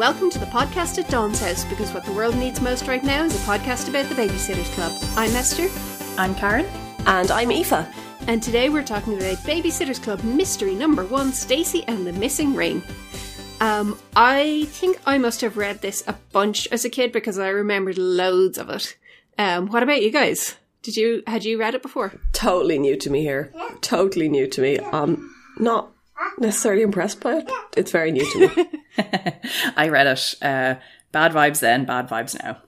Hello and welcome to the podcast at Dawn's House because what the world needs most right now is a podcast about the Babysitters Club. I'm Esther I'm Karen. And I'm Aoife. and today we're talking about Babysitters Club mystery number one Stacey and the Missing Ring. Um, I think I must have read this a bunch as a kid because I remembered loads of it. Um, what about you guys? Did you had you read it before? Totally new to me here. Totally new to me. I'm not necessarily impressed by it. It's very new to me. I read it. Uh, bad vibes then, bad vibes now.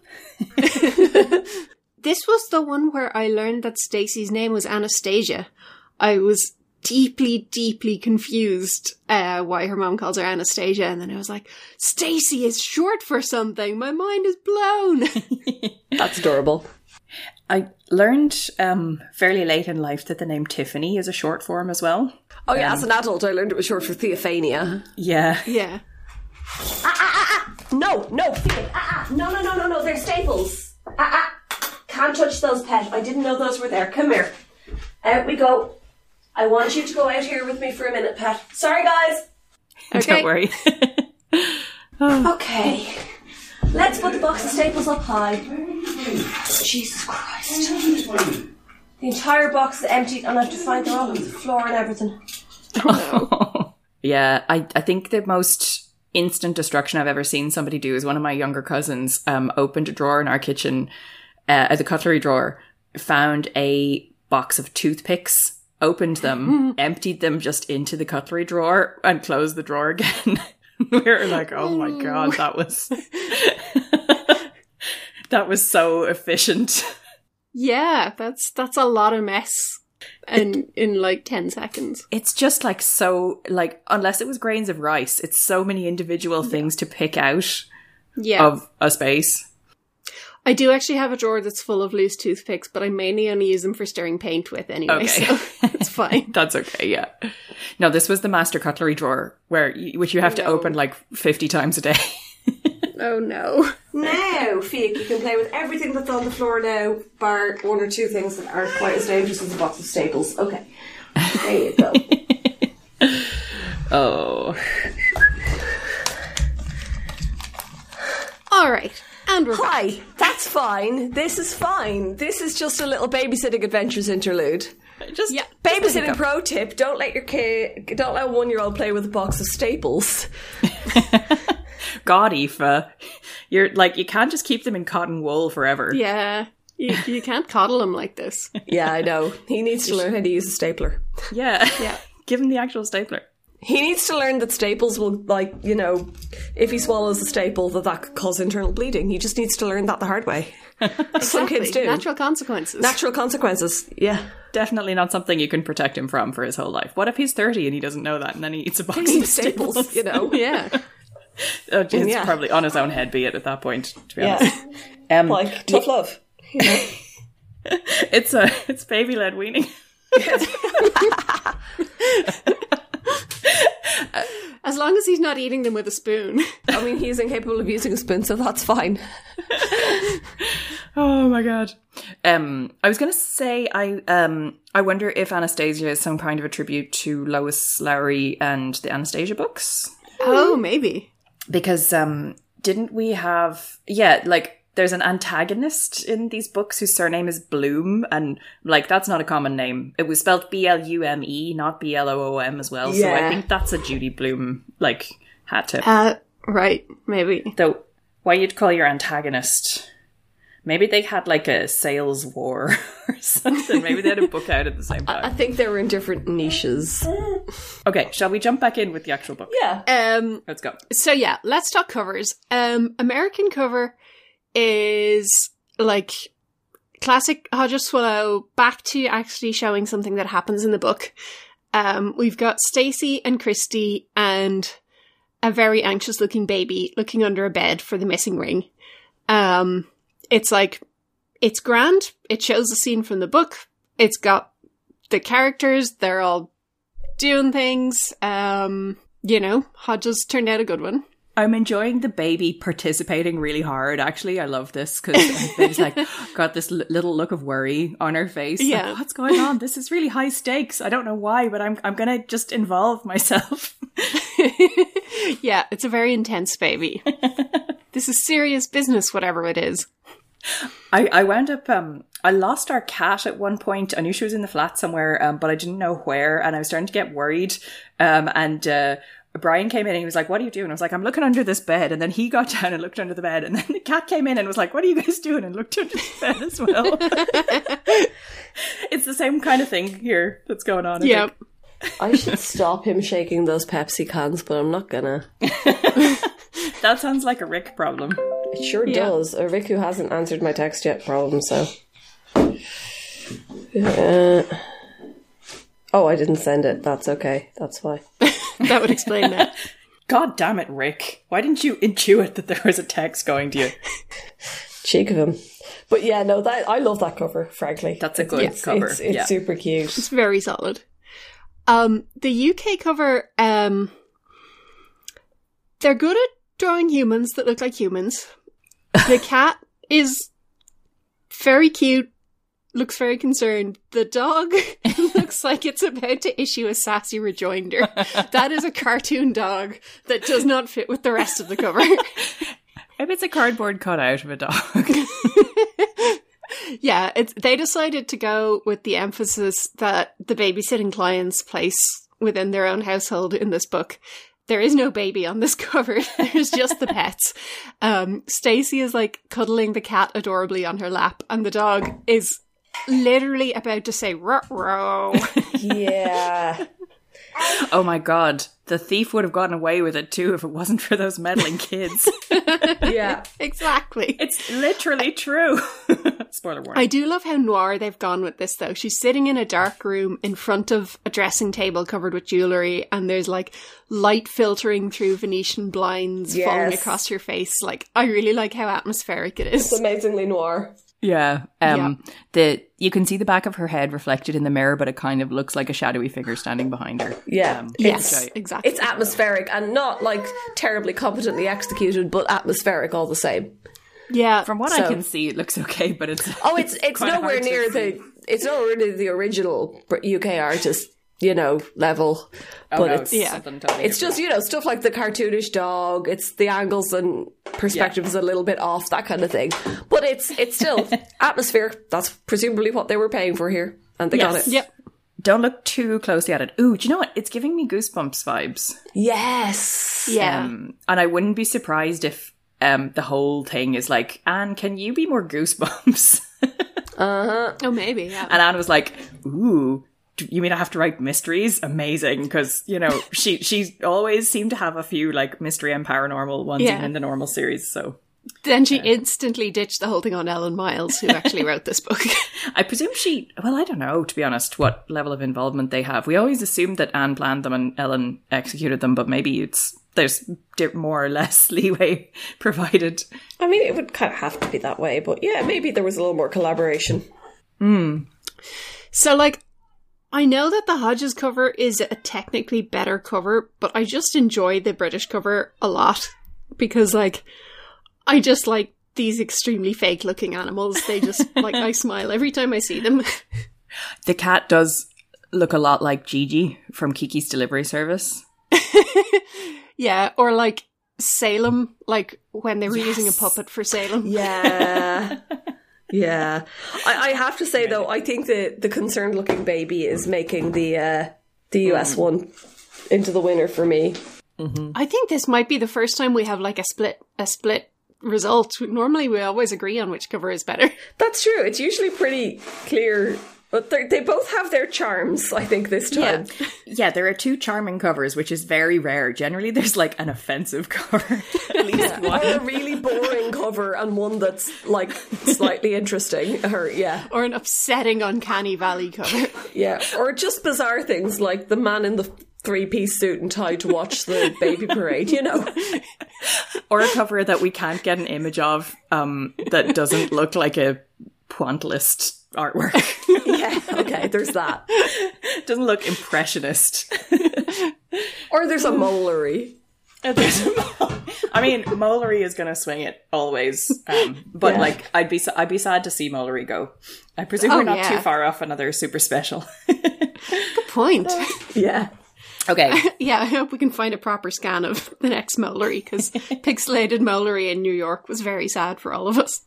This was the one where I learned that Stacey's name was Anastasia. I was deeply, deeply confused uh, why her mom calls her Anastasia, and then I was like, Stacey is short for something. My mind is blown. That's adorable. I learned um, fairly late in life that the name Tiffany is a short form as well. Oh yeah, as an adult I learned it was short for Theophania. Yeah. yeah. No, no, Theo, ah, ah, no, no, no, no, no, they're staples. Ah, ah. Can't touch those, pet. I didn't know those were there. Come here. Out we go. I want you to go out here with me for a minute, pet. Sorry, guys. Okay. Don't worry. Okay. Let's put the box of staples up high. Jesus Christ. The entire box is empty and I have to find they're all on the floor and everything. yeah, I, I think the most instant destruction I've ever seen somebody do is one of my younger cousins um, opened a drawer in our kitchen, uh, the cutlery drawer, found a box of toothpicks, opened them, emptied them just into the cutlery drawer, and closed the drawer again. we were like, oh my god, that was. that was so efficient. Yeah, that's that's a lot of mess. And in like 10 seconds. It's just like so, like, unless it was grains of rice, it's so many individual things to pick out Yeah. of a space. I do actually have a drawer that's full of loose toothpicks, but I mainly only use them for stirring paint with anyway, Okay. so it's fine. That's okay, yeah. No, this was the master cutlery drawer, where you, which you have to open like 50 times a day. Oh no. Now, Fiat, you can play with everything that's on the floor now, bar one or two things that aren't quite as dangerous as a box of staples. Okay. There you go. Oh. All right. And. Hi, that's fine. This is fine. This is just a little babysitting adventures interlude. Just, Yeah. Babysitting pro tip: Don't let your kid, don't let a one-year-old play with a box of staples. God, Aoife. You're like, you can't just keep them in cotton wool forever. Yeah. You, you can't coddle him like this. Yeah, I know. He needs to learn how to use a stapler. Yeah. Yeah. Give him the actual stapler. He needs to learn that staples will, like, you know, if he swallows a staple, that that could cause internal bleeding. He just needs to learn that the hard way. Some kids do. Natural consequences. Natural consequences. Yeah. Definitely not something you can protect him from for his whole life. What if he's 30 and he doesn't know that and then he eats a box He of staples, staples? you know. yeah. Oh, he's Yeah. probably on his own head, be it at that point, to be Yeah. honest. Um, Like, tough love. it's a it's baby led weaning. As long as he's not eating them with a spoon. I mean, he's incapable of using a spoon, so that's fine. Oh my god. Um, I was gonna say I um I wonder if Anastasia is some kind of a tribute to Lois Lowry and the Anastasia books oh, maybe. because um didn't we have yeah like there's an antagonist in these books whose surname is Blume and like that's not a common name. It was spelled B L U M E, not B L O O M as well. So I think that's a Judy Blume like hat tip. Uh, right. Maybe. Though, why you'd call your antagonist? Maybe they had like a sales war or something. Maybe they had a book out at the same time. I think they were in different niches. Okay, shall we jump back in with the actual book? Yeah. Um, Let's go. so yeah, let's talk covers. Um, American cover is like classic Hodges Soileau back to actually showing something that happens in the book. Um, we've got Stacey and Kristy and a very anxious looking baby looking under a bed for the missing ring. Um, it's like, it's grand. It shows a scene from the book. It's got the characters. They're all doing things. Um, you know, Hodges turned out a good one. I'm enjoying the baby participating really hard. Actually, I love this because baby's like got this l- little look of worry on her face. Like, Yeah. what's going on? This is really high stakes. I don't know why, but I'm I'm gonna just involve myself. yeah, it's a very intense baby. this is serious business, whatever it is. I, I wound up um I lost our cat at one point. I knew she was in the flat somewhere, um, but I didn't know where, and I was starting to get worried. Um, and uh, Brian came in and he was like, "What are you doing?" I was like, "I'm looking under this bed." And then he got down and looked under the bed, and then the cat came in and was like, "What are you guys doing?" and looked under the bed as well. it's the same kind of thing here that's going on. I Yeah. I should stop him shaking those Pepsi cans, but I'm not gonna. that sounds like a Rick problem. It sure Yeah. does. A Rick who hasn't answered my text yet problem, so. Uh, oh, I didn't send it. That's okay. That's why. That would explain that. God damn it, Rick! Why didn't you intuit that there was a text going to you? Cheek of him. But yeah, no, that I love that cover, frankly. That's a good it's, cover. It's, it's yeah. super cute. It's very solid. Um, the UK cover, um, they're good at drawing humans that look like humans. The cat is very cute, looks very concerned. The dog looks like it's about to issue a sassy rejoinder. That is a cartoon dog that does not fit with the rest of the cover. Maybe it's a cardboard cutout of a dog. Yeah, it's they decided to go with the emphasis that the babysitting clients place within their own household in this book. There is no baby on this cover. There's just the pets. Um, Stacey is like cuddling the cat adorably on her lap, and the dog is literally about to say "ruh row." Yeah. Oh my god, the thief would have gotten away with it too if it wasn't for those meddling kids. yeah. exactly. it's literally true. Spoiler warning. I do love how noir they've gone with this though. She's sitting in a dark room in front of a dressing table covered with jewellery and there's like light filtering through Venetian blinds falling across your face. Like I really like how atmospheric it It's amazingly noir. Yeah. Um the you can see the back of her head reflected in the mirror, but it kind of looks like a shadowy figure standing behind her. Yeah. Um, Yes, I- exactly. It's atmospheric and not like terribly competently executed, but atmospheric all the same. yeah. From what I can see, it looks okay, but it's Oh, it's it's quite nowhere near see. the it's nowhere near the original UK artist, you know, level. Oh, but no, it's Yeah. totally it's just you know stuff like the cartoonish dog. It's the angles and perspectives a little bit off, that kind of thing. But it's it's still atmosphere. That's presumably what they were paying for here, and they got it. Yep. Don't look too closely at it. Ooh, do you know what? It's giving me goosebumps vibes. Yes. Yeah. Um, and I wouldn't be surprised if um, the whole thing is like, Ann, can you be more goosebumps? Uh huh. Oh, maybe. Yeah. and Ann was like, ooh, do you mean I have to write mysteries? Amazing. Because, you know, she she always seemed to have a few like mystery and paranormal ones Yeah. even in the normal series. So then she instantly ditched the whole thing on Ellen Miles, who actually wrote this book. I presume she, well, I don't know, to be honest, what level of involvement they have. We always assumed that Ann planned them and Ellen executed them, but maybe it's, there's more or less leeway provided. I mean, it would kind of have to be that way, but yeah, maybe there was a little more collaboration. Hmm. So, like, I know that the Hodges cover is a technically better cover, but I just enjoy the British cover a lot because, like, I just like these extremely fake looking animals. They just, like, I smile every time I see them. The cat does look a lot like Jiji from Kiki's Delivery Service. yeah, or like Salem, like when they were using a puppet for Salem. Yeah. Yeah. I, I have to say though, I think the the concerned looking baby is making the uh the US one into the winner for me. I think this might be the first time we have like a split a split result. Normally, we always agree on which cover is better. That's true. It's usually pretty clear, but they're- both have their charms. I think this time. Yeah, there are two charming covers, which is very rare. Generally, there's like an offensive cover. At least Or a really boring cover and one that's like slightly interesting. Or yeah, or an upsetting uncanny valley cover. yeah, or just bizarre things like the man in the three piece suit and tie to watch the baby parade. You know. Or a cover that we can't get an image of um, that doesn't look like a pointillist artwork. Yeah. Okay. There's that. doesn't look impressionist. Or there's a molery. I mean, Molery is going to swing it always, um, but Yeah. like I'd be I'd be sad to see Molery go. I presume Oh, we're not yeah. too far off another super special. Good point. Yeah. okay, yeah, I hope we can find a proper scan of the next Molery because pixelated Molery in New York was very sad for all of us.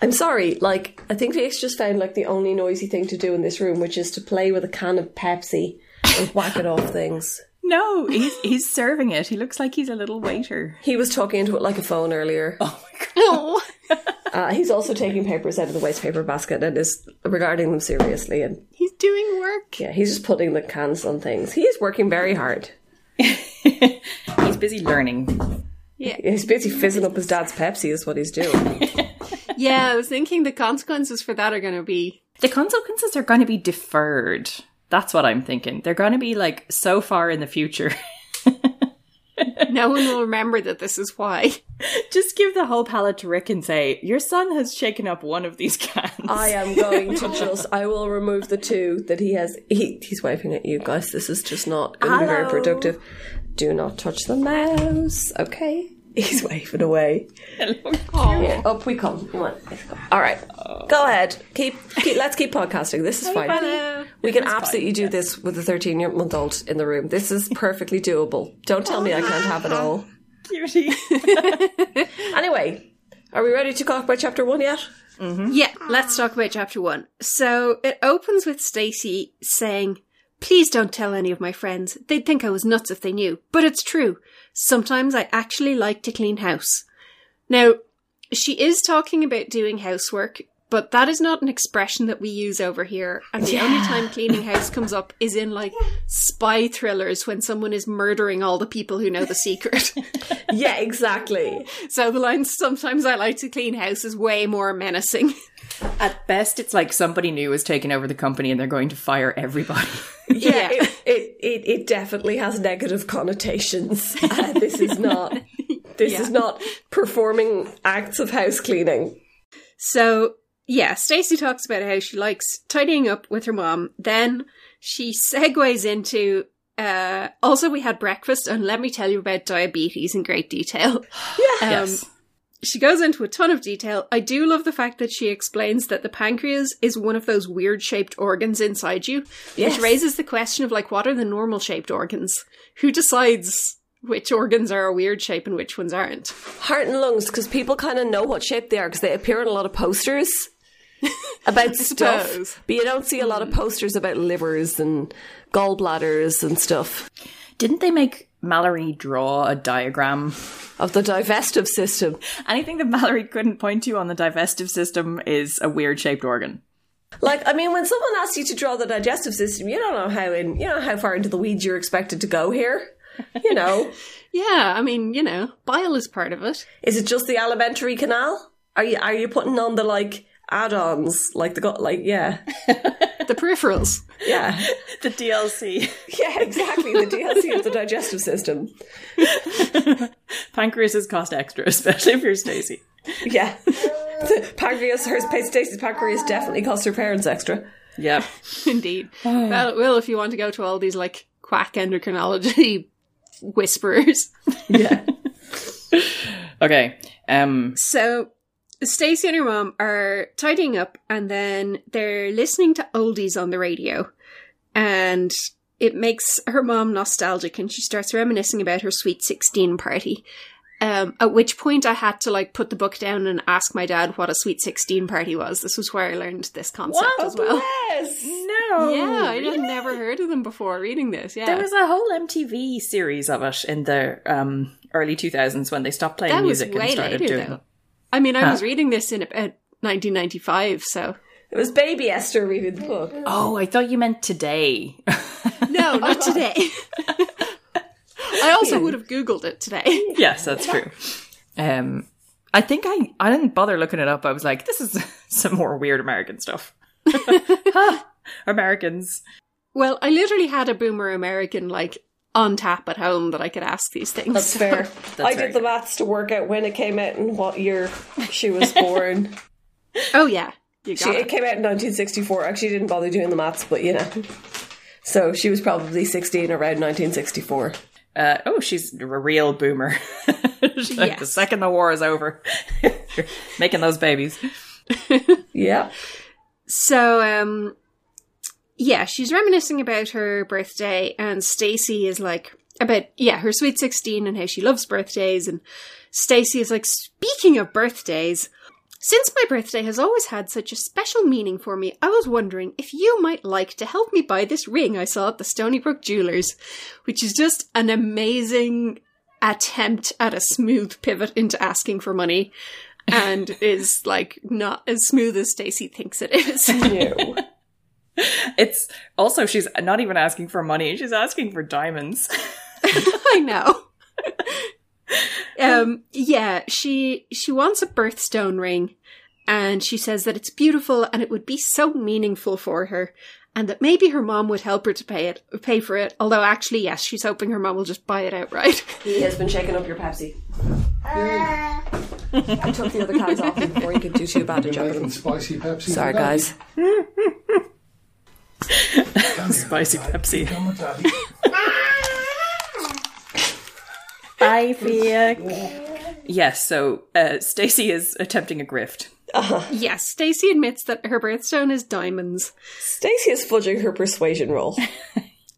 I'm sorry, like, I think Felix just found, like, the only noisy thing to do in this room, which is to play with a can of Pepsi and whack it off things. no, he's he's serving it. He looks like he's a little waiter. He was talking into it like a phone earlier. Oh my god! Uh, he's also taking papers out of the waste paper basket and is regarding them seriously. And he's doing work. yeah, he's just putting the cans on things. He is working very hard. he's busy learning. Yeah. He's busy fizzing up his dad's Pepsi, is what he's doing. Yeah, I was thinking the consequences for that are going to be The consequences are going to be deferred. That's what I'm thinking. They're going to be like so far in the future. no one will remember that this is why. Just give the whole palette to Rick and say, "Your son has shaken up one of these cans." I am going to just. I will remove the two that he has. He, he's waving at you guys. This is just not going to be very productive. Do not touch the mouse. Okay. He's waving away. Oh, Yeah, up we come. Come on. let's go. All right. Go ahead. Keep, keep. Let's keep podcasting. This is fine. hello. We can absolutely do this with a 13 year month old in the room. This is perfectly doable. Don't tell me I can't have it all. Cutie. Anyway, are we ready to talk about chapter one yet? Yeah, let's talk about chapter one. So it opens with Stacey saying, Please don't tell any of my friends. They'd think I was nuts if they knew. But it's true. Sometimes I actually like to clean house. Now, she is talking about doing housework, but that is not an expression that we use over here. And the only time cleaning house comes up is in like spy thrillers when someone is murdering all the people who know the secret. Yeah, exactly. so the line, sometimes I like to clean house is way more menacing. At best, it's like somebody new has taken over the company and they're going to fire everybody. Yeah, Yeah. It, it, it, it definitely has negative connotations. Uh, this is not. This Yeah. is not performing acts of house cleaning. So yeah, Stacey talks about how she likes tidying up with her mom. Then she segues into uh also we had breakfast and let me tell you about diabetes in great detail. Um, yes. She goes into a ton of detail. I do love the fact that she explains that the pancreas is one of those weird shaped organs inside you, Yes. which raises the question of like what are the normal shaped organs? Who decides which organs are a weird shape and which ones aren't? Heart and lungs, because people kind of know what shape they are because they appear in a lot of posters about stuff. But you don't see a lot of hmm. posters about livers and gallbladders and stuff Didn't they make Mallory draw a diagram? of the digestive system. Anything that Mallory couldn't point to on the digestive system is a weird shaped organ. Like, I mean, when someone asks you to draw the digestive system, you don't know how in, you know how far into the weeds you're expected to go here. You know, Yeah, I mean, you know, bile is part of it. is it just the alimentary canal? Are you are you putting on the like add-ons, like the gut, like yeah, The peripherals. yeah, The DLC. yeah, exactly. The DLC of the digestive system. Pancreases cost extra, especially if you're Stacey. Yeah, the pancreas. Her Stacey's pancreas definitely cost her parents extra. yeah Indeed. well, well, if you want to go to all these like quack endocrinology whispers Yeah, Okay. Um. So Stacey and her mom are tidying up and then they're listening to oldies on the radio. And it makes her mom nostalgic and she starts reminiscing about her sweet 16 party. Um, at which point I had to like put the book down and ask my dad what a sweet 16 party was. This was where I learned this concept as well. Yes. No. Yeah, I had never heard of them before reading this. Yeah. There was a whole MTV series of it in the um, early 2000s when they stopped playing that was music and way started later doing. though. I mean, I Huh. was reading this in about 1995, so It was baby Esther reading the book. Oh, I thought you meant today. no, not today. I also would have googled it today. yes, that's true. Um, I think I I didn't bother looking it up. I was like, this is some more weird American stuff. Americans. Well, I literally had a boomer American like on tap at home that I could ask these things. That's fair. I very did the maths to work out when it came out and what year she was born. oh yeah, you she, it it. came out in 1964. Actually, didn't bother doing the maths, but you know. So she was probably 16 around 1964. Uh, oh, she's a real boomer. She's like, The second the war is over, making those babies. Yeah. So, um, yeah, she's reminiscing about her birthday, and Stacey is like, about, yeah, her sweet 16 and how she loves birthdays, and Stacey is like, speaking of birthdays, since my birthday has always had such a special meaning for me, I was wondering if you might like to help me buy this ring I saw at the Stoneybrook Jewelers, which is just an amazing attempt at a smooth pivot into asking for money. And is like not as smooth as Stacey thinks it is. No. It's also she's not even asking for money; she's asking for diamonds. I know. um yeah, she she wants a birthstone ring and she says that it's beautiful and it would be so meaningful for her and that maybe her mom would help her to pay it pay for it. Although actually yes, she's hoping her mom will just buy it outright. He has been shaking up your Pepsi. I took the other cans off before he could do too bad a job. Making spicy Pepsi. Sorry, guys. Daddy. Spicy Pepsi. Come with I feel. Yes, so uh, Stacey is attempting a grift. yes, Stacey admits that her birthstone is diamonds. Stacey is fudging her persuasion roll.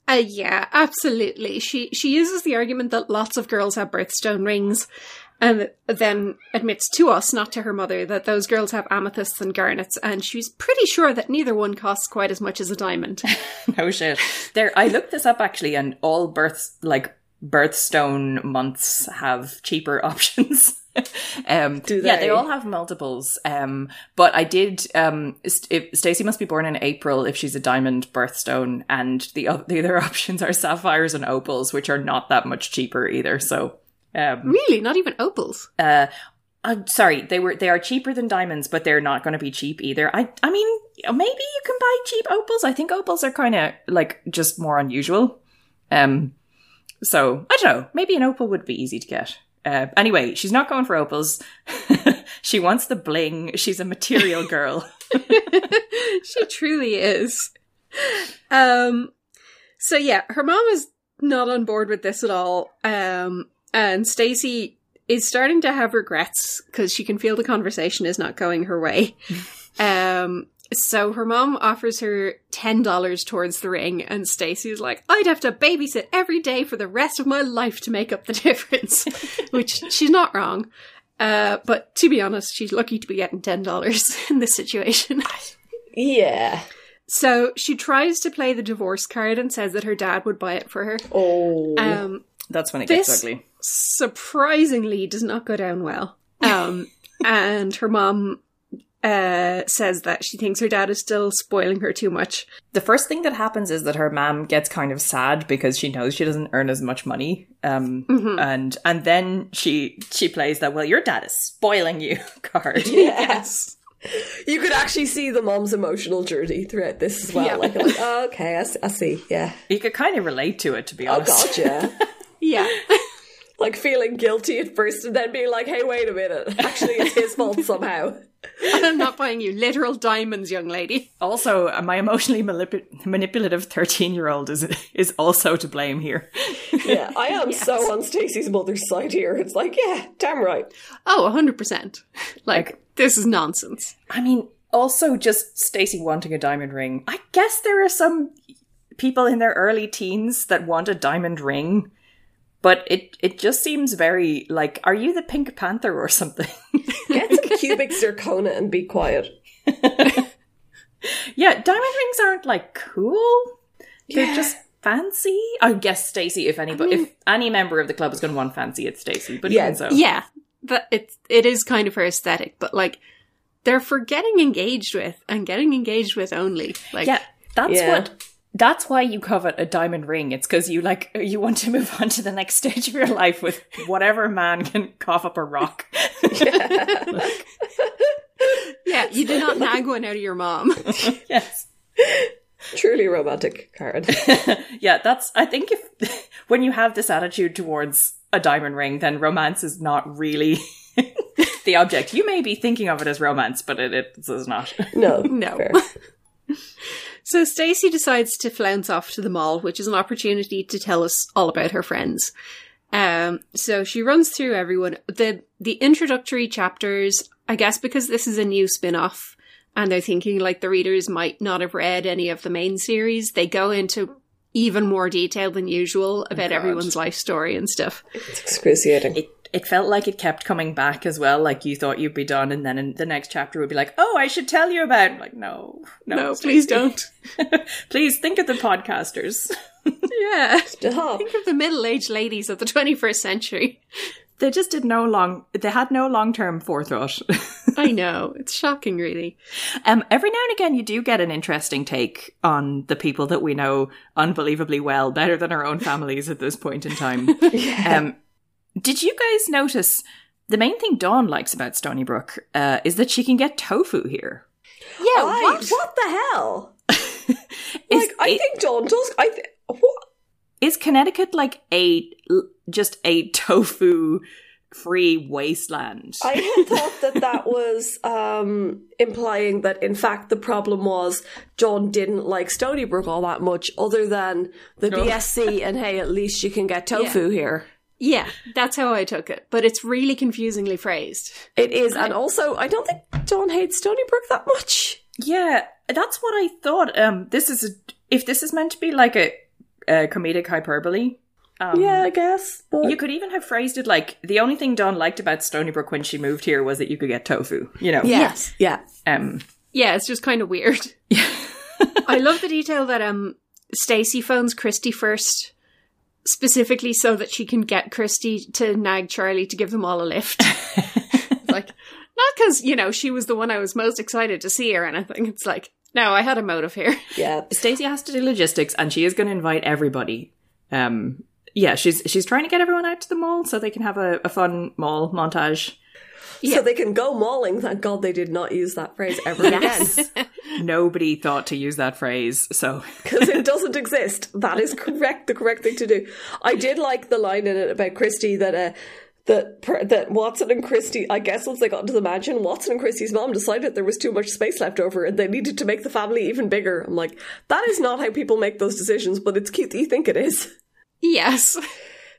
Uh, yeah, absolutely. She she uses the argument that lots of girls have birthstone rings, and then admits to us, not to her mother, that those girls have amethysts and garnets, and she's pretty sure that neither one costs quite as much as a diamond. No shit. There, I looked this up actually, and all births like birthstone months have cheaper options. um, Do Yeah, they they? all have multiples. Um, but I did. Um, St- if Stacey must be born in April if she's a diamond birthstone, and the other, the other options are sapphires and opals, which are not that much cheaper either. So. Um, really, not even opals. uh, I'm sorry, they were they are cheaper than diamonds, but they're not going to be cheap either. I I mean, maybe you can buy cheap opals. I think opals are kind of like just more unusual. Um, so I don't know. Maybe an opal would be easy to get. Uh, anyway, she's not going for opals. she wants the bling. She's a material girl. she truly is. Um, so yeah, her mom is not on board with this at all. Um, and Stacey is starting to have regrets because she can feel the conversation is not going her way. um, so her mom offers her ten dollars towards the ring, and Stacey's like, "I'd have to babysit every day for the rest of my life to make up the difference," which she's not wrong. Uh, but to be honest, she's lucky to be getting ten dollars in this situation. Yeah. So she tries to play the divorce card and says that her dad would buy it for her. Oh. Um, That's when it This- gets ugly. Surprisingly, does not go down well. Um, and her mom uh, says that she thinks her dad is still spoiling her too much. The first thing that happens is that her mom gets kind of sad because she knows she doesn't earn as much money. Um, and and then she she plays that well, your dad is spoiling you card. yes. You could actually see the mom's emotional journey throughout this as well. Yeah. Like, like, oh, okay, I see, I see. Yeah. You could kind of relate to it, to be Oh, honest. God, yeah. Yeah. Like feeling guilty at first and then being like, hey, wait a minute. Actually, it's his fault somehow. I'm not buying you literal diamonds, young lady. Also, uh, my emotionally manip- manipulative thirteen-year-old is is also to blame here. Yeah, I am so on Stacey's mother's side here. It's like, yeah, damn right. Oh, 100%. Like, this is nonsense. I mean, also just Stacey wanting a diamond ring. I guess there are some people in their early teens that want a diamond ring, but it it just seems very like, are you the Pink Panther or something? Get some cubic zirconia and be quiet. yeah, diamond rings aren't like cool. They're Yeah. just fancy. I guess stacy if any, but if any member of the club is going to want fancy, it's stacy But Yeah, so, Yeah, that it it is kind of her aesthetic, but like they're for getting engaged with and getting engaged with only. Like yeah, that's Yeah. what. That's why you covet a diamond ring. It's because you like you want to move on to the next stage of your life with whatever man can cough up a rock. yeah, you do not nag one out of your mom. yes. Truly romantic card. Yeah, that's I think if when you have this attitude towards a diamond ring, then romance is not really the object. You may be thinking of it as romance, but it, it is not. No, No. Fair. So Stacey decides to flounce off to the mall, which is an opportunity to tell us all about her friends. Um, so she runs through everyone. The the introductory chapters, I guess because this is a new spin-off and they're thinking like the readers might not have read any of the main series, they go into even more detail than usual about God. everyone's life story and stuff. It's excruciating. It it felt like it kept coming back as well. Like you thought you'd be done, and then in the next chapter would be like, "Oh, I should tell you about." Like, no, no, No, please don't. please think of the podcasters. yeah. Stop. Think of the middle-aged ladies of the 21st century. They just did no long. They had no long term forethought. I know. It's shocking, really. um, every now and again, you do get an interesting take on the people that we know unbelievably well, better than our own families at this point in time. Um, did you guys notice the main thing Dawn likes about Stoneybrook uh, is that she can get tofu here? Yeah, I, what? the hell? Is, Like, I it- think Dawn does. I th- what? is Connecticut like a just a tofu free wasteland? I had thought that that was um, implying that, in fact, the problem was Dawn didn't like Stoneybrook all that much, other than the BSC and hey, at least you can get tofu here. Yeah, that's how I took it. But it's really confusingly phrased. It is, and also, I don't think Dawn hates Stoneybrook that much. Yeah, that's what I thought. Um, this is a, if this is meant to be like a, a comedic hyperbole. Um, yeah, I guess. But You could even have phrased it like the only thing Dawn liked about Stoneybrook when she moved here was that you could get tofu. You know. yes, yeah. Um. Yeah, it's just kind of weird. I love the detail that um Stacey phones Kristy first, specifically so that she can get Kristy to nag Charlie to give them all a lift. like, not because you know she was the one I was most excited to see or anything. It's like, no, I had a motive here. Yeah. Stacey has to do logistics, and she is going to invite everybody. Um. Yeah, she's she's trying to get everyone out to the mall so they can have a, a fun mall montage. So they can go mauling. Thank God they did not use that phrase ever again. Nobody thought to use that phrase, so because it doesn't exist. That is correct. The correct thing to do. I did like the line in it about Kristy that uh, that that Watson and Kristy, I guess once they got into the mansion, Watson and Kristy's mom decided there was too much space left over, and they needed to make the family even bigger. I'm like, that is not how people make those decisions, but it's cute that you think it is. Yes.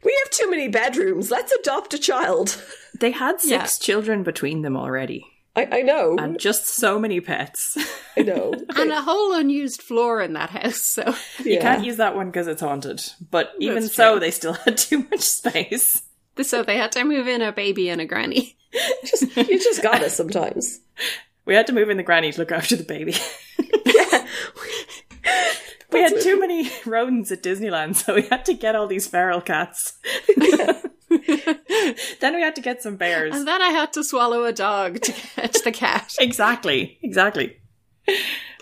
We have too many bedrooms. Let's adopt a child. They had six Yeah. children between them already, I, I know. and just so many pets. I know. And a whole unused floor in that house, so You can't use that one because it's haunted. But even That's so, true. they still had too much space. so they had to move in a baby and a granny. just you just got us sometimes. We had to move in the granny to look after the baby. yeah. we had too many rodents at Disneyland, so we had to get all these feral cats. then we had to get some bears. And then I had to swallow a dog to catch the cat. exactly, exactly.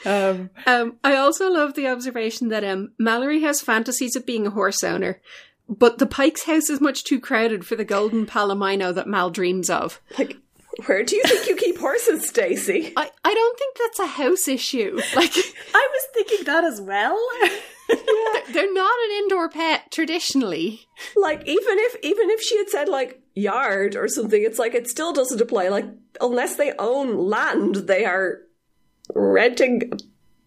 Um, Um, I also love the observation that um, Mallory has fantasies of being a horse owner, but the Pike's house is much too crowded for the golden palomino that Mal dreams of. Like, where do you think you keep horses, Stacey? I, I don't think that's a house issue. Like, I was thinking that as well. they're not an indoor pet traditionally. Like, even if even if she had said like yard or something, it's like it still doesn't apply. Like, unless they own land, they are renting a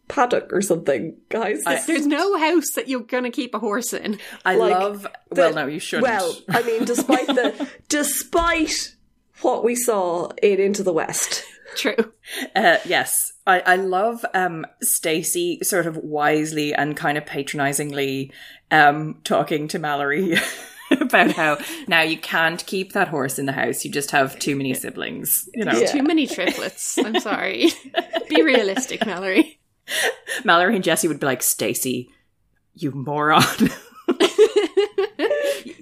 paddock or something, guys. I- There's no house that you're going to keep a horse in. I Like, love. the- well, no, you shouldn't. Well, I mean, despite the despite what we saw in Into the West. True. Uh, yes, I, I love um, Stacey sort of wisely and kind of patronizingly um, talking to Mallory about how now you can't keep that horse in the house. You just have too many siblings. You know, Yeah. Too many triplets. I'm sorry. Be realistic, Mallory. Mallory and Jessi would be like, Stacey, you moron.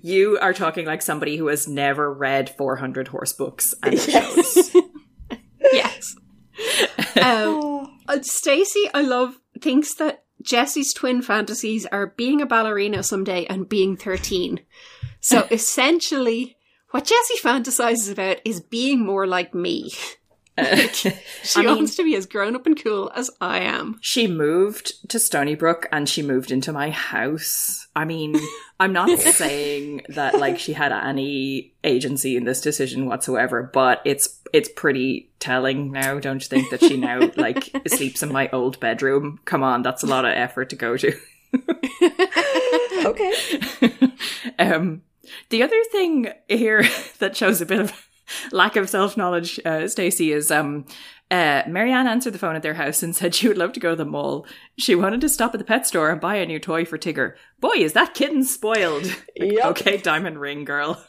You are talking like somebody who has never read 400 horse books and shows. Yes. Um, uh, Stacey, I love, thinks that Jessi's twin fantasies are being a ballerina someday and being 13. So essentially, what Jessi fantasizes about is being more like me. She I mean- wants to be as grown up and cool as I am. She moved to Stoneybrook and she moved into my house. I mean, I'm not saying that like she had any agency in this decision whatsoever, but it's it's pretty telling now, don't you think, that she now like sleeps in my old bedroom? Come on, that's a lot of effort to go to. Okay. um, the other thing here that shows a bit of lack of self knowledge, uh, Stacey, is um, uh, Mary Anne answered the phone at their house and said she would love to go to the mall. She wanted to stop at the pet store and buy a new toy for Tigger. Boy, is that kitten spoiled! Like, Yep. Okay, diamond ring girl.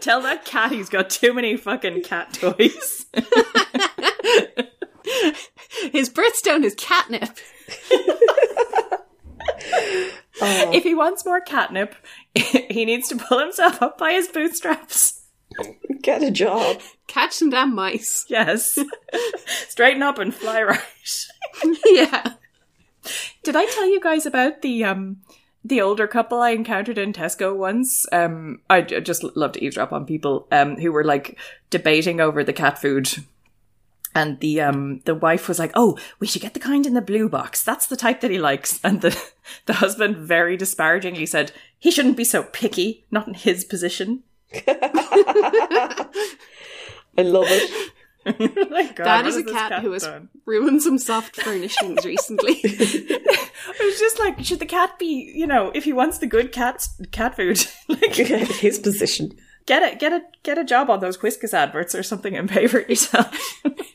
Tell that cat he's got too many fucking cat toys. His birthstone is catnip. Oh, if he wants more catnip, he needs to pull himself up by his bootstraps. Get a job. Catch some damn mice. Yes. Straighten up and fly right. yeah. Did I tell you guys about the um the older couple I encountered in Tesco once? Um I just love to eavesdrop on people um who were like debating over the cat food. And the um the wife was like, "Oh, we should get the kind in the blue box. That's the type that he likes." And the the husband very disparagingly said, "He shouldn't be so picky, not in his position." I love it. My God, That what is a has this cat who has done? ruined some soft furnishings recently. I was just like, should the cat be, you know, if he wants the good cat cat food, like His position. get it, get a get a job on those Whiskas adverts or something and pay for yourself.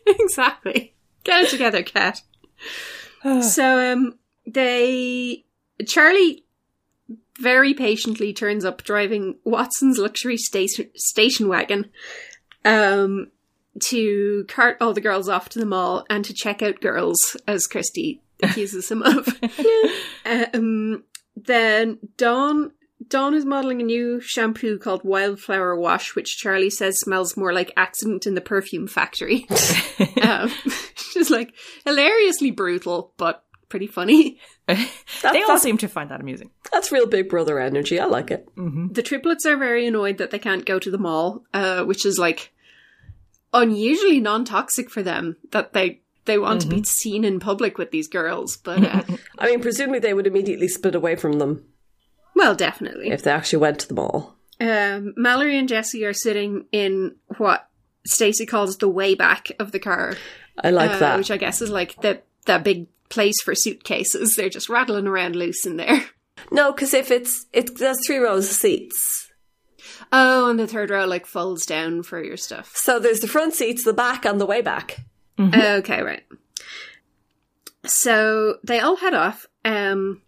exactly. Get it together, cat. so um they Charlie very patiently turns up driving Watson's luxury station station wagon um to cart all the girls off to the mall and to check out girls as Kristy accuses him of. um then Dawn Dawn is modeling a new shampoo called Wildflower Wash, which Charlie says smells more like accident in the perfume factory. um, she's like hilariously brutal, but pretty funny. they all that's- seem to find that amusing. That's real Big Brother energy. I like it. The triplets are very annoyed that they can't go to the mall, uh, which is like unusually non-toxic for them. That they they want to be seen in public with these girls, but uh, I mean, presumably they would immediately split away from them well, definitely. if they actually went to the mall. Um, Mallory and Jessi are sitting in what Stacey calls the way back of the car, I like uh, that. which I guess is like the that big place for suitcases. They're just rattling around loose in there. No, because if it's it, there's three rows of seats. Oh, and the third row like folds down for your stuff. So there's the front seats, the back, and the way back. Okay, right. So they all head off. Um,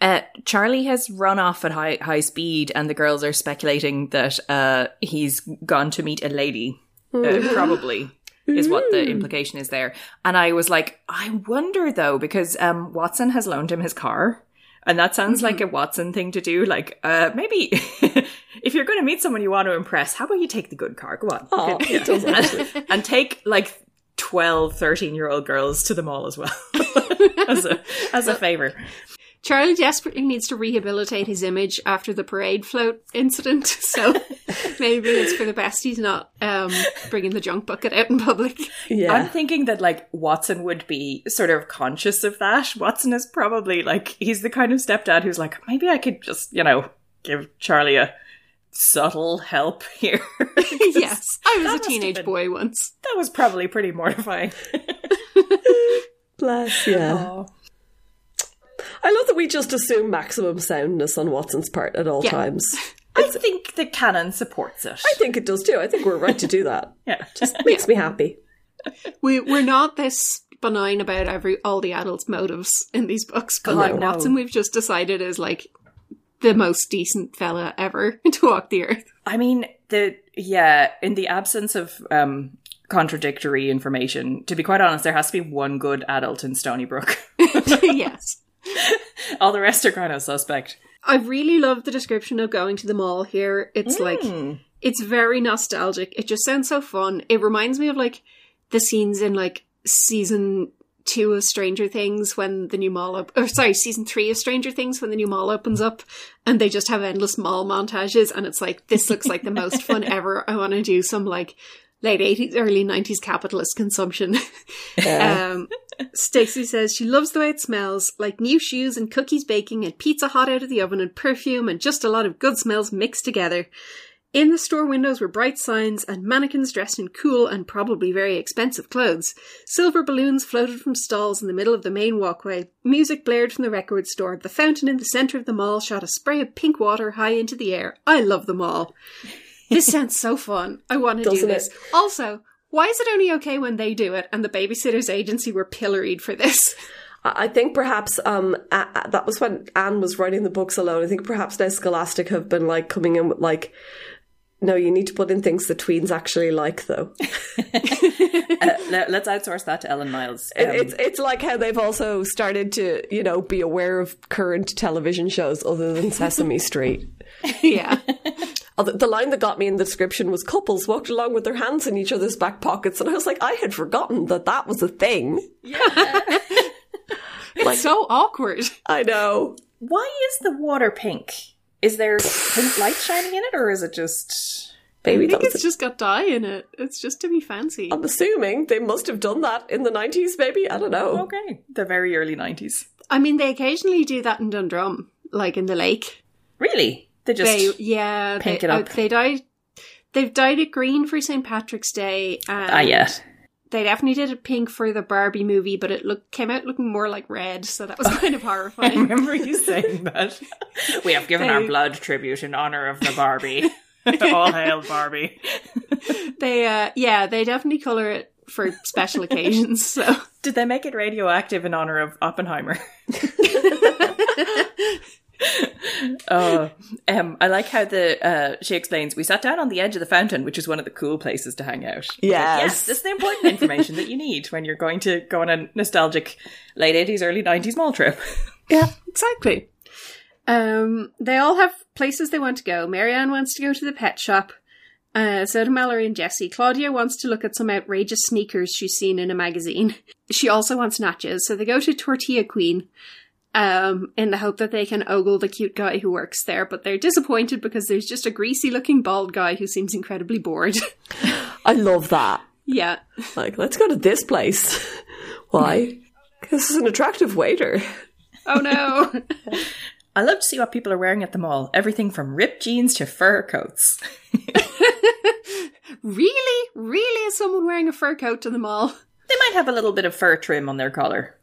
Uh, Charlie has run off at high high speed, and the girls are speculating that uh, he's gone to meet a lady. Uh, probably is what the implication is there. And I was like, I wonder though, because um, Watson has loaned him his car. And that sounds like a Watson thing to do. Like, uh, maybe if you're going to meet someone you want to impress, how about you take the good car? Go on. Oh, and, and take like 12, 13 year old girls to the mall as well. as a, as a favor. Charlie desperately needs to rehabilitate his image after the parade float incident, so maybe it's for the best he's not um, bringing the junk bucket out in public. Yeah. I'm thinking that like Watson would be sort of conscious of that. Watson is probably like he's the kind of stepdad who's like maybe I could just you know give Charlie a subtle help here. yes, I was a teenage been- boy once. that was probably pretty mortifying. Bless, yeah. Oh. I love that we just assume maximum soundness on Watson's part at all Yeah. times. I think the canon supports it. I think it does too. I think we're right to do that. yeah. Just makes me happy. We we're not this benign about every all the adults' motives in these books, but God, like no. Watson, we've just decided is like the most decent fella ever to walk the earth. I mean, the yeah, in the absence of um contradictory information, to be quite honest, there has to be one good adult in Stoneybrook. yes. All the rest are kind of suspect. I really love the description of going to the mall here. It's hmm. like it's very nostalgic. It just sounds so fun. It reminds me of like the scenes in like season two of Stranger Things when the new mall op- or sorry, season three of Stranger Things when the new mall opens up and they just have endless mall montages and it's like this looks like the most fun ever. I want to do some like late eighties, early nineties capitalist consumption. um Stacey says she loves the way it smells, like new shoes and cookies baking and pizza hot out of the oven and perfume and just a lot of good smells mixed together. In the store windows were bright signs and mannequins dressed in cool and probably very expensive clothes. Silver balloons floated from stalls in the middle of the main walkway. Music blared from the record store. The fountain in the centre of the mall shot a spray of pink water high into the air. I love the mall. This sounds so fun. I want to do Doesn't this. it? Also, why is it only okay when they do it and the babysitters agency were pilloried for this? I I think perhaps um a- a- that was when Ann was writing the books alone. I think perhaps now Scholastic have been like coming in with like, no, you need to put in things that tweens actually like though. Uh, le- let's outsource that to Ellen Miles. It- Um, it's it's like how they've also started to you know be aware of current television shows other than Sesame Street. yeah. Oh, the, the line that got me in the description was couples walked along with their hands in each other's back pockets, and I was like, I had forgotten that that was a thing. It's so awkward. I know. Why is the water pink? Is there pink light shining in it, or is it just? Maybe I think was it's just got dye in it. It's just to be fancy. I'm assuming they must have done that in the 90s, maybe. I don't know. Okay, the very early nineties. I mean, they occasionally do that in Dundrum, like in the lake. Really? They just They, yeah, pink they, it up. uh, they dyed. They've dyed it green for St. Patrick's Day. And ah yeah. They definitely did it pink for the Barbie movie, but it look came out looking more like red, so that was kind of horrifying. I remember you saying that. we have given our blood tribute in honor of the Barbie. The all hail Barbie. they, uh, yeah, they definitely color it for special occasions. So Did they make it radioactive in honor of Oppenheimer? Oh, um, I like how the uh, she explains. We sat down on the edge of the fountain, which is one of the cool places to hang out. Like, Yes. yes, this is the important information that you need when you're going to go on a nostalgic late eighties, early nineties mall trip. Yeah, exactly. Um, they all have places they want to go. Mary Anne wants to go to the pet shop. Uh, so do Mallory and Jessi. Claudia wants to look at some outrageous sneakers she's seen in a magazine. She also wants nachos, so they go to Tortilla Queen, um, in the hope that they can ogle the cute guy who works there, but they're disappointed because there's just a greasy looking bald guy who seems incredibly bored. I love that. yeah. Like, let's go to this place. Why? Because this is an attractive waiter. Oh no. I love to see what people are wearing at the mall. Everything from ripped jeans to fur coats. really? Really is someone wearing a fur coat to the mall? They might have a little bit of fur trim on their collar.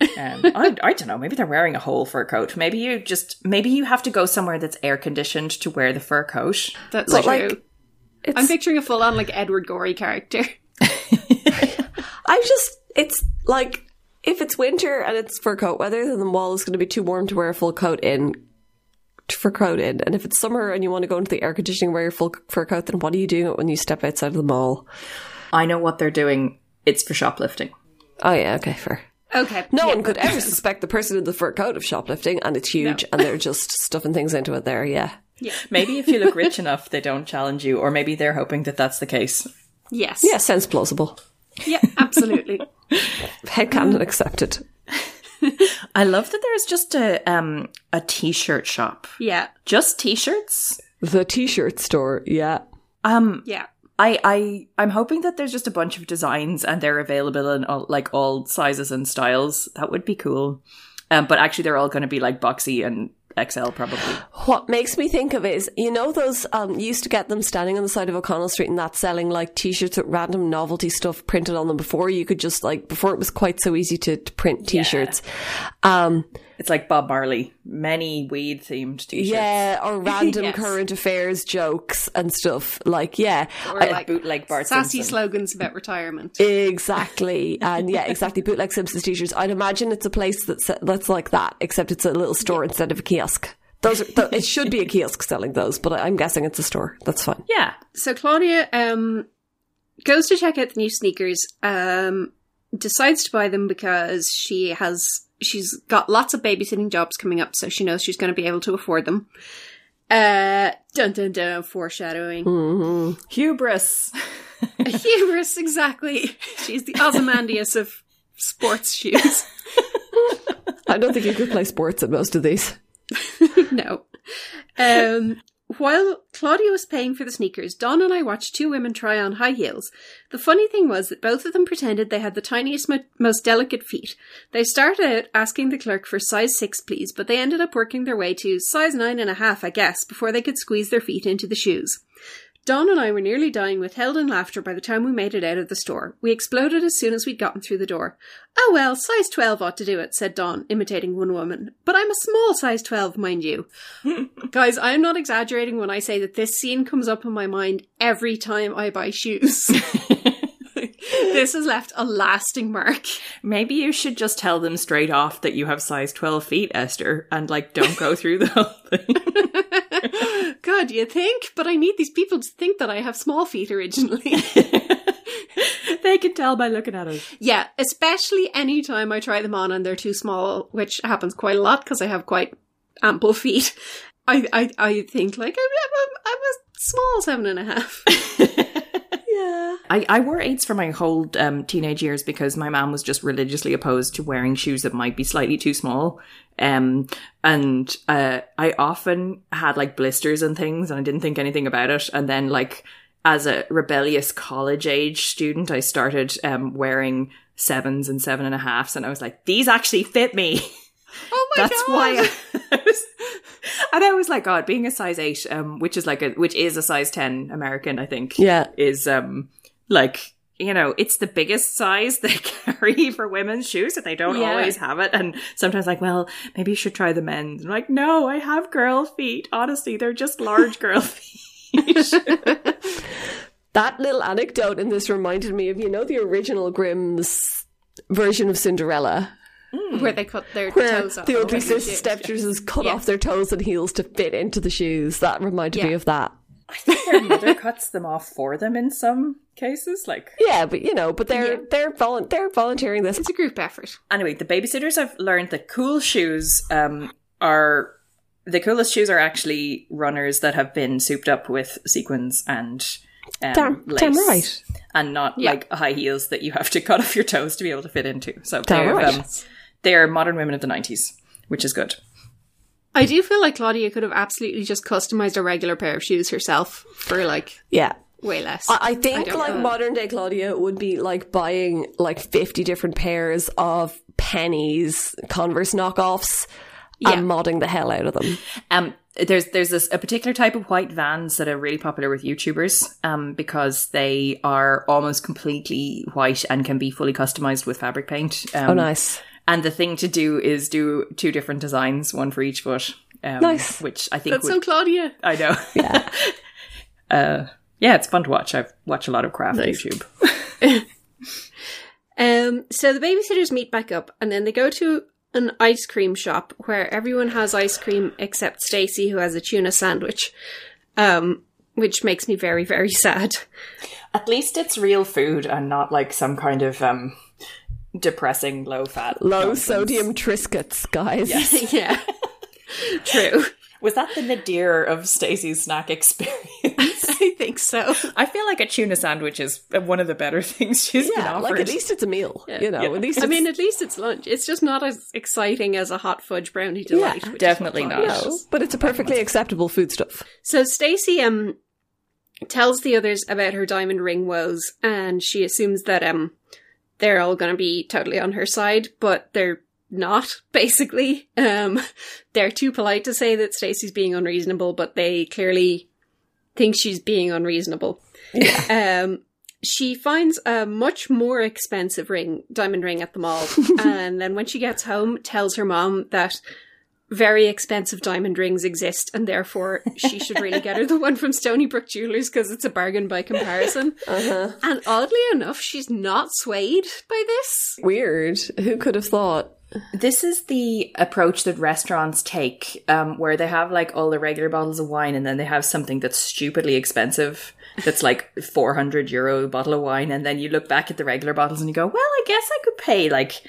Um, I, I don't know. Maybe they're wearing a whole fur coat. Maybe you just maybe you have to go somewhere that's air conditioned to wear the fur coat. That's But, true. like, It's, I'm picturing a full on like Edward Gorey character. I just, it's like, if it's winter and it's fur coat weather, then the wall is going to be too warm to wear a full coat in. For coat in, and if it's summer and you want to go into the air conditioning, wear your full fur coat. Then what are you doing when you step outside of the mall? I know what they're doing. It's for shoplifting. Oh yeah, okay, fair. Okay. No yeah. one could ever suspect the person in the fur coat of shoplifting, and it's huge, and they're just stuffing things into it. There, yeah. Maybe if you look rich enough, they don't challenge you, or maybe they're hoping that that's the case. Yes. Yeah, sounds plausible. Yeah, absolutely. Headcanon accepted. I love that there's just a um a t-shirt shop. yeah. Just t-shirts. The t-shirt store, yeah. Um, Yeah. I I I'm hoping that there's just a bunch of designs and they're available in all, like all sizes and styles. That would be cool. Um, but actually, they're all going to be like boxy and XL probably. What makes me think of it is, you know, those um, you used to get them standing on the side of O'Connell Street and that selling like t-shirts with random novelty stuff printed on them before you could just like before it was quite so easy to, to print t-shirts. Um, It's like Bob Marley, many weed themed t-shirts. yeah, or random Yes. current affairs jokes and stuff. Like, yeah, Or like like bootleg Bart sassy Simpson. slogans about retirement. Exactly, and yeah, exactly. Bootleg Simpsons t-shirts. I'd imagine it's a place that's that's like that, except it's a little store instead of a kiosk. Those are, th- it should be a kiosk selling those, but I'm guessing it's a store. That's fine. Yeah, So Claudia um goes to check out the new sneakers, um decides to buy them because she has she's got lots of babysitting jobs coming up, so she knows she's going to be able to afford them. Uh dun dun dun foreshadowing. Mm-hmm. hubris. Hubris, exactly. She's the Ozymandias of sports shoes. I don't think you could play sports at most of these. no. Um, while Claudia was paying for the sneakers. Dawn and I watched two women try on high heels. The funny thing was that both of them pretended they had the tiniest, mo- most delicate feet. They started out asking the clerk for size 6, please, but they ended up working their way to size nine and a half, I guess, before they could squeeze their feet into the shoes. Dawn and I were nearly dying with held in laughter by the time we made it out of the store. We exploded as soon as we'd gotten through the door. Oh well, size 12 ought to do it, said Dawn, imitating one woman. But I'm a small size 12, mind you. Guys, I'm not exaggerating when I say that this scene comes up in my mind every time I buy shoes. this has left a lasting mark. Maybe you should just tell them straight off that you have size 12 feet, Esther, and like don't go through the whole thing. God, you think? But I need these people to think that I have small feet originally. they can tell by looking at us. yeah, especially any time I try them on and they're too small, which happens quite a lot because I have quite ample feet. I, I, I think like I'm, I'm, I'm a small seven and a half. Yeah. I, I wore eights for my whole um, teenage years because my mom was just religiously opposed to wearing shoes that might be slightly too small. Um, and uh, I often had like blisters and things, and I didn't think anything about it. And then, like, as a rebellious college age student, I started um, wearing sevens and seven and a halfs, and I was like, these actually fit me. Oh my That's god! why I, I was, and I was like, God, being a size eight, um, which is like a, which is a size 10 American, I think Yeah. is um like you know it's the biggest size they carry for women's shoes that they don't Yeah. always have it and sometimes like well maybe you should try the men's I'm like no i have girl feet honestly they're just large girl feet That little anecdote in this reminded me of, you know, the original Grimm's version of Cinderella, Where they cut their where toes off. the ugly Like they sis- do. stepsisters cut Yeah. off their toes and heels to fit into the shoes. That reminded me of that. i think their mother cuts them off for them in some cases like Yeah, but you know, but they're Yeah. they're volu- they're volunteering this. It's a group effort. anyway the babysitters have learned that cool shoes um are the coolest shoes are actually runners that have been souped up with sequins and um, Damn, lace. damn right. and not Yeah. like high heels that you have to cut off your toes to be able to fit into. So Damn they're, right. um, they're modern women of the 90s, which is good. I do feel like Claudia could have absolutely just customized a regular pair of shoes herself for like Yeah. way less. I, I think don't like know. modern day Claudia would be like buying like 50 different pairs of Penneys Converse knockoffs Yeah. and modding the hell out of them. Um, there's there's this a particular type of white vans that are really popular with YouTubers, um, because they are almost completely white and can be fully customized with fabric paint. Um, Oh, nice. And the thing to do is do two different designs, one for each foot. Um, Nice. Which I think That's would, so Claudia. I know. Yeah. uh, yeah, it's fun to watch. I've watched a lot of craft on Nice. YouTube. Um, so the babysitters meet back up, and then they go to an ice cream shop where everyone has ice cream except Stacey, who has a tuna sandwich. Um, which makes me very, very sad. At least it's real food and not like some kind of um depressing low fat Low nonsense. sodium Triscuits, guys. yeah, true. Was that the nadir of Stacey's snack experience? I think so. I feel like a tuna sandwich is one of the better things she's been offered. like at least it's a meal. You know, Yeah. at least I mean, at least it's lunch. It's just not as exciting as a hot fudge brownie delight. which definitely not. No, but it's a perfectly acceptable foodstuff. So Stacey um tells the others about her diamond ring woes, and she assumes that um they're all going to be totally on her side, but they're not. Basically, um, they're too polite to say that Stacey's being unreasonable, but they clearly think she's being unreasonable. um. She finds a much more expensive ring, diamond ring at the mall, and then when she gets home, tells her mom that very expensive diamond rings exist, and therefore she should really get her the one from Stoneybrook Jewelers because it's a bargain by comparison. Uh-huh. And oddly enough, she's not swayed by this. Weird. Who could have thought? This is the approach that restaurants take, um, where they have like all the regular bottles of wine and then they have something that's stupidly expensive. That's like 400 euro bottle of wine. And then you look back at the regular bottles and you go, well, I guess I could pay like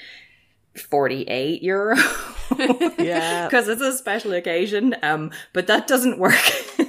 48 euro Yeah. because it's a special occasion. Um, but that doesn't work.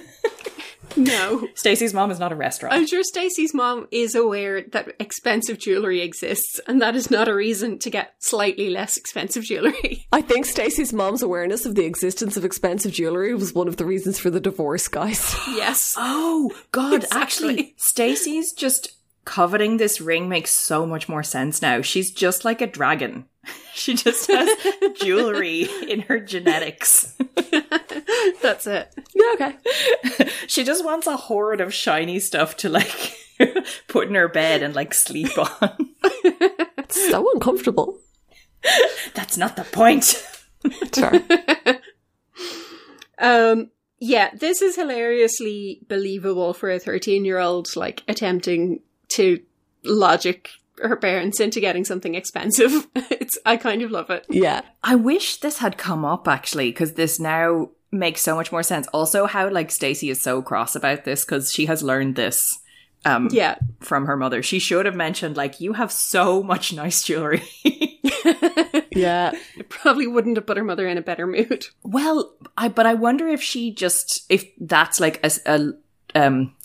No. Stacey's mom is not a restaurant. I'm sure Stacey's mom is aware that expensive jewelry exists, and that is not a reason to get slightly less expensive jewelry. I think Stacey's mom's awareness of the existence of expensive jewelry was one of the reasons for the divorce, guys. yes. oh God! Exactly. Actually, Stacey's just coveting this ring makes so much more sense now. She's just like a dragon. She just has jewelry in her genetics. That's it. Yeah, okay. She just wants a horde of shiny stuff to like put in her bed and like sleep on. It's so uncomfortable. That's not the point. Sorry. Um, yeah, this is hilariously believable for a 13 year old, like, attempting to logic her parents into getting something expensive. it's, I kind of love it. Yeah. I wish this had come up actually, because this now makes so much more sense. Also, how like Stacey is so cross about this because she has learned this um Yeah. from her mother. She should have mentioned like you have so much nice jewelry. Yeah. It probably wouldn't have put her mother in a better mood. well, I but I wonder if she just if that's like a. um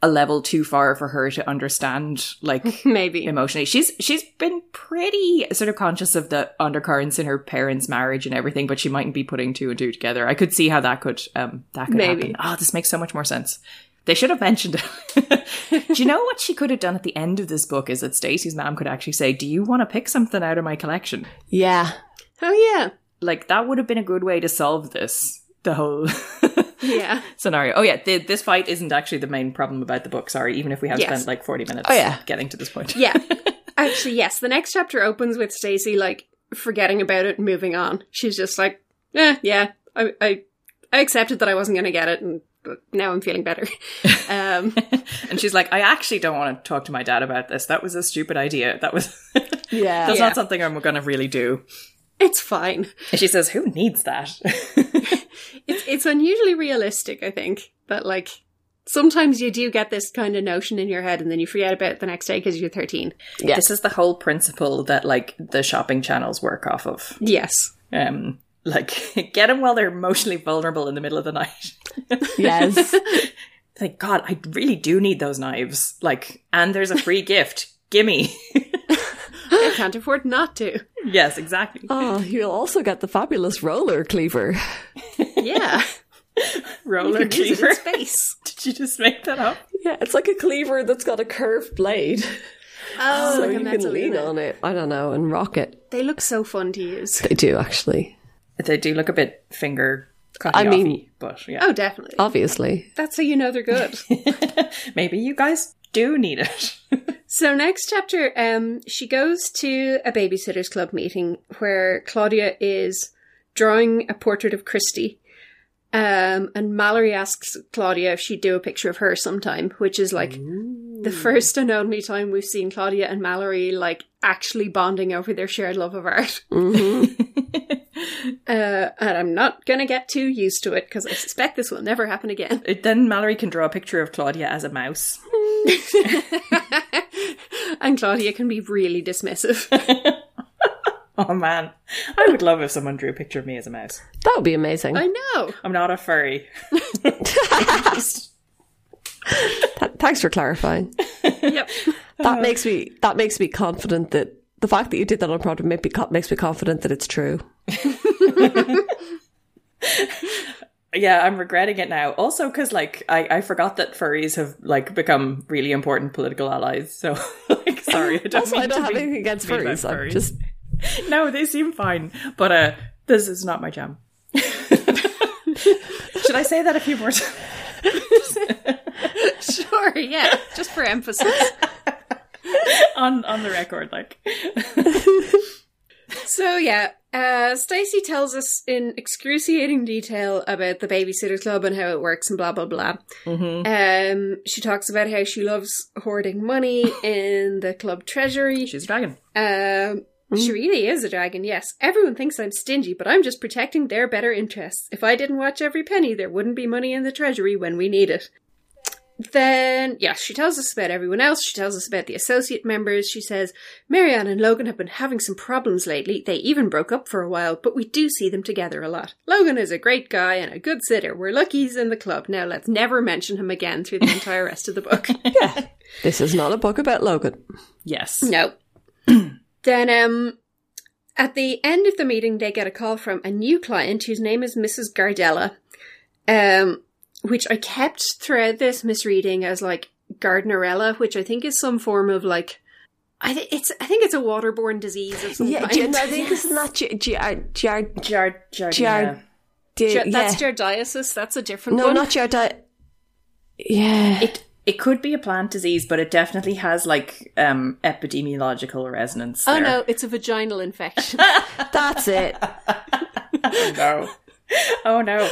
a level too far for her to understand like Maybe. emotionally. She's she's been pretty sort of conscious of the undercurrents in her parents' marriage and everything, but she mightn't be putting two and two together. I could see how that could um that could Maybe. happen. Oh, this makes so much more sense. They should have mentioned it. Do you know what she could have done at the end of this book? Is that stacey's mom could actually say, "Do you want to pick something out of my collection?" Yeah. Oh, yeah. Like that would have been a good way to solve this. The whole Yeah. scenario. Oh yeah, th- this fight isn't actually the main problem about the book. Sorry, even if we have Yes. spent like forty minutes Oh, yeah. getting to this point. Yeah. Actually, yes. The next chapter opens with Stacey, like, forgetting about it and moving on. She's just like, eh, yeah, I, I, I accepted that I wasn't going to get it, and now I'm feeling better. Um, And she's like, I actually don't want to talk to my dad about this. That was a stupid idea. That was Yeah. that's Yeah. not something I'm going to really do. It's fine. And she says, Who needs that? It's it's unusually realistic, I think, that like sometimes you do get this kind of notion in your head and then you forget about it the next day because you're 13. Yeah. This is the whole principle that like the shopping channels work off of. Yes. Um, like get them while they're emotionally vulnerable in the middle of the night. Yes. like God, I really do need those knives. Like, and there's a free gift. Gimme. I can't afford not to. yes, exactly. Oh, you'll also get the fabulous roller cleaver. Yeah. Roller You can use it cleaver. in space. Did you just make that up? Yeah, it's like a cleaver that's got a curved blade. Oh, so like a you can lean Mezzaluna. on it. I don't know, and rock it. They look so fun to use. They do, actually. They do look a bit finger I mean- offy, but yeah. Oh, definitely. Obviously. That's how you know they're good. Maybe you guys do need it. So next chapter, um, she goes to a babysitters club meeting where Claudia is drawing a portrait of Kristy. Um, and Mallory asks Claudia if she'd do a picture of her sometime, which is like the first and only time we've seen Claudia and Mallory like actually bonding over their shared love of art. Uh, and I'm not gonna get too used to it because I suspect this will never happen again. Then Mallory can draw a picture of Claudia as a mouse. and Claudia can be really dismissive. Oh man, I would love if someone drew a picture of me as a mouse. That would be amazing. I know. I'm not a furry. Just- Th- Thanks for clarifying. Yep. That makes me that makes me confident that the fact that you did that on project make me makes me confident that it's true. Yeah, I'm regretting it now. Also, because like I, I forgot that furries have like become really important political allies. So like, sorry, I don't Also, mean I don't to have be anything against about furries. I'm just no, they seem fine, but uh, this is not my jam. Should I say that a few more times? Sure, yeah. Just for emphasis. on on the record, like So yeah, uh, Stacey tells us in excruciating detail about the Babysitters Club and how it works and blah blah blah. Um, she talks about how she loves hoarding money in the club treasury. she's a dragon. Um, she really is a dragon. Yes, everyone thinks I'm stingy, but I'm just protecting their better interests. If I didn't watch every penny, there wouldn't be money in the treasury when we need it. Then, yeah, she tells us about everyone else. She tells us about the associate members. She says, Mary Anne and Logan have been having some problems lately. They even broke up for a while, but we do see them together a lot. Logan is a great guy and a good sitter. We're lucky he's in the club. Now let's never mention him again through the entire rest of the book. Yeah. This is not a book about Logan. Yes. No. then, um, at the end of the meeting, they get a call from a new client whose name is Mrs. Gardella, um, which I kept throughout this misreading as like Gardnerella, which I think is some form of like. I think it's. I think it's a waterborne disease of some Yeah, kind. J- no, I think it's not J- J- uh, Jar. Jar, jar, Jar- Jar- yeah. That's giardiasis. That's a different no, one. not Jardi. Yeah. It it could be a plant disease, but it definitely has like um epidemiological resonance. oh there. no, it's a vaginal infection. That's it. Oh no! Oh no!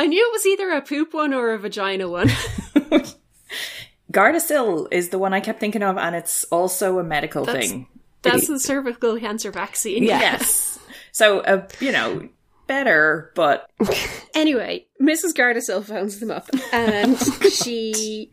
I knew it was either a poop one or a vagina one. Gardasil is the one I kept thinking of, and it's also a medical That's- thing. That's the cervical cancer vaccine. Yeah. Yes. So, uh, you know, better, but Anyway, Mrs. Gardasil phones them up and she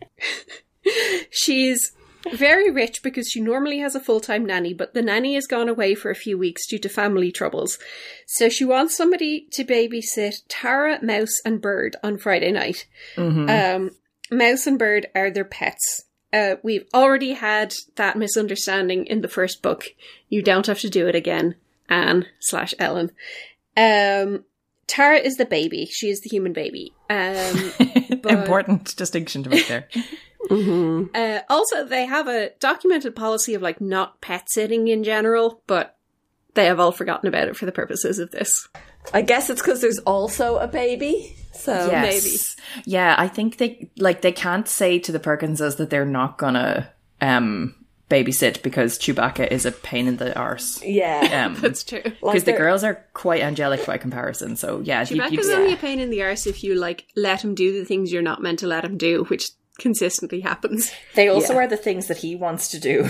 she's very rich because she normally has a full-time nanny, but the nanny has gone away for a few weeks due to family troubles. So she wants somebody to babysit Tara, Mouse, and Bird on Friday night. Um, Mouse and Bird are their pets. Uh, we've already had that misunderstanding in the first book. You don't have to do it again, Ann slash Ellen. Um, Tara is the baby. She is the human baby. Um, but- important distinction to make there. uh, also, they have a documented policy of like not pet sitting in general, but they have all forgotten about it for the purposes of this. I guess it's because there's also a baby. So Yes. Yeah, I think they like they can't say to the Perkinses that they're not gonna um babysit because Chewbacca is a pain in the arse. Yeah. Um, That's true. because the girls are quite angelic by comparison. So yeah, you- you- Chewbacca's only a pain in the arse if you like let him do the things you're not meant to let him do, which consistently happens. they also Yeah. are the things that he wants to do.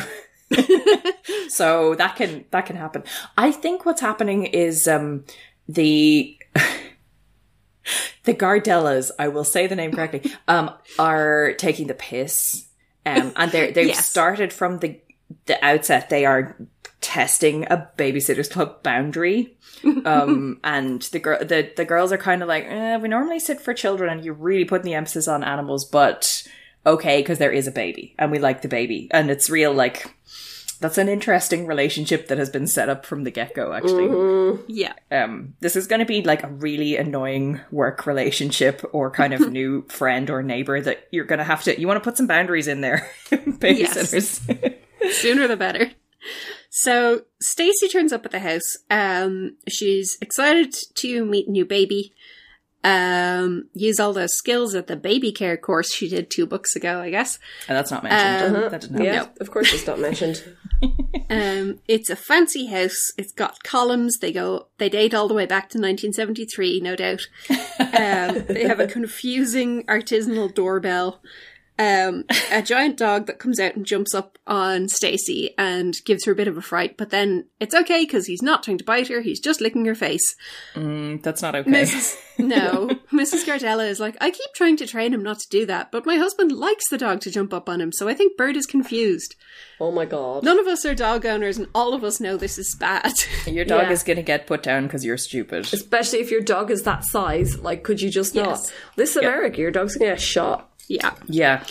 so that can that can happen. I think what's happening is um the the Gardellas, I will say the name correctly, um, are taking the piss. Um, and they're they've Yes. started from the the outset they are testing a babysitters club boundary. Um and the girl the, the girls are kind of like, eh, we normally sit for children and you're really putting the emphasis on animals, but okay, because there is a baby and we like the baby. And it's real like that's an interesting relationship that has been set up from the get go, actually. Yeah. Um, this is going to be like a really annoying work relationship or kind of new friend or neighbor that you're going to have to, you want to put some boundaries in there, babysitters. Sooner the better. So Stacey turns up at the house. Um, she's excited to meet a new baby. Um, use all those skills at the baby care course she did two books ago, I guess. and that's not mentioned. That didn't happen. Yeah, of course it's not mentioned. Um, it's a fancy house. It's got columns. They go, they date all the way back to 1973, no doubt. Um, they have a confusing artisanal doorbell. Um, a giant dog that comes out and jumps up on Stacey and gives her a bit of a fright, but then it's okay because he's not trying to bite her. He's just licking her face. Mm, that's not okay. Mrs. No, Mrs. Gardella is like, I keep trying to train him not to do that, but my husband likes the dog to jump up on him, so I think Bird is confused. Oh my god. None of us are dog owners, and all of us know this is bad. Your dog Yeah. is going to get put down because you're stupid. Especially if your dog is that size. Like, could you just not? Yes. This is America. Your dog's gonna get shot. Yeah. Yeah.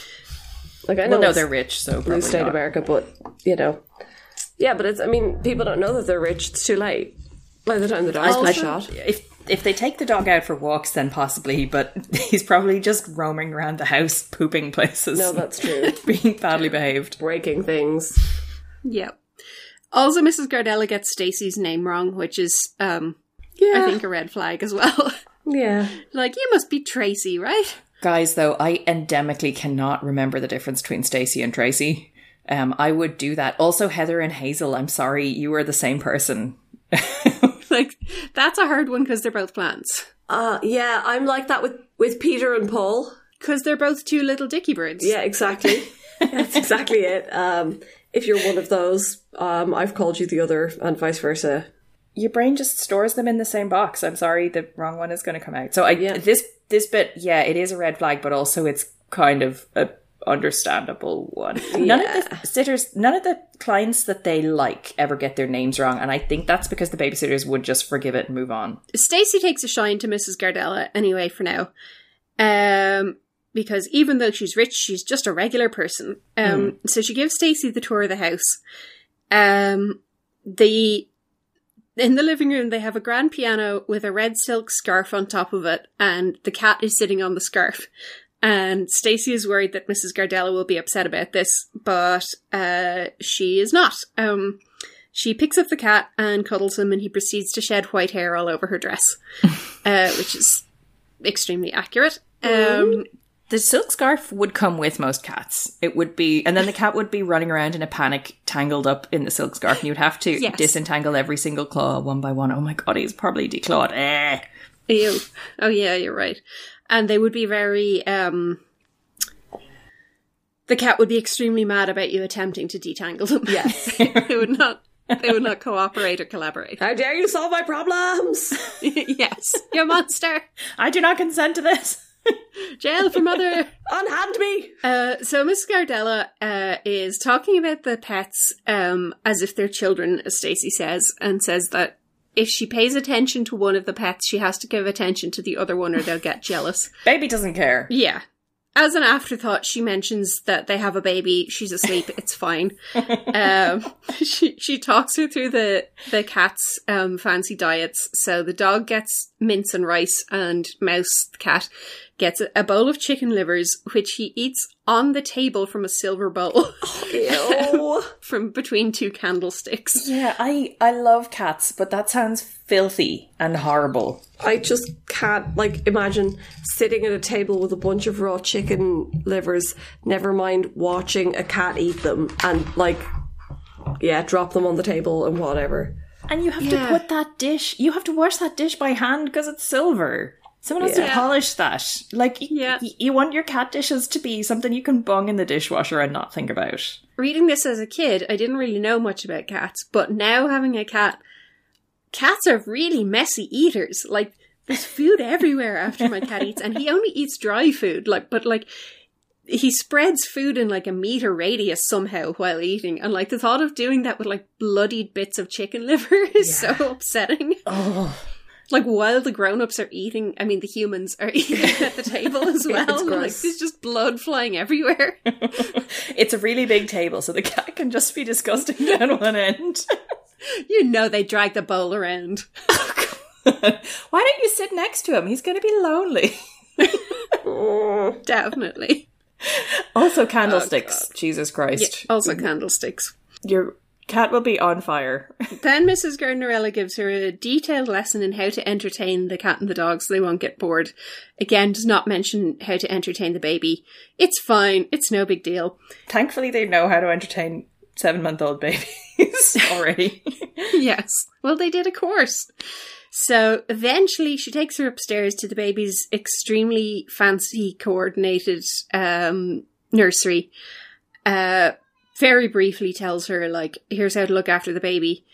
Like, I know Well, no, they're rich, so blue state not. America, but you know, yeah. But it's. I mean, people don't know that they're rich. It's too late. By the time the dog's been shot. If if they take the dog out for walks, then possibly, but he's probably just roaming around the house, pooping places. No, that's true. being badly behaved. Breaking things. Yeah. Also, Mrs. Gardella gets Stacey's name wrong, which is, um, Yeah. I think a red flag as well. Yeah. like, you must be Tracy, right? Guys, though, I endemically cannot remember the difference between Stacey and Tracy. Um, I would do that. Also, Heather and Hazel, I'm sorry, you are the same person. Like, that's a hard one because they're both plants. Uh, yeah. I'm like that with with Peter and Paul. Because they're both two little dicky birds. Yeah, exactly. That's exactly it. Um, if you're one of those, um, I've called you the other, and vice versa. Your brain just stores them in the same box. I'm sorry, the wrong one is going to come out. So I Yeah. this this bit, yeah, it is a red flag, but also it's kind of a understandable one. None of the sitters, none of the clients that they like ever get their names wrong, and I think that's because the babysitters would just forgive it and move on. Stacey takes a shine to Mrs. Gardella anyway for now. Um, because even though she's rich, she's just a regular person. Um, so she gives Stacey the tour of the house. Um, the in the living room they have a grand piano with a red silk scarf on top of it, and the cat is sitting on the scarf. And Stacey is worried that Mrs. Gardella will be upset about this, but uh, she is not. Um, she picks up the cat and cuddles him, and he proceeds to shed white hair all over her dress, uh, which is extremely accurate. Um, The silk scarf would come with most cats. It would be, and then the cat would be running around in a panic, tangled up in the silk scarf, and you'd have to Yes. disentangle every single claw one by one. Oh my god, he's probably declawed. Eh. Ew. Oh yeah, you're right. And they would be very um the cat would be extremely mad about you attempting to detangle them. Yes. they would not they would not cooperate or collaborate. How dare you solve my problems? yes. You're a monster. I do not consent to this. Jail for mother. Unhand me! Uh, so Miss Gardella uh, is talking about the pets um, as if they're children, as Stacey says, and says that if she pays attention to one of the pets, she has to give attention to the other one, or they'll get jealous. Baby doesn't care. Yeah. As an afterthought, she mentions that they have a baby. She's asleep. It's fine. um, she she talks her through the the cat's um, fancy diets. So the dog gets mince and rice, and Mouse the cat gets a, a bowl of chicken livers, which he eats on the table from a silver bowl Ew. from between two candlesticks. Yeah, I I love cats, but that sounds filthy and horrible. I just can't, like, imagine sitting at a table with a bunch of raw chicken livers, never mind watching a cat eat them, and, like, yeah, drop them on the table and whatever. And you have Yeah. to put that dish. You have to wash that dish by hand because it's silver. Someone has Yeah. to polish that. Like, y- Yeah. y- you want your cat dishes to be something you can bung in the dishwasher and not think about. reading this as a kid, I didn't really know much about cats, but now having a cat, cats are really messy eaters. Like, there's food everywhere after my cat eats, and he only eats dry food. Like, but like, he spreads food in like a meter radius somehow while eating, and like the thought of doing that with like bloodied bits of chicken liver is so upsetting. Oh, Like while the grown-ups are eating, I mean the humans are eating at the table as well. like there's just blood flying everywhere. it's a really big table, so the cat can just be disgusting down one end. you know they drag the bowl around. Oh, Why don't you sit next to him? He's going to be lonely. Definitely. Also, candlesticks. Oh, Jesus Christ. Also candlesticks. Your cat will be on fire. Then Mrs. Gardnerella gives her a detailed lesson in how to entertain the cat and the dog so they won't get bored. Again, does not mention how to entertain the baby. It's fine. It's no big deal. Thankfully, they know how to entertain seven month old babies already. yes. Well, they did a course. So eventually she takes her upstairs to the baby's extremely fancy coordinated um, nursery. Uh, very briefly tells her, like, here's how to look after the baby.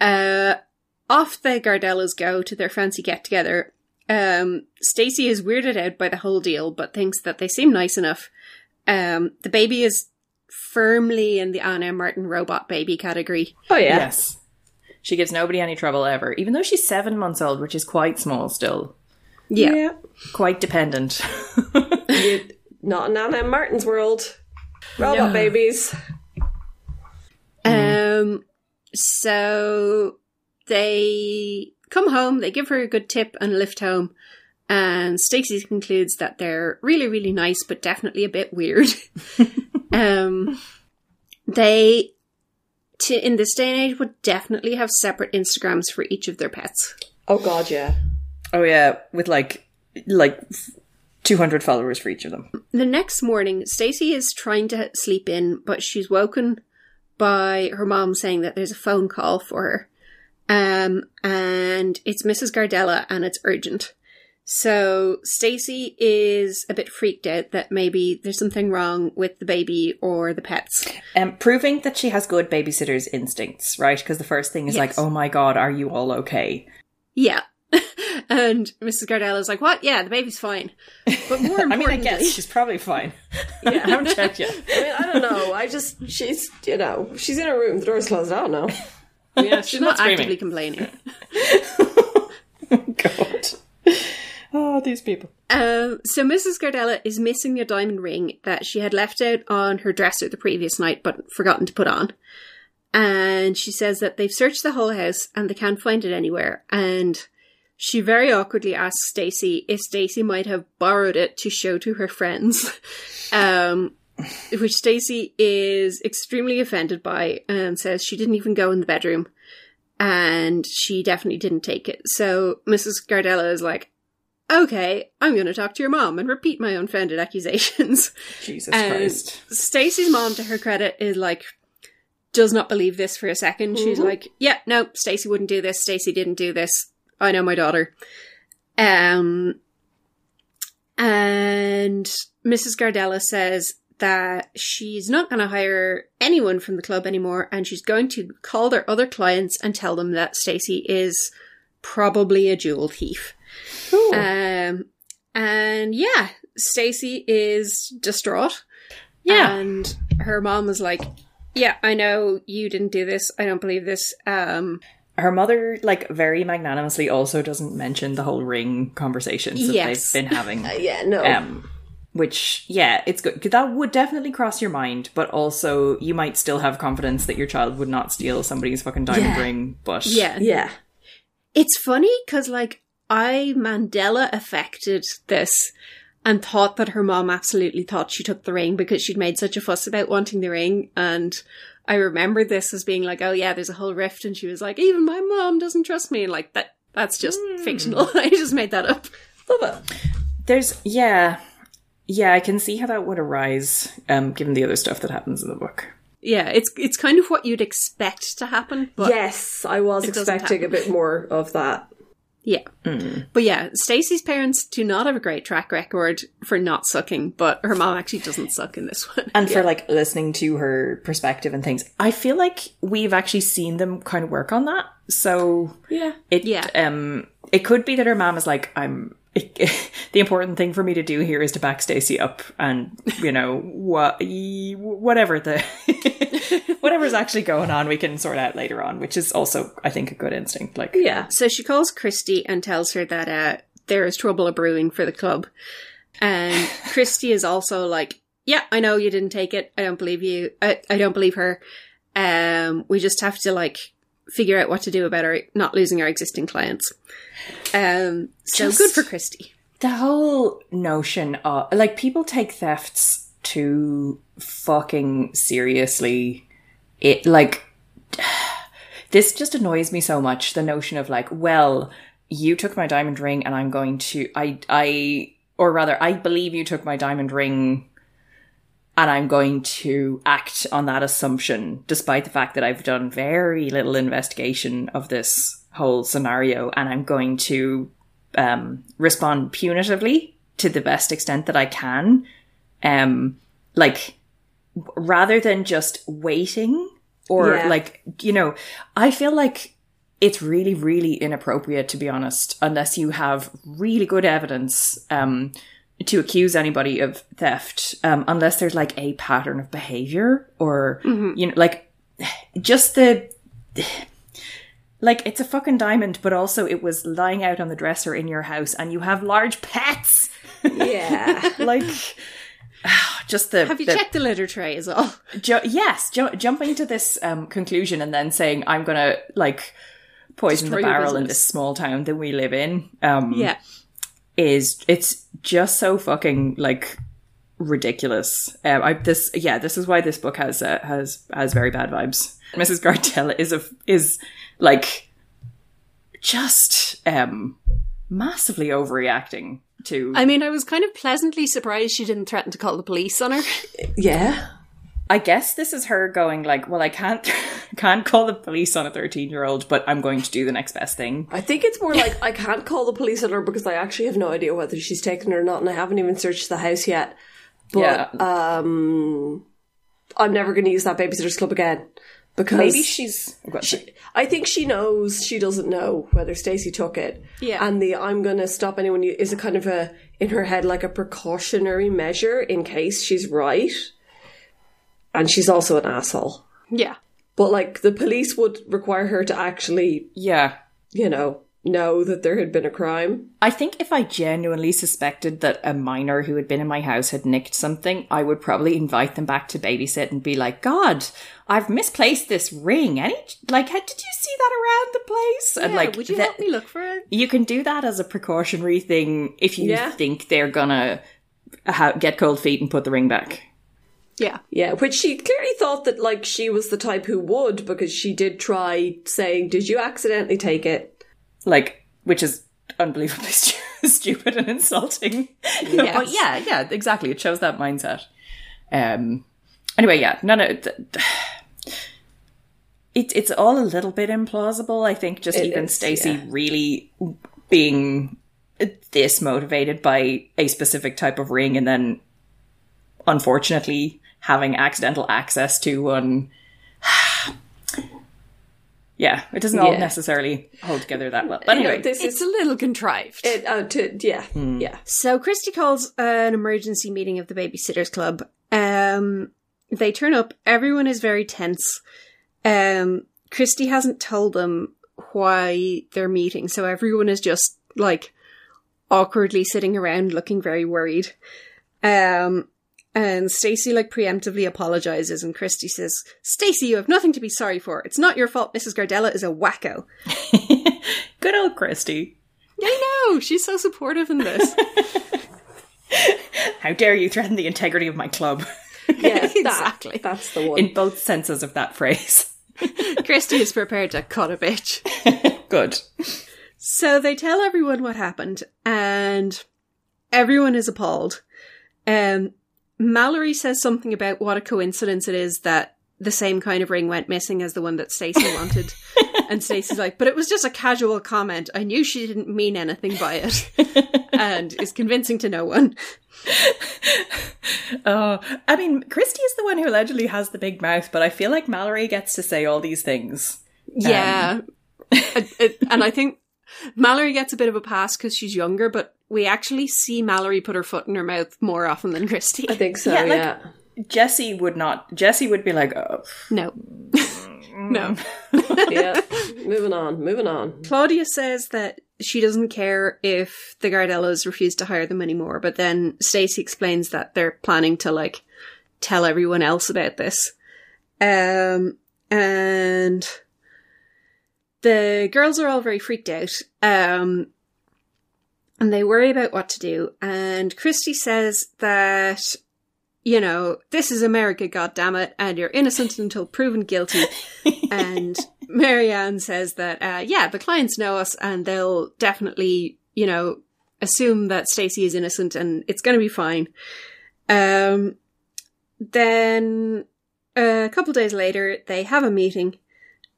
Uh, off the Gardellas go to their fancy get together. Um, Stacey is weirded out by the whole deal, but thinks that they seem nice enough. Um, the baby is firmly in the Ann M. Martin robot baby category. Oh, yeah. Yes. She gives nobody any trouble ever, even though she's seven months old, which is quite small still. Yeah. Quite dependent. Not in Ann M. Martin's world. Robot Yeah. babies. Um, so they come home, they give her a good tip and lift home, and Stacey concludes that they're really, really nice, but definitely a bit weird. um, they, to, in this day and age, would definitely have separate Instagrams for each of their pets. Oh, God, yeah. oh yeah, with like like two hundred followers for each of them. The next morning, Stacey is trying to sleep in, but she's woken by her mom saying that there's a phone call for her. Um, and it's Mrs. Gardella and it's urgent. So Stacey is a bit freaked out that maybe there's something wrong with the baby or the pets. Um, proving that she has good babysitter's instincts, right? Because the first thing is Yes. like, "Oh my god, are you all okay?" Yeah. and Mrs. Gardella's like, "What? Yeah, the baby's fine." But more I mean, I importantly, guess she's probably fine. Yeah, I haven't checked yet. I mean, I don't know. I just she's you know she's in her room. The door's closed. I don't know. Yeah, she's not screaming. actively complaining. God. Oh, these people. Um, so Mrs. Gardella is missing a diamond ring that she had left out on her dresser the previous night but forgotten to put on. And she says that they've searched the whole house and they can't find it anywhere. And she very awkwardly asks Stacey if Stacey might have borrowed it to show to her friends. Um, which Stacey is extremely offended by and says she didn't even go in the bedroom and she definitely didn't take it. So Mrs. Gardella is like, okay, I'm going to talk to your mom and repeat my unfounded accusations. Jesus And Christ. Stacey's mom, to her credit, is like, does not believe this for a 2nd She's like, yeah, no, Stacey wouldn't do this. Stacey didn't do this. I know my daughter. Um, and Mrs. Gardella says that she's not going to hire anyone from the club anymore and she's going to call their other clients and tell them that Stacey is probably a jewel thief. Um, and yeah, Stacey is distraught. Yeah. And her mom was like, yeah, I know you didn't do this. I don't believe this. Um, Her mother, like, very magnanimously also doesn't mention the whole ring conversations that Yes. they've been having. Yeah, no. Um, which, yeah, it's good That would definitely cross your mind, but also you might still have confidence that your child would not steal somebody's fucking diamond Yeah. ring. But yeah. yeah. It's funny because, like, I Mandela affected this and thought that her mom absolutely thought she took the ring because she'd made such a fuss about wanting the ring. And I remember this as being like, oh, yeah, there's a whole rift. And she was like, even my mom doesn't trust me. And, like, that that's just fictional. I just made that up. Love it. there's, yeah, yeah, I can see how that would arise, um, given the other stuff that happens in the book. Yeah, it's it's kind of what you'd expect to happen. But yes, I was it doesn't expecting a bit more of that. Yeah. But yeah, Stacey's parents do not have a great track record for not sucking, but her mom actually doesn't suck in this one. And for like listening to her perspective and things, I feel like we've actually seen them kind of work on that. So Yeah. it, Yeah. um, it could be that her mom is like, I'm. the important thing for me to do here is to back Stacey up, and you know what, whatever the whatever's actually going on, we can sort out later on, which is also, I think, a good instinct. Like, Yeah. So she calls Kristy and tells her that uh, there is trouble a brewing for the club. And Kristy is also like, yeah, I know you didn't take it. I don't believe you. I, I don't believe her. Um, we just have to like figure out what to do about our not losing our existing clients. Um, so Just- good for Kristy. the whole notion of like people take thefts too fucking seriously it like this just annoys me so much the notion of like well you took my diamond ring and i'm going to i i or rather i believe you took my diamond ring and i'm going to act on that assumption despite the fact that i've done very little investigation of this whole scenario and i'm going to um, respond punitively to the best extent that I can. Um, like rather than just waiting or Yeah. like you know, I feel like it's really really inappropriate to be honest unless you have really good evidence um to accuse anybody of theft um unless there's like a pattern of behavior or you know like just the like it's a fucking diamond, but also it was lying out on the dresser in your house, and you have large pets. Yeah. like, just the Have you the- checked the litter tray? Is all. Ju- yes, ju- jumping to this um, conclusion and then saying I'm gonna like poison Destroy the barrel in this small town that we live in. Um, Yeah. is it's just so fucking like ridiculous. Um, I this yeah, this is why this book has uh, has has very bad vibes. Mrs. Gardella is a is like just um massively overreacting to. I mean, I was kind of pleasantly surprised she didn't threaten to call the police on her. yeah. I guess this is her going like, well, I can't can't call the police on a thirteen year old, but I'm going to do the next best thing. I think it's more like I can't call the police on her because I actually have no idea whether she's taken or not, and I haven't even searched the house yet. But yeah, um, I'm never going to use that babysitters club again. Because Maybe she's. sorry. I think she knows she doesn't know whether Stacey took it. Yeah. And the I'm going to stop anyone is a kind of a, in her head, like a precautionary measure in case she's right. And she's also an asshole. Yeah. But like the police would require her to actually, yeah. you know, know that there had been a crime. I think if I genuinely suspected that a minor who had been in my house had nicked something, I would probably invite them back to babysit and be like, God, I've misplaced this ring. Any, like, did you see that around the place? and like, would you the- help me look for it? you can do that as a precautionary thing if you Yeah. think they're gonna ha- get cold feet and put the ring back. Yeah. Yeah, which she clearly thought that like she was the type who would because she did try saying, "Did you accidentally take it?" Like, which is unbelievably stu- stupid and insulting. Yes. but yeah, yeah, exactly. It shows that mindset. Um. Anyway, yeah, no, no. Th- it, it's all a little bit implausible. I think just It even is, Stacey yeah. really being this motivated by a specific type of ring and then unfortunately having accidental access to one. yeah, it doesn't all Yeah. necessarily hold together that well. But You know, anyway, this It's is a little contrived. it. Uh, to yeah, yeah. So Kristy calls an emergency meeting of the Babysitters Club. Um, they turn up. Everyone is very tense. Um, Kristy hasn't told them why they're meeting, so everyone is just like awkwardly sitting around, looking very worried. Um, and Stacey like preemptively apologizes, and Kristy says, "Stacey, you have nothing to be sorry for. It's not your fault. Mrs. Gardella is a wacko." good old Kristy. I know she's so supportive in this. How dare you threaten the integrity of my club? Yeah, that- Exactly. that's the one. In both senses of that phrase. Kristy is prepared to cut a bitch. Good. So they tell everyone what happened, and everyone is appalled. Um, Mallory says something about what a coincidence it is that the same kind of ring went missing as the one that Stacey wanted. and Stacey's like, but it was just a casual comment. I knew she didn't mean anything by it. and is convincing to no one. Oh, I mean, Kristy is the one who allegedly has the big mouth, but I feel like Mallory gets to say all these things. Yeah. Um, it- and I think Mallory gets a bit of a pass because she's younger, but we actually see Mallory put her foot in her mouth more often than Kristy. I think so. Yeah, Yeah, Jessi would not. Jessi would be like, oh, No. no. yeah. Moving on. Moving on. Claudia says that she doesn't care if the Gardellas refuse to hire them anymore, but then Stacey explains that they're planning to like tell everyone else about this. Um and the girls are all very freaked out. Um and they worry about what to do. And Kristy says that you know, this is America, goddammit, and you're innocent until proven guilty. and Mary Anne says that, uh, yeah, the clients know us and they'll definitely, you know, assume that Stacey is innocent and it's going to be fine. Um, then a couple days later, they have a meeting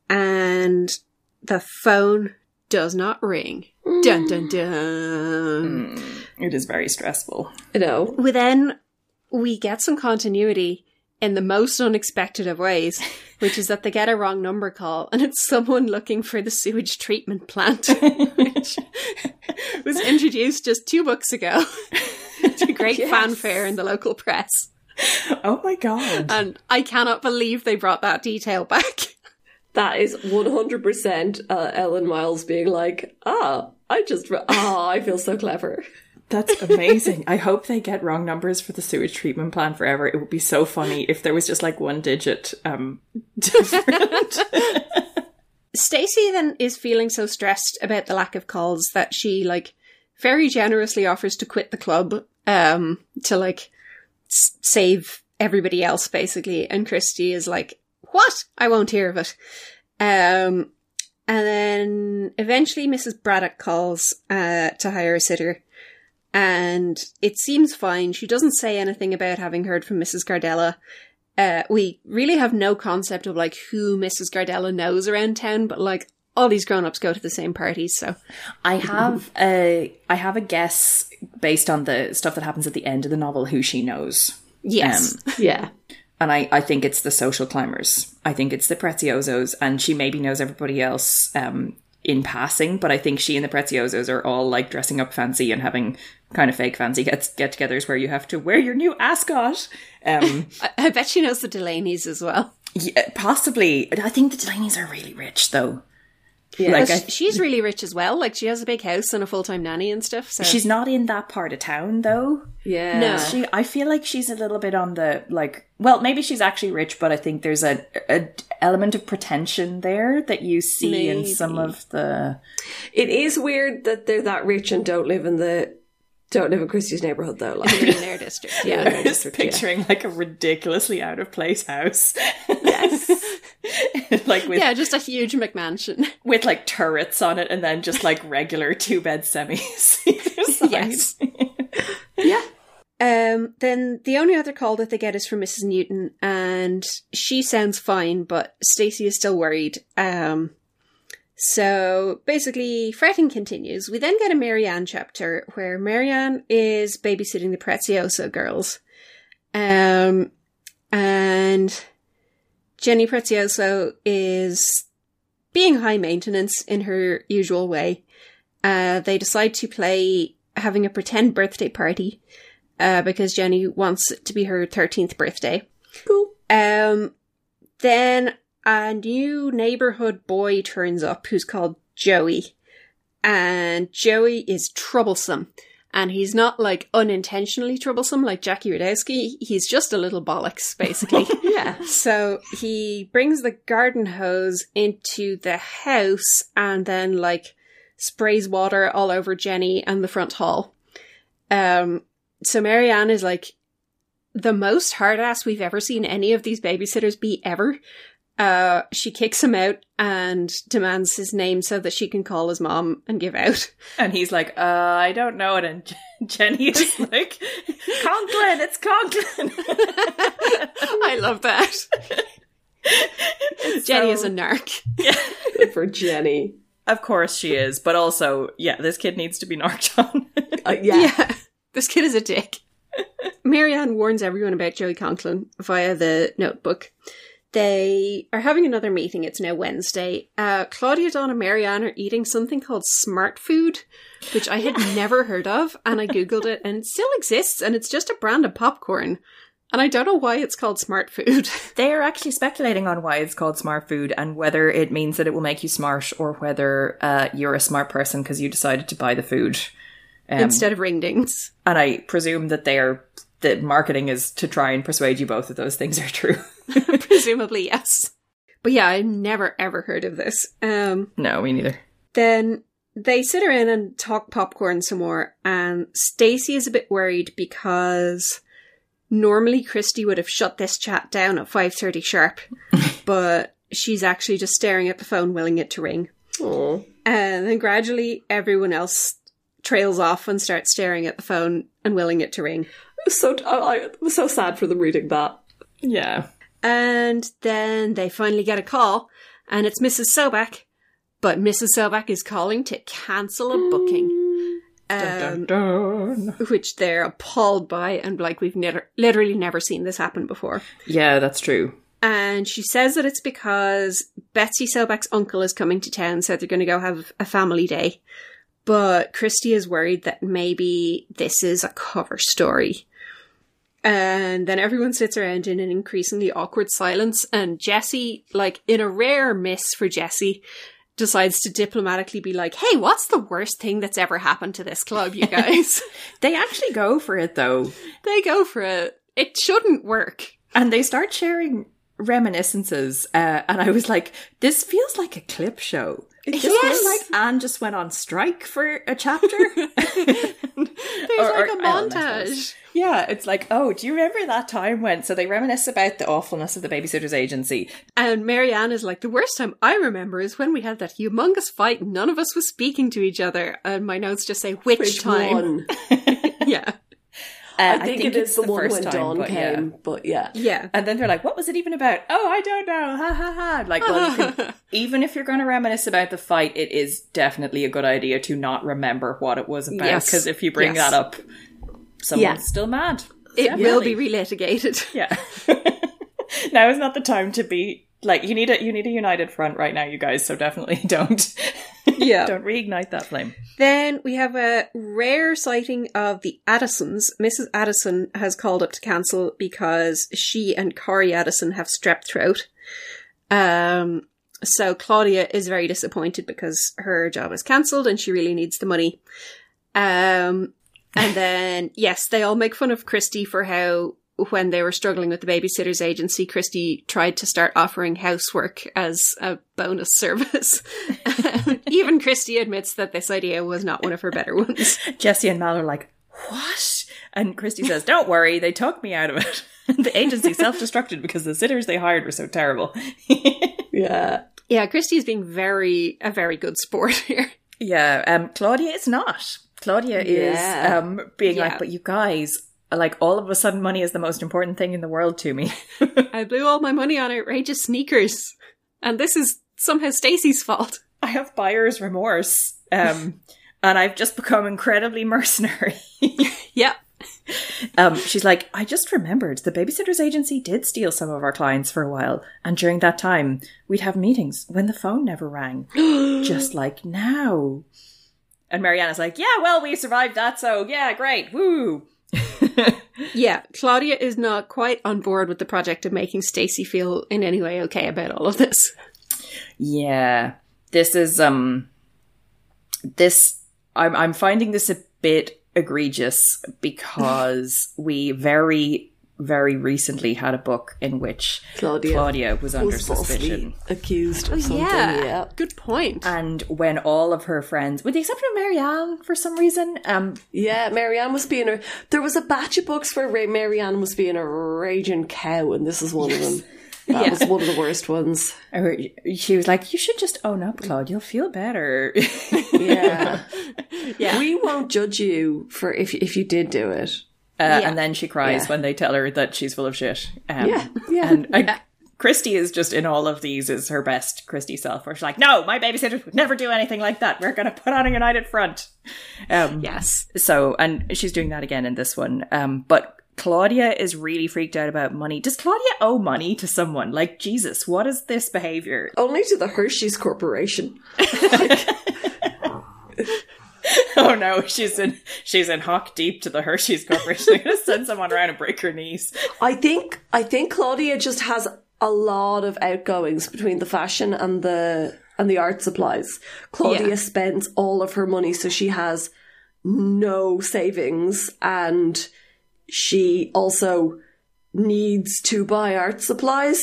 and the phone does not ring. Dun dun mm. dun. Mm. it is very stressful. Know. We then we get some continuity in the most unexpected of ways, which is that they get a wrong number call and it's someone looking for the sewage treatment plant, which was introduced just two books ago to great Yes. fanfare in the local press. Oh my god. And I cannot believe they brought that detail back. That is 100% uh, Ellen Miles being like, ah, I just, re- ah, I feel so clever. That's amazing. I hope they get wrong numbers for the sewage treatment plan forever. It would be so funny if there was just like one digit um different. Stacey then is feeling so stressed about the lack of calls that she like very generously offers to quit the club um to like s- save everybody else basically and Kristy is like what I won't hear of it um and then eventually Mrs Braddock calls uh to hire a sitter and it seems fine she doesn't say anything about having heard from Mrs Gardella uh, we really have no concept of like who Mrs. Gardella knows around town, but like all these grown-ups go to the same parties, so I have a I have a guess based on the stuff that happens at the end of the novel who she knows. yes. Yeah. And I, I think it's the social climbers. I think it's the Preziosos, and she maybe knows everybody else um, in passing, but I think she and the Preziosos are all like dressing up fancy and having kind of fake fancy get get togethers where you have to wear your new ascot. Um, I, I bet she knows the Delaney's as well. yeah, possibly. I think the Delaney's are really rich, though. Yeah. Like, I- she's really rich as well. Like she has a big house and a full time nanny and stuff. So She's not in that part of town, though. yeah. No. She, I feel like she's a little bit on the like. Well, maybe she's actually rich, but I think there's a, a element of pretension there that you see in some of the. It is weird that they're that rich and don't live in the don't live in Kristy's neighborhood though. Like, in their district. Yeah. I'm just picturing like a ridiculously out of place house. yes. like with Yeah, just a huge McMansion. with like turrets on it, and then just like regular two bed semis. Yes. yeah. Um, then the only other call that they get is from Mrs. Newton, and she sounds fine, but Stacey is still worried. Um, so basically, fretting continues. We then get a Mary Anne chapter where Mary Anne is babysitting the Prezioso girls. Um, and Jenny Prezioso is being high maintenance in her usual way. Uh, they decide to play having a pretend birthday party uh, because Jenny wants it to be her 13th birthday. Cool. Um, then a new neighborhood boy turns up who's called Joey. And Joey is troublesome. And he's not like unintentionally troublesome like Jackie Rodowsky. He's just a little bollocks, basically. Yeah. So he brings the garden hose into the house and then like sprays water all over Jenny and the front hall. Um, so Mary Anne is like the most hard ass we've ever seen any of these babysitters be ever. Uh, she kicks him out and demands his name so that she can call his mom and give out. And he's like, uh, I don't know it. And Jenny is like, Conklin, it's Conklin. I love that. Jenny is a so- narc. Good for Jenny. Of course she is, but also, yeah, this kid needs to be narked on. Uh, yeah. Yeah. This kid is a dick. Mary Anne warns everyone about Joey Conklin via the notebook. They are having another meeting. It's now Wednesday. Uh, Claudia, Dawn, and Marianne are eating something called smart food, which I had never heard of, and I googled it, and it still exists, and it's just a brand of popcorn. And I don't know why it's called smart food. they are actually speculating on why it's called smart food and whether it means that it will make you smart or whether uh, you're a smart person because you decided to buy the food. Um, instead of ringdings. and I presume that they are the marketing is to try and persuade you both that those things are true. Presumably, yes. But yeah, I never ever heard of this. Um, no, me neither. then they sit around and talk popcorn some more, and Stacey is a bit worried because normally Kristy would have shut this chat down at five thirty sharp, but she's actually just staring at the phone, willing it to ring. Aw. And then gradually, everyone else trails off and starts staring at the phone and willing it to ring. So I, I was so sad for them reading that. Yeah. And then they finally get a call, and it's Mrs. Sobak. But Mrs. Sobak is calling to cancel a booking. Um, Dun, dun. which they're appalled by, and like we've never, literally never seen this happen before. Yeah, that's true. And she says that it's because Betsy Sobak's uncle is coming to town, so they're going to go have a family day. But Kristy is worried that maybe this is a cover story. And then everyone sits around in an increasingly awkward silence, and Jessi, like in a rare miss for Jessi, decides to diplomatically be like, "Hey, what's the worst thing that's ever happened to this club, you guys?" They actually go for it though. they go for it. It shouldn't work. And they start sharing reminiscences. Uh, and I was like, this feels like a clip show. It just Yes. feels like Ann just went on strike for a chapter. There's Or- like a Ellen, I suppose. montage. Yeah, it's like, oh, do you remember that time when? So they reminisce about the awfulness of the babysitter's agency. And Mary Anne is like, the worst time I remember is when we had that humongous fight and none of us was speaking to each other. And my notes just say, which, Which time? one? yeah. Uh, I, think it is it's the, one first when time, Dawn but yeah. came, but yeah. Yeah. And then they're like, what was it even about? Oh, I don't know. Ha ha ha. Like, well, can, even if you're going to reminisce about the fight, it is definitely a good idea to not remember what it was about. Yes. Because if you bring Yes. that up, someone's Yeah. still mad. It will be relitigated. Yeah. now is not the time to be like you need a you need a united front right now, you guys. So definitely don't Yeah. don't reignite that flame. Then we have a rare sighting of the Addisons. Mrs. Addison has called up to cancel because she and Corrie Addison have strep throat. Um, so Claudia is very disappointed because her job is cancelled and she really needs the money. Um, and then, yes, they all make fun of Kristy for how when they were struggling with the babysitters agency, Kristy tried to start offering housework as a bonus service. Even Kristy admits that this idea was not one of her better ones. Jessi and Mal are like, what? And Kristy says, don't worry, they took me out of it. the agency self-destructed because the sitters they hired were so terrible. Yeah. Yeah, Kristy is being very a very good sport here. yeah, um, Claudia is not. Claudia Yeah. is um, being Yeah. like, but you guys, like all of a sudden money is the most important thing in the world to me. I blew all my money on outrageous sneakers, and this is somehow Stacey's fault. I have buyer's remorse. Um, and I've just become incredibly mercenary. Yep. Um, she's like, I just remembered the babysitters agency did steal some of our clients for a while, and during that time, we'd have meetings when the phone never rang, just like now. And Mary Anne's like, Yeah, well, we survived that, so yeah, great, woo. Yeah, Claudia is not quite on board with the project of making Stacey feel in any way okay about all of this. Yeah, this is um, this I'm I'm finding this a bit egregious because we very very recently had a book in which Claudia, Claudia was under was falsely suspicion. accused of something. yeah. Yeah. Good point. And when all of her friends, with the exception of Mary Anne for some reason, um, Yeah, Mary Anne was being a. There was a batch of books where Mary Anne was being a raging cow, and this is one of them. That was one of the worst ones. or she was like, "You should just own up, Claude. You'll feel better." Yeah, Yeah. we won't judge you for if if you did do it. Uh, Yeah. And then she cries Yeah. when they tell her that she's full of shit. Um, Yeah, yeah. And I, Kristy is just in all of these is her best Kristy self, where she's like, "No, my babysitters would never do anything like that. We're going to put on a united front." Um, yes. So, and she's doing that again in this one. Um, but Claudia is really freaked out about money. Does Claudia owe money to someone? Like, Jesus, what is this behavior? Only to the Hershey's Corporation. Oh no, she's in she's in hock deep to the Hershey's Corporation. They're gonna send someone around and break her knees. I think I think Claudia just has a lot of outgoings between the fashion and the and the art supplies. Claudia Yeah. spends all of her money, so she has no savings, and she also needs to buy art supplies,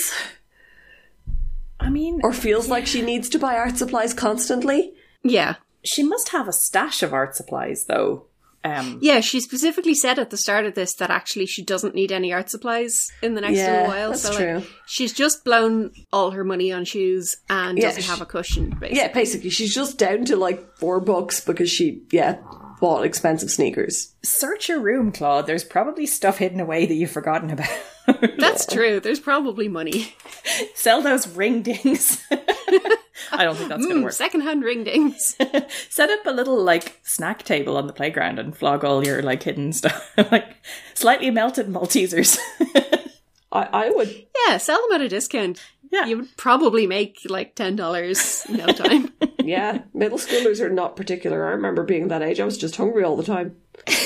I mean, or feels like she needs to buy art supplies constantly. Yeah. She must have a stash of art supplies though. Um, Yeah, she specifically said at the start of this that actually she doesn't need any art supplies in the next Yeah, little while. that's so like, true. she's just blown all her money on shoes and Yeah, doesn't she- have a cushion, basically. Yeah, basically, she's just down to like four bucks because she yeah bought expensive sneakers. search your room, Claude. There's probably stuff hidden away that you've forgotten about. That's true. There's probably money. Sell those ring dings. I don't think that's gonna Mm, work. secondhand ring dings. Set up a little like snack table on the playground and flog all your like hidden stuff, like slightly melted Maltesers. I I would yeah, sell them at a discount. Yeah. You would probably make like $10 in no time. yeah. Middle schoolers are not particular. I remember being that age. I was just hungry all the time.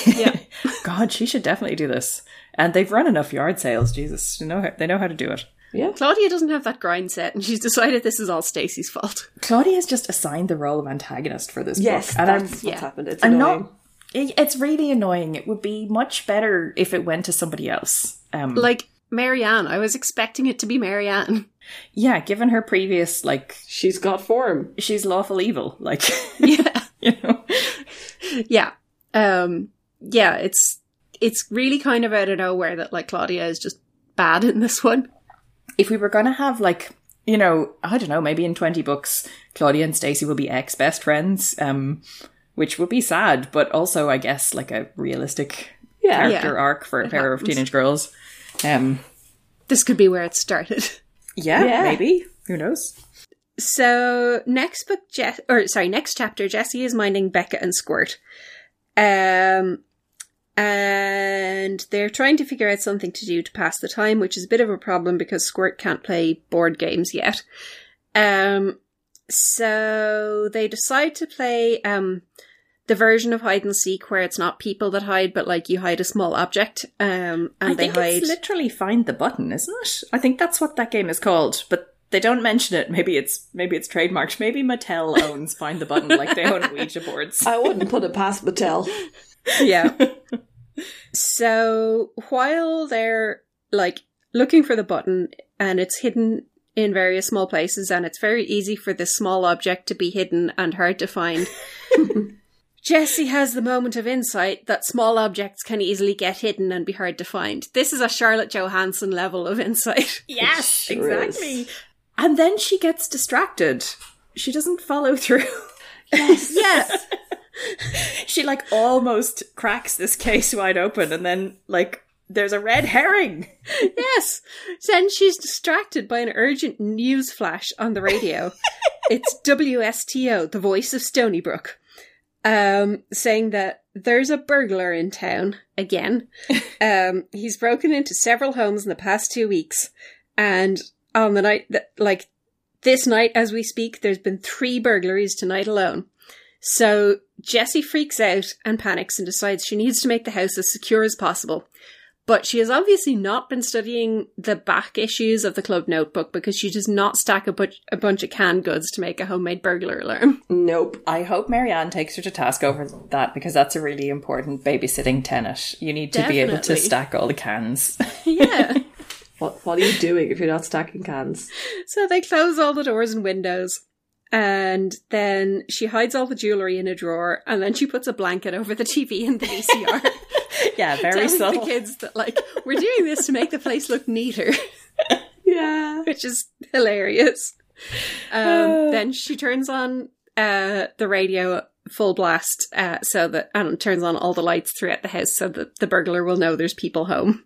yeah. God, she should definitely do this. And they've run enough yard sales. Jesus, they know how, they know how to do it. Yeah. Claudia doesn't have that grind set and she's decided this is all Stacey's fault. Claudia has just assigned the role of antagonist for this Yes, book, and that's I'm what's yeah. happened. It's I'm annoying. not. it- It's really annoying. It would be much better if it went to somebody else. Um, Like Mary Anne. I was expecting it to be Mary Anne. yeah, given her previous, like, She's got form. she's lawful evil. Like, Yeah. you know, yeah. Um yeah, it's it's really kind of out of nowhere that like Claudia is just bad in this one. If we were going to have like, you know, I don't know, maybe in twenty books, Claudia and Stacey will be ex best friends. Um, which would be sad, but also, I guess, like a realistic Yeah. character Yeah. arc for a pair of teenage girls. Um, This could be where it started. yeah, Yeah. maybe. Who knows? So next book, Je- or sorry, next chapter, Jessi is minding Becca and Squirt. Um, and they're trying to figure out something to do to pass the time, which is a bit of a problem because Squirt can't play board games yet. Um, so they decide to play um, the version of hide and seek where it's not people that hide, but like you hide a small object, um, and I they think hide. it's literally find the button, isn't it? I think that's what that game is called, but they don't mention it. Maybe it's maybe it's trademarked. Maybe Mattel owns Find the Button, like they own Ouija boards. I wouldn't put it past Mattel. yeah. so while they're like looking for the button and it's hidden in various small places and it's very easy for this small object to be hidden and hard to find. Jessi has the moment of insight that small objects can easily get hidden and be hard to find. This is a Charlotte Johanssen level of insight. Yes, Sure is. exactly. And then she gets distracted. She doesn't follow through. Yes. yes. she like almost cracks this case wide open and then like there's a red herring. Yes. Then she's distracted by an urgent news flash on the radio. it's WSTO, the voice of Stoneybrook, um, saying that there's a burglar in town again. um, he's broken into several homes in the past two weeks, and on the night that, like, this night as we speak, there's been three burglaries tonight alone. So Jessi freaks out and panics and decides she needs to make the house as secure as possible. But she has obviously not been studying the back issues of the club notebook because she does not stack a, bu- a bunch of canned goods to make a homemade burglar alarm. Nope. I hope Mary Anne takes her to task over that because that's a really important babysitting tenet. You need to be able to stack all the cans. yeah. What What are you doing if you're not stacking cans? So they close all the doors and windows. And then she hides all the jewellery in a drawer, and then she puts a blanket over the TV and the VCR. yeah, very telling subtle. the kids that like we're doing this to make the place look neater, Yeah. which is hilarious. Um, then she turns on uh, the radio full blast, uh, so that and turns on all the lights throughout the house, so that the burglar will know there's people home.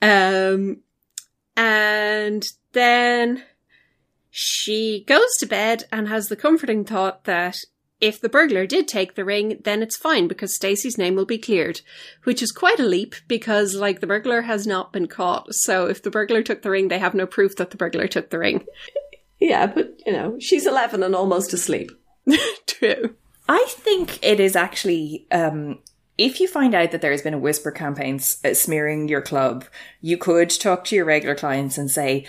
Um, and then she goes to bed and has the comforting thought that if the burglar did take the ring, then it's fine because Stacey's name will be cleared, which is quite a leap because, like, the burglar has not been caught. So if the burglar took the ring, they have no proof that the burglar took the ring. Yeah, but you know, she's 11 and almost asleep. True. I think it is actually. Um, if you find out that there has been a whisper campaign s- uh, smearing your club, you could talk to your regular clients and say,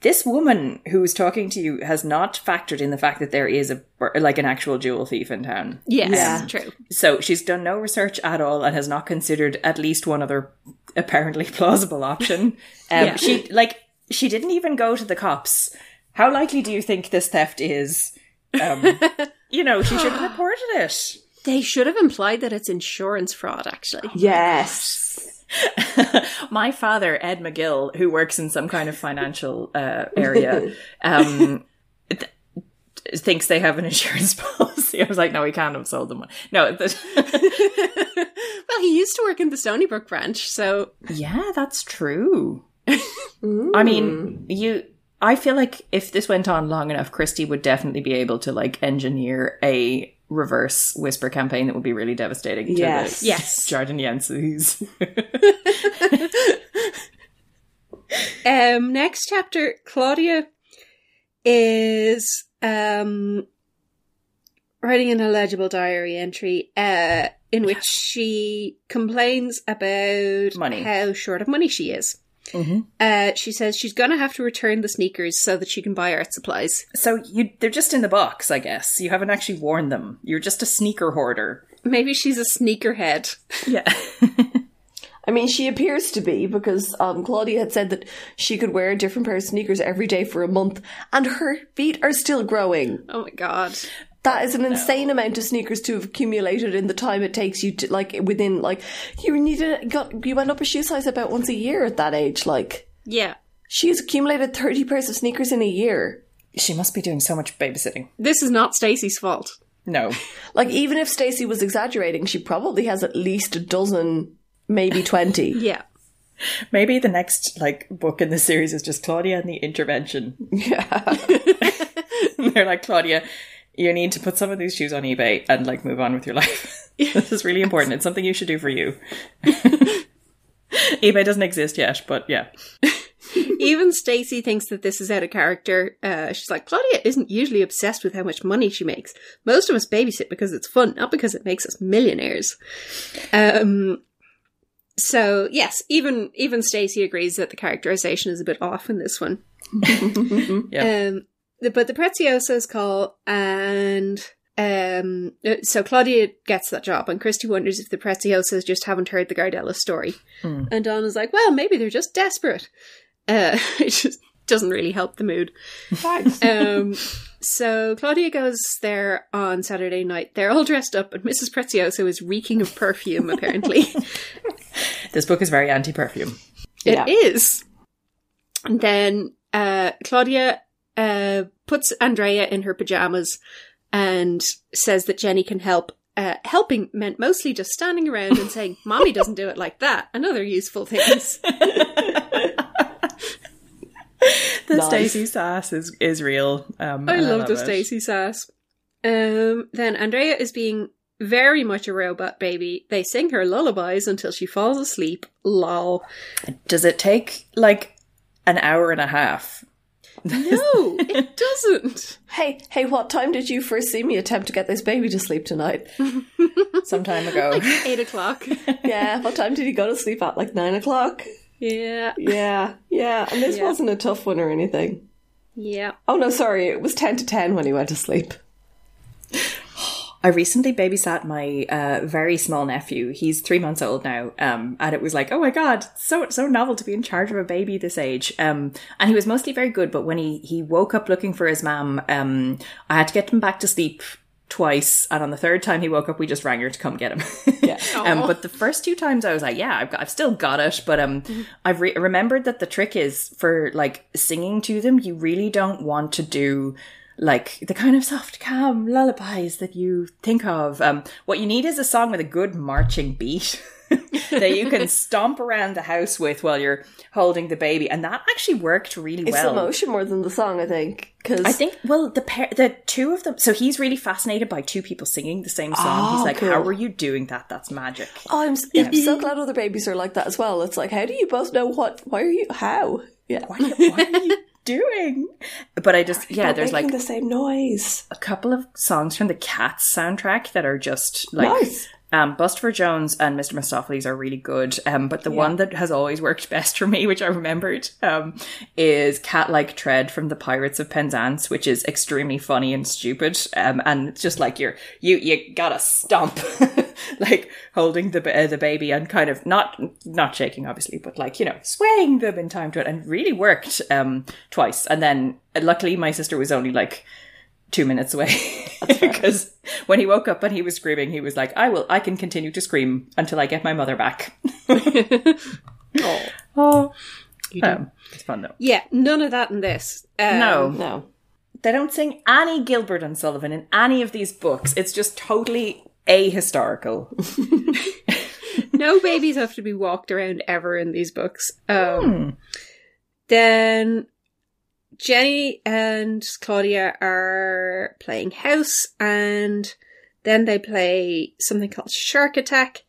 "This woman who is talking to you has not factored in the fact that there is a like an actual jewel thief in town. Yes, Yeah. true. So she's done no research at all and has not considered at least one other apparently plausible option. Um, Yeah. She like she didn't even go to the cops. How likely do you think this theft is? Um, you know, she should have reported it. They should have implied that it's insurance fraud, actually. Yes. My father, Ed McGill, who works in some kind of financial uh, area, um, th- thinks they have an insurance policy. I was like, no, we can't have sold them one. No, th- well, he used to work in the Stoneybrook branch, so yeah, that's true. I mean, you. I feel like if this went on long enough, Kristy would definitely be able to like engineer a reverse whisper campaign that would be really devastating to Yes. the Yes. Jardinienses. Um, next chapter, Claudia is um writing an illegible diary entry uh in which she complains about Money. how short of money she is. Mhm. Uh, she says she's gonna have to return the sneakers so that she can buy art supplies. So you they're just in the box, I guess. You haven't actually worn them. You're just a sneaker hoarder. Maybe she's a sneakerhead. Yeah. I mean, she appears to be because um, Claudia had said that she could wear a different pair of sneakers every day for a month, and her feet are still growing. Oh my god. That is an insane amount of sneakers to have accumulated in the time it takes you to like within like you need to got you went up a shoe size about once a year at that age. Like Yeah. she's accumulated thirty pairs of sneakers in a year. she must be doing so much babysitting. This is not Stacey's fault. No. Like even if Stacey was exaggerating, she probably has at least a dozen, maybe twenty. Yeah. Maybe the next like book in the series is just Claudia and the intervention. yeah. They're like, Claudia, you need to put some of these shoes on eBay and like move on with your life. this is really important. It's something you should do for you. eBay doesn't exist yet, but yeah. Even Stacey thinks that this is out of character. Uh, she's like, Claudia isn't usually obsessed with how much money she makes. Most of us babysit because it's fun, not because it makes us millionaires. Um, so yes, even even Stacey agrees that the characterization is a bit off in this one. Yeah. Um, but the Preziosos call, and um, uh, so Claudia gets that job, and Kristy wonders if the Preziosos just haven't heard the Gardella story. And Donna's like, well, maybe they're just desperate. Uh, it just doesn't really help the mood. Thanks. Um, so Claudia goes there on Saturday night. They're all dressed up, and Mrs. Prezioso is reeking of perfume, apparently. This book is very anti perfume. Yeah. It is. And then uh, Claudia uh, puts Andrea in her pajamas and says that Jenny can help. Uh, helping meant mostly just standing around and saying, Mommy doesn't do it like that, and other useful things. The Nice. Stacey sass is, is real. Um, I and love the it. Stacey sass. Um, then Andrea is being very much a robot baby. They sing her lullabies until she falls asleep. Lol. Does it take like an hour and a half? No, it doesn't. Hey, hey, what time did you first see me attempt to get this baby to sleep tonight? Some time ago. Eight o'clock. yeah, what time did he go to sleep at? Like nine o'clock? Yeah. Yeah, yeah, and this Yeah. wasn't a tough one or anything. Yeah. Oh no, sorry, it was 10 to 10 when he went to sleep. I recently babysat my uh, very small nephew. He's three months old now, um, and it was like, oh my god, so so novel to be in charge of a baby this age. Um, and he was mostly very good, but when he he woke up looking for his mum, um, I had to get him back to sleep twice, and on the third time he woke up, we just rang her to come get him. Yeah. um, but the first two times I was like, yeah, I've got, I've still got it. But um, I've re- remembered that the trick is for like singing to them, you really don't want to do like the kind of soft, calm lullabies that you think of. Um, what you need is a song with a good marching beat. that you can stomp around the house with while you're holding the baby, and that actually worked really It's well. the motion more than the song, I think. Cause I think well the pair the two of them so he's really fascinated by two people singing the same song. Oh, he's like, cool. How are you doing that? That's magic. Oh, I'm, s- I'm so glad other babies are like that as well. It's like, how do you both know what? Why are you? How? Yeah. What, what are you doing? But I just yeah, there's like the same noise. a couple of songs from the Cats soundtrack that are just like Nice. Um for Jones and Mr. Mistoffelees are really good. Um but the one that has always worked best for me, which I remembered, um, is Cat Like Tread from the Pirates of Penzance, which is extremely funny and stupid. Um and it's just like you're you you gotta stomp like holding the uh, the baby and kind of not not shaking obviously, but like, you know, swaying them in time to it and really worked um twice. And then luckily my sister was only like two minutes away because when he woke up and he was screaming, he was like, "I will. I can continue to scream until I get my mother back." Oh. Oh, um, it's fun though. Yeah, none of that in this. Um, No, No. they don't sing any Gilbert and Sullivan in any of these books. It's just totally ahistorical. no babies have to be walked around ever in these books. Um, Then Jenny and Claudia are playing house, and then they play something called Shark Attack,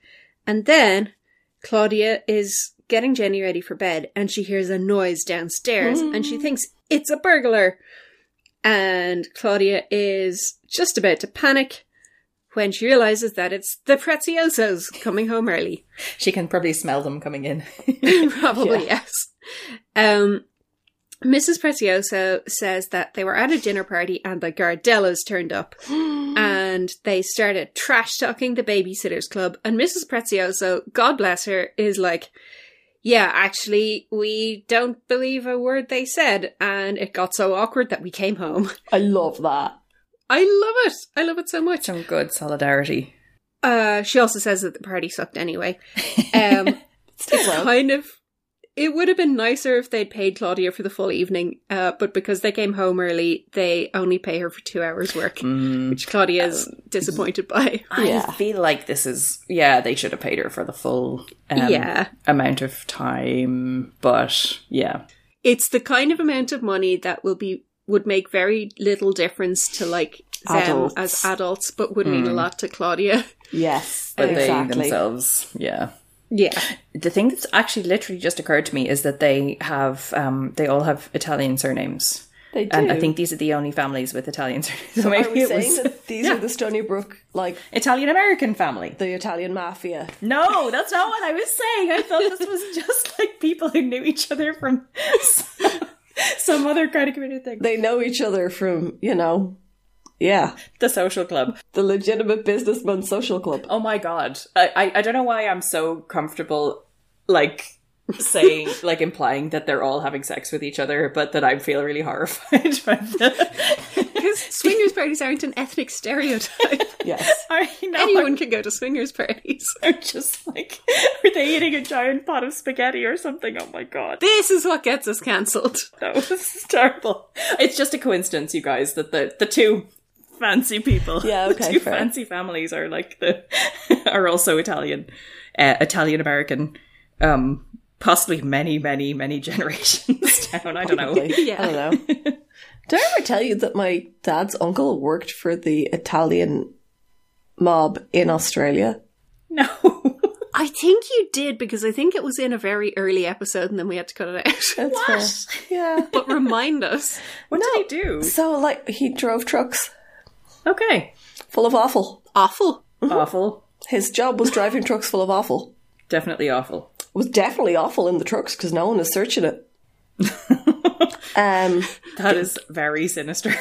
and then Claudia is getting Jenny ready for bed, and she hears a noise downstairs, and she thinks it's a burglar. And Claudia is just about to panic when she realizes that it's the Preziosos coming home early. She can probably smell them coming in. Probably, yes. Um, Mrs. Prezioso says that they were at a dinner party and the Gardellas turned up and they started trash talking the babysitters club. And Mrs. Prezioso, God bless her, is like, yeah, actually, we don't believe a word they said. And it got so awkward that we came home. I love that. I love it. I love it so much. Some good solidarity. Uh, she also says that the party sucked anyway. Um, it's kind of it would have been nicer if they'd paid Claudia for the full evening, uh, but because they came home early, they only pay her for two hours work, which Claudia is disappointed by. I Yeah. feel like this is yeah, they should have paid her for the full um, Yeah. amount of time, but yeah. It's the kind of amount of money that will be would make very little difference to like them Adults. as adults, but would mean a lot to Claudia. Yes, But they themselves, yeah. Yeah. The thing that's actually literally just occurred to me is that they have, um, they all have Italian surnames. They do. And I think these are the only families with Italian surnames. So Are maybe we it saying was that these are the Stony Brook, like Italian American family. the Italian mafia? No, that's not what I was saying. I thought this was just like people who knew each other from some, some other kind of community thing. They know each other from, you know, yeah, The social club. the legitimate businessman social club. Oh my god. I, I, I don't know why I'm so comfortable like saying like implying that they're all having sex with each other, but that I feel really horrified by the Because swingers parties aren't an ethnic stereotype. Yes. I know Anyone can go to swingers parties. I'm just like are they eating a giant pot of spaghetti or something? Oh my god. This is what gets us cancelled. No, this is terrible. It's just a coincidence, you guys, that the, the two fancy people, Yeah, the okay, two fair. fancy families are like the are also Italian, uh, Italian American, um, possibly many, many, many generations down. I don't know. Probably. Yeah. I don't know. Did I ever tell you that my dad's uncle worked for the Italian mob in Australia? No. I think you did because I think it was in a very early episode and then we had to cut it out. That's fair. Yeah. but remind us. What did he do? So, like, he drove trucks Okay. full of awful. Awful. Awful. His job was driving trucks full of awful. Definitely awful. It was definitely awful in the trucks because no one is searching it. um, That is very sinister.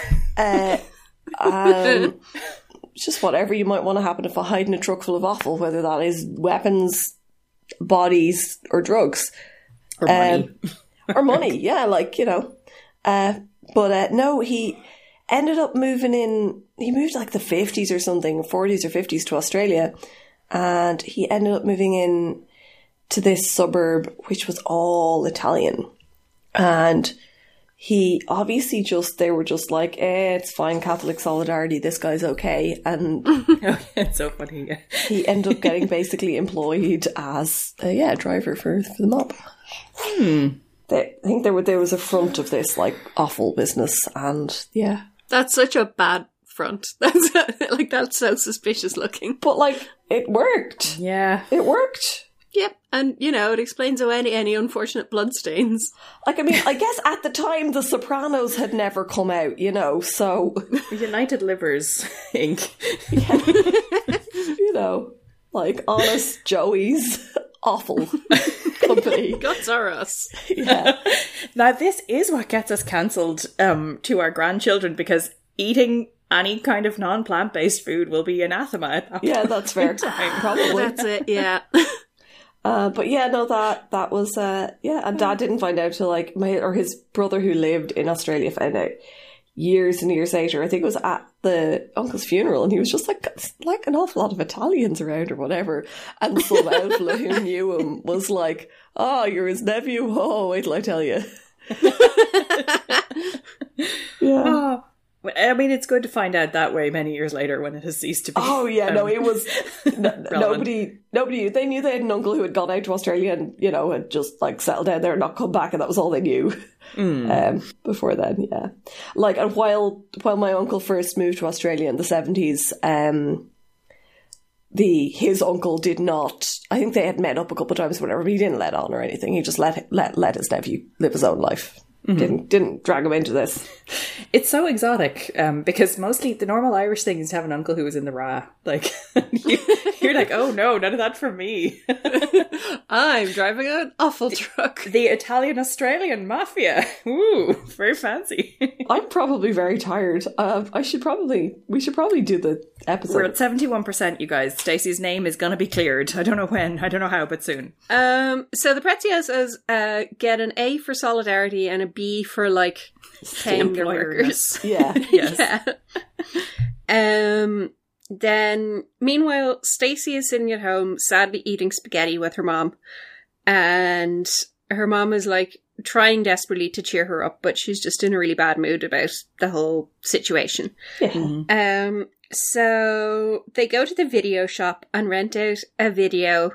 um, just whatever you might want to happen if I hide in a truck full of awful, whether that is weapons, bodies, or drugs. or money. or money, yeah, like you know. Uh, but uh, no, he ended up moving in. He moved like the fifties or something, forties or fifties to Australia, and he ended up moving in to this suburb which was all Italian, and he obviously just they were just like, eh, it's fine, Catholic solidarity. This guy's okay, and it's so funny. he ended up getting basically employed as a yeah driver for, for the mob. They, I think there were there was a front of this like awful business, and yeah, That's such a bad front. That's like that's so suspicious looking. but like it worked. Yeah. It worked. Yep, and you know it explains away any, any unfortunate bloodstains. Like I mean, I guess at the time The Sopranos had never come out, you know, so United Livers Inc. you know, like honest Joey's awful company. Guts are us. Yeah, Now, this is what gets us cancelled um, to our grandchildren because eating any kind of non plant based food will be anathema at that yeah, that's fair. Probably. That's it. Yeah. Uh, but yeah, no, that that was uh, yeah, and Dad didn't find out till like my or his brother who lived in Australia found out years and years later. I think it was at the uncle's funeral, and he was just like "It's like an awful lot of Italians around or whatever. And some outlaw who knew him was like, "Oh, you're his nephew. Oh, wait till I tell you." yeah. Oh, I mean, it's good to find out that way many years later when it has ceased to be. Oh yeah, no, um, it was n- nobody. Nobody. They knew they had an uncle who had gone out to Australia and you know had just like settled down there and not come back, and that was all they knew. Um, before then, yeah. Like, and while while my uncle first moved to Australia in the seventies, um, the his uncle did not. I think they had met up a couple of times, or whatever. But he didn't let on or anything. He just let let let his nephew live his own life. Didn't didn't drag him into this. It's so exotic um, because mostly the normal Irish thing is to have an uncle who was in the Ra. Like, you, you're like, oh no, none of that for me. I'm driving an awful truck. the Italian Australian mafia. Ooh, very fancy. I'm probably very tired. Uh, I should probably we should probably do the episode. We're at 71%, you guys. Stacey's name is going to be cleared. I don't know when, I don't know how, but soon. Um, so the Preziosos uh, get an A for solidarity and a B for like paying their workers. Yeah. Yes. Yeah. Um. Then, meanwhile, Stacey is sitting at home, sadly eating spaghetti with her mom, and her mom is like trying desperately to cheer her up, but she's just in a really bad mood about the whole situation. Yeah. Um. So they go to the video shop and rent out a video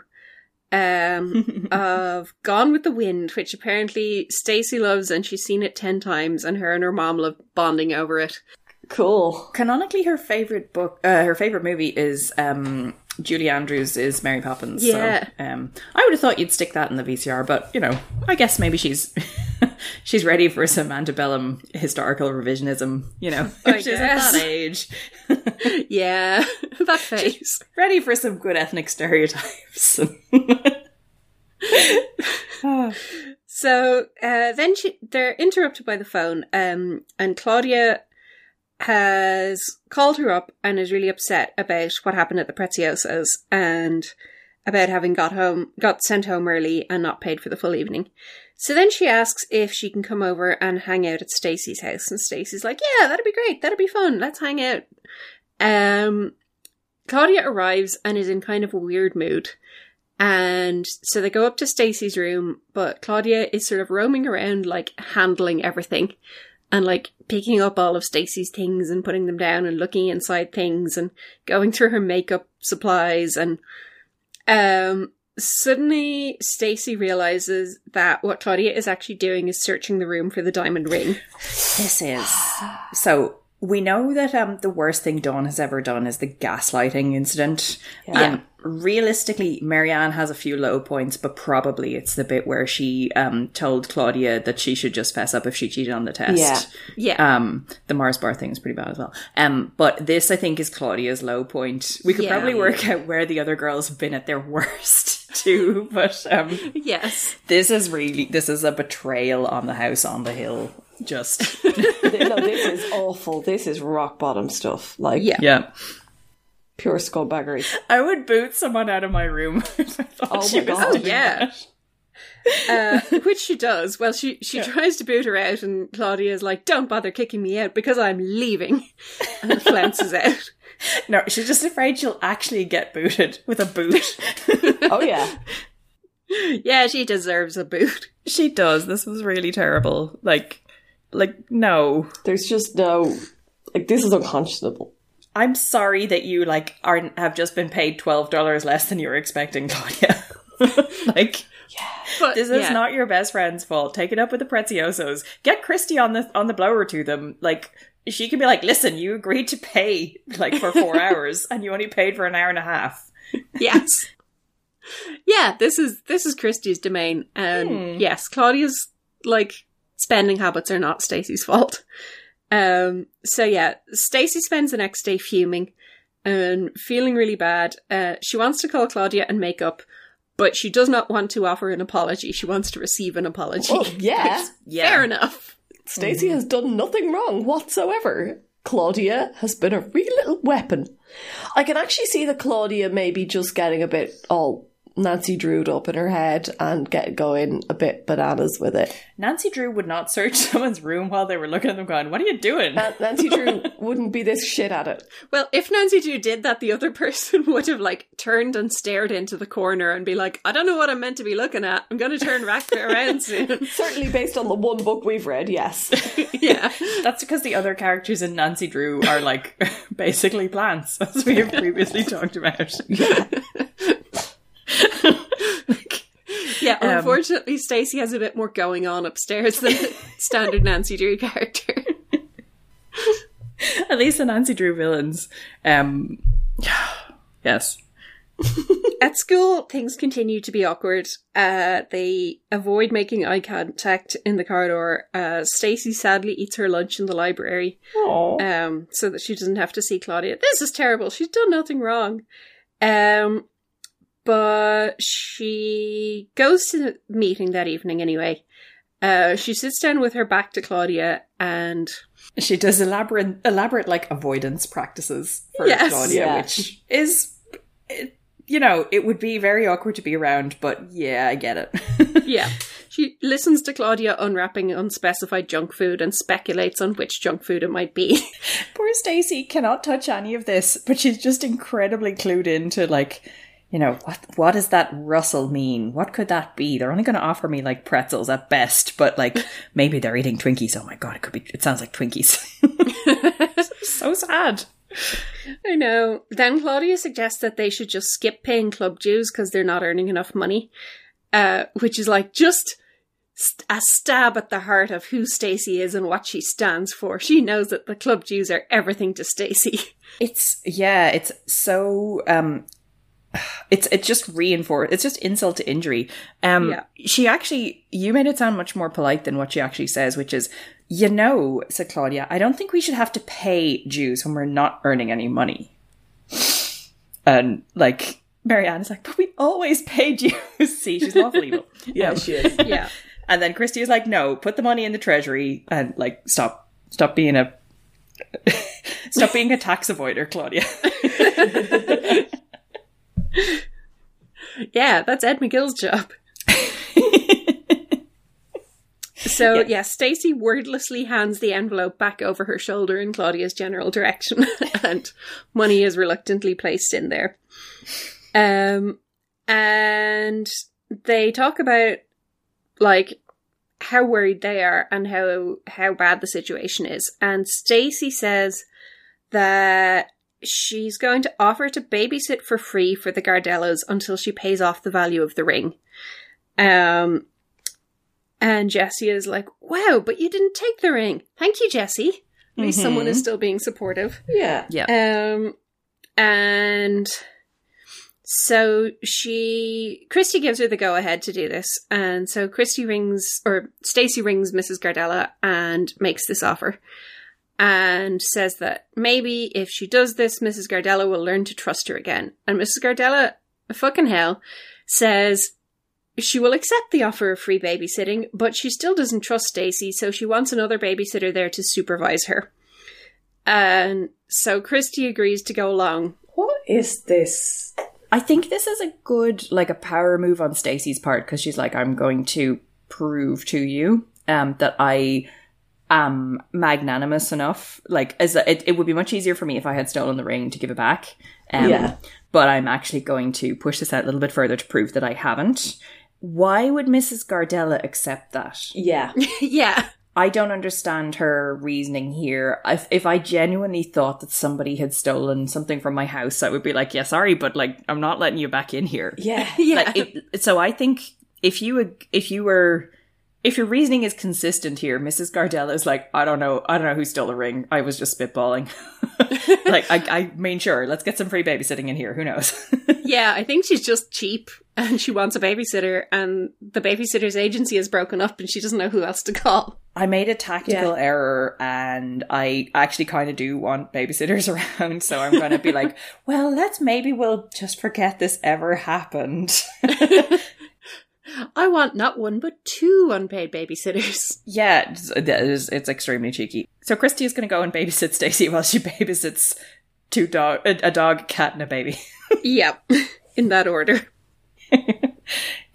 um of Gone with the Wind, which apparently Stacey loves and she's seen it ten times and her and her mom love bonding over it. Cool. Canonically, her favorite book, uh, her favorite movie is um, Julie Andrews is Mary Poppins. Yeah. So, um, I would have thought you'd stick that in the VCR, but you know, I guess maybe she's she's ready for some antebellum historical revisionism. You know, she's at that age, Yeah, that face. ready for some good ethnic stereotypes. So uh, then she, they're interrupted by the phone, um, and Claudia has called her up and is really upset about what happened at the Preziosos and about having got home, got sent home early and not paid for the full evening. So then she asks if she can come over and hang out at Stacey's house, and Stacey's like, "Yeah, that'd be great. That'd be fun. Let's hang out." Um, Claudia arrives and is in kind of a weird mood. And so they go up to Stacey's room, but Claudia is sort of roaming around, like handling everything and like picking up all of Stacey's things and putting them down and looking inside things and going through her makeup supplies. And um, suddenly Stacey realizes that what Claudia is actually doing is searching the room for the diamond ring. this is so. We know that um, the worst thing Dawn has ever done is the gaslighting incident. Um, realistically, Mary Anne has a few low points, but probably it's the bit where she um, told Claudia that she should just fess up if she cheated on the test. Yeah. Yeah. Um, the Mars bar thing is pretty bad as well. Um, but this I think is Claudia's low point. We could Yeah. probably work out where the other girls have been at their worst too, but um, yes. this is really this is a betrayal on the house on the hill. Just no, this is awful. This is rock bottom stuff. Like Yeah. yeah. pure scumbaggery. I would boot someone out of my room. if I thought Oh she my was God. doing Yeah. that. Uh, which she does. Well, she she tries to boot her out, and Claudia is like, "Don't bother kicking me out because I'm leaving," and flounces out. No, she's just afraid she'll actually get booted with a boot. Oh yeah. Yeah, she deserves a boot. she does. This was really terrible. Like, like no. There's just no like this is unconscionable. I'm sorry that you like aren't have just been paid twelve dollars less than you were expecting, Claudia. like But this is yeah. not your best friend's fault. Take it up with the Preziosos. Get Kristy on the on the blower to them. Like she can be like, listen, you agreed to pay like for four hours, and you only paid for an hour and a half. yes. Yeah, this is this is Kristy's domain, and Hmm. yes, Claudia's like spending habits are not Stacey's fault. Um, so yeah, Stacey spends the next day fuming and feeling really bad. Uh, she wants to call Claudia and make up, but she does not want to offer an apology. She wants to receive an apology. Well, yeah. Yeah, Fair enough. Stacey has done nothing wrong whatsoever. Claudia has been a real little weapon. I can actually see that Claudia maybe just getting a bit all Nancy Drewed up in her head and get going a bit bananas with it. Nancy Drew would not search someone's room while they were looking at them, going, "What are you doing?" Nan- Nancy Drew wouldn't be this shit at it. Well, if Nancy Drew did that, the other person would have like turned and stared into the corner and be like, "I don't know what I'm meant to be looking at. I'm going to turn back around soon." Certainly based on the one book we've read, yes. yeah. That's because the other characters in Nancy Drew are like basically plants, as we have previously talked about. Yeah, Um, unfortunately, Stacey has a bit more going on upstairs than the standard Nancy Drew character. At least the Nancy Drew villains. Um, yes. At school, things continue to be awkward. Uh, they avoid making eye contact in the corridor. Uh, Stacey sadly eats her lunch in the library, um, so that she doesn't have to see Claudia. This is terrible. She's done nothing wrong. Um, but she goes to the meeting that evening anyway. Uh, she sits down with her back to Claudia and She does elaborate, elaborate like avoidance practices for Yes. Claudia, Yeah. which is, it, you know, it would be very awkward to be around, but yeah, I get it. Yeah. She listens to Claudia unwrapping unspecified junk food and speculates on which junk food it might be. Poor Stacey cannot touch any of this, but she's just incredibly clued into like, you know, what what does that rustle mean? What could that be? They're only going to offer me like pretzels at best, but like maybe they're eating Twinkies. Oh my god, it could be. It sounds like Twinkies. so sad. I know. Then Claudia suggests that they should just skip paying club dues because they're not earning enough money. Uh, which is like, just a stab at the heart of who Stacey is and what she stands for. She knows that the club dues are everything to Stacey. It's yeah, it's so um it's it's just reinforced. It's just insult to injury. Um Yeah. she actually you made it sound much more polite than what she actually says, which is you know, said Claudia, I don't think we should have to pay Jews when we're not earning any money. And like Mary Anne is like, but we always pay Jews. See, she's awful evil. Yeah, she is. Yeah. And then Kristy is like, no, put the money in the treasury and like stop stop being a stop being a tax avoider, Claudia. Yeah, that's Ed McGill's job. So yeah, Stacey wordlessly hands the envelope back over her shoulder in Claudia's general direction, and money is reluctantly placed in there. Um, and they talk about like how worried they are and how how bad the situation is. And Stacey says that she's going to offer to babysit for free for the Gardellos until she pays off the value of the ring. Um, and Jessi is like, "Wow, but you didn't take the ring. Thank you, Jessi. At least someone is still being supportive." Yeah. Yeah. Um, and so she, Kristy gives her the go ahead to do this, and so Kristy rings or Stacey rings Mrs. Gardella and makes this offer, and says that maybe if she does this, Mrs. Gardella will learn to trust her again. And Mrs. Gardella, fucking hell, says she will accept the offer of free babysitting, but she still doesn't trust Stacey, so she wants another babysitter there to supervise her. And so Kristy agrees to go along. What is this? I think this is a good like a power move on Stacey's part because she's like, I'm going to prove to you um that I am magnanimous enough. Like as a, it, it would be much easier for me if I had stolen the ring to give it back. Um, Yeah. But I'm actually going to push this out a little bit further to prove that I haven't. Why would Mrs. Gardella accept that? Yeah. yeah. I don't understand her reasoning here. If, if I genuinely thought that somebody had stolen something from my house, I would be like, yeah, sorry, but like, I'm not letting you back in here. Yeah. Yeah. Like, it, so I think if you would- if you were if your reasoning is consistent here, Mrs. Gardella is like, I don't know, I don't know who stole the ring. I was just spitballing. like, I, I mean, sure, let's get some free babysitting in here. Who knows? yeah, I think she's just cheap and she wants a babysitter, and the babysitter's agency is broken up and she doesn't know who else to call. I made a tactical error and I actually kind of do want babysitters around. So I'm going to be like, well, let's maybe we'll just forget this ever happened. I want not one but two unpaid babysitters. yeah, it's, it's extremely cheeky. So Kristy is going to go and babysit Stacey while she babysits two dog, a, a dog, cat, and a baby. yep, in that order.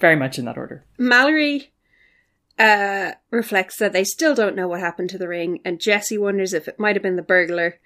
Very much in that order. Mallory uh, reflects that they still don't know what happened to the ring, and Jessi wonders if it might have been the burglar.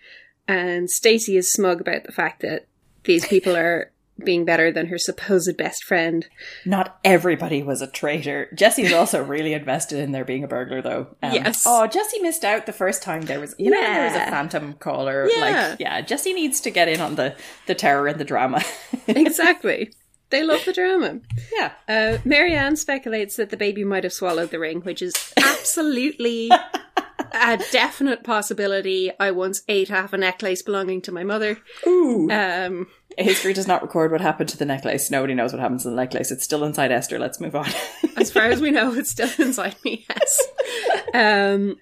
And Stacey is smug about the fact that these people are being better than her supposed best friend. Not everybody was a traitor. Jessi is also really invested in there being a burglar, though. Um, Yes. Oh, Jessi missed out the first time there was, you know, there was a phantom caller. Yeah. Like, yeah, Jessi needs to get in on the the terror and the drama. exactly. They love the drama. yeah. Uh, Mary Anne speculates that the baby might have swallowed the ring, which is absolutely a definite possibility. I once ate half a necklace belonging to my mother. Ooh. Um, History does not record what happened to the necklace. Nobody knows what happens to the necklace. It's still inside Esther. Let's move on. as far as we know, it's still inside me. Yes. Um,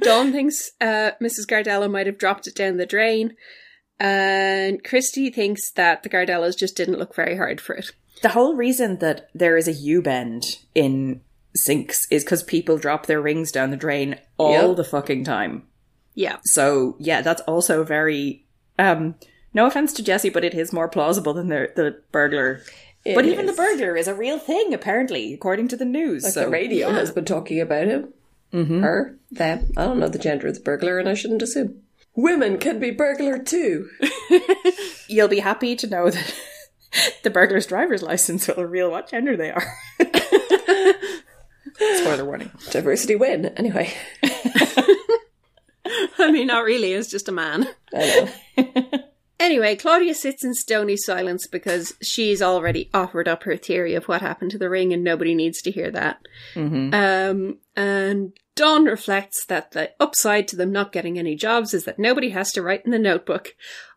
Dawn thinks uh, Mrs. Gardella might have dropped it down the drain, and Kristy thinks that the Gardellas just didn't look very hard for it. the whole reason that there is a U bend in sinks is because people drop their rings down the drain all Yep. the fucking time. Yeah. So yeah, that's also very. Um, no offense to Jessi, but it is more plausible than the the burglar. It but even the burglar is a real thing, apparently, according to the news. Like so the radio Yeah. has been talking about him. mm-hmm. Her, them. I don't know the gender of the burglar, and I shouldn't assume. Women can be burglar too. you'll be happy to know that the burglar's driver's license will reveal what gender they are. Spoiler warning. Diversity win. Anyway, I mean, not really. It's just a man. I know. Anyway, Claudia sits in stony silence because she's already offered up her theory of what happened to the ring and nobody needs to hear that. Mm-hmm. Um, and Dawn reflects that the upside to them not getting any jobs is that nobody has to write in the notebook.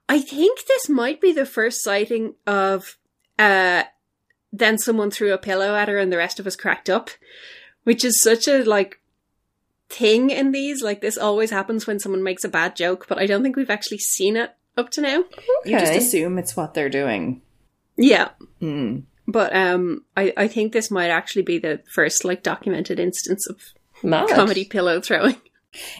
I think this might be the first sighting of, uh, then someone threw a pillow at her and the rest of us cracked up, which is such a, like, thing in these. Like, this always happens when someone makes a bad joke, but I don't think we've actually seen it up to now. You just assume it's what they're doing. Yeah. Mm. But, um, I, I think this might actually be the first, like, documented instance of Mad. comedy pillow throwing.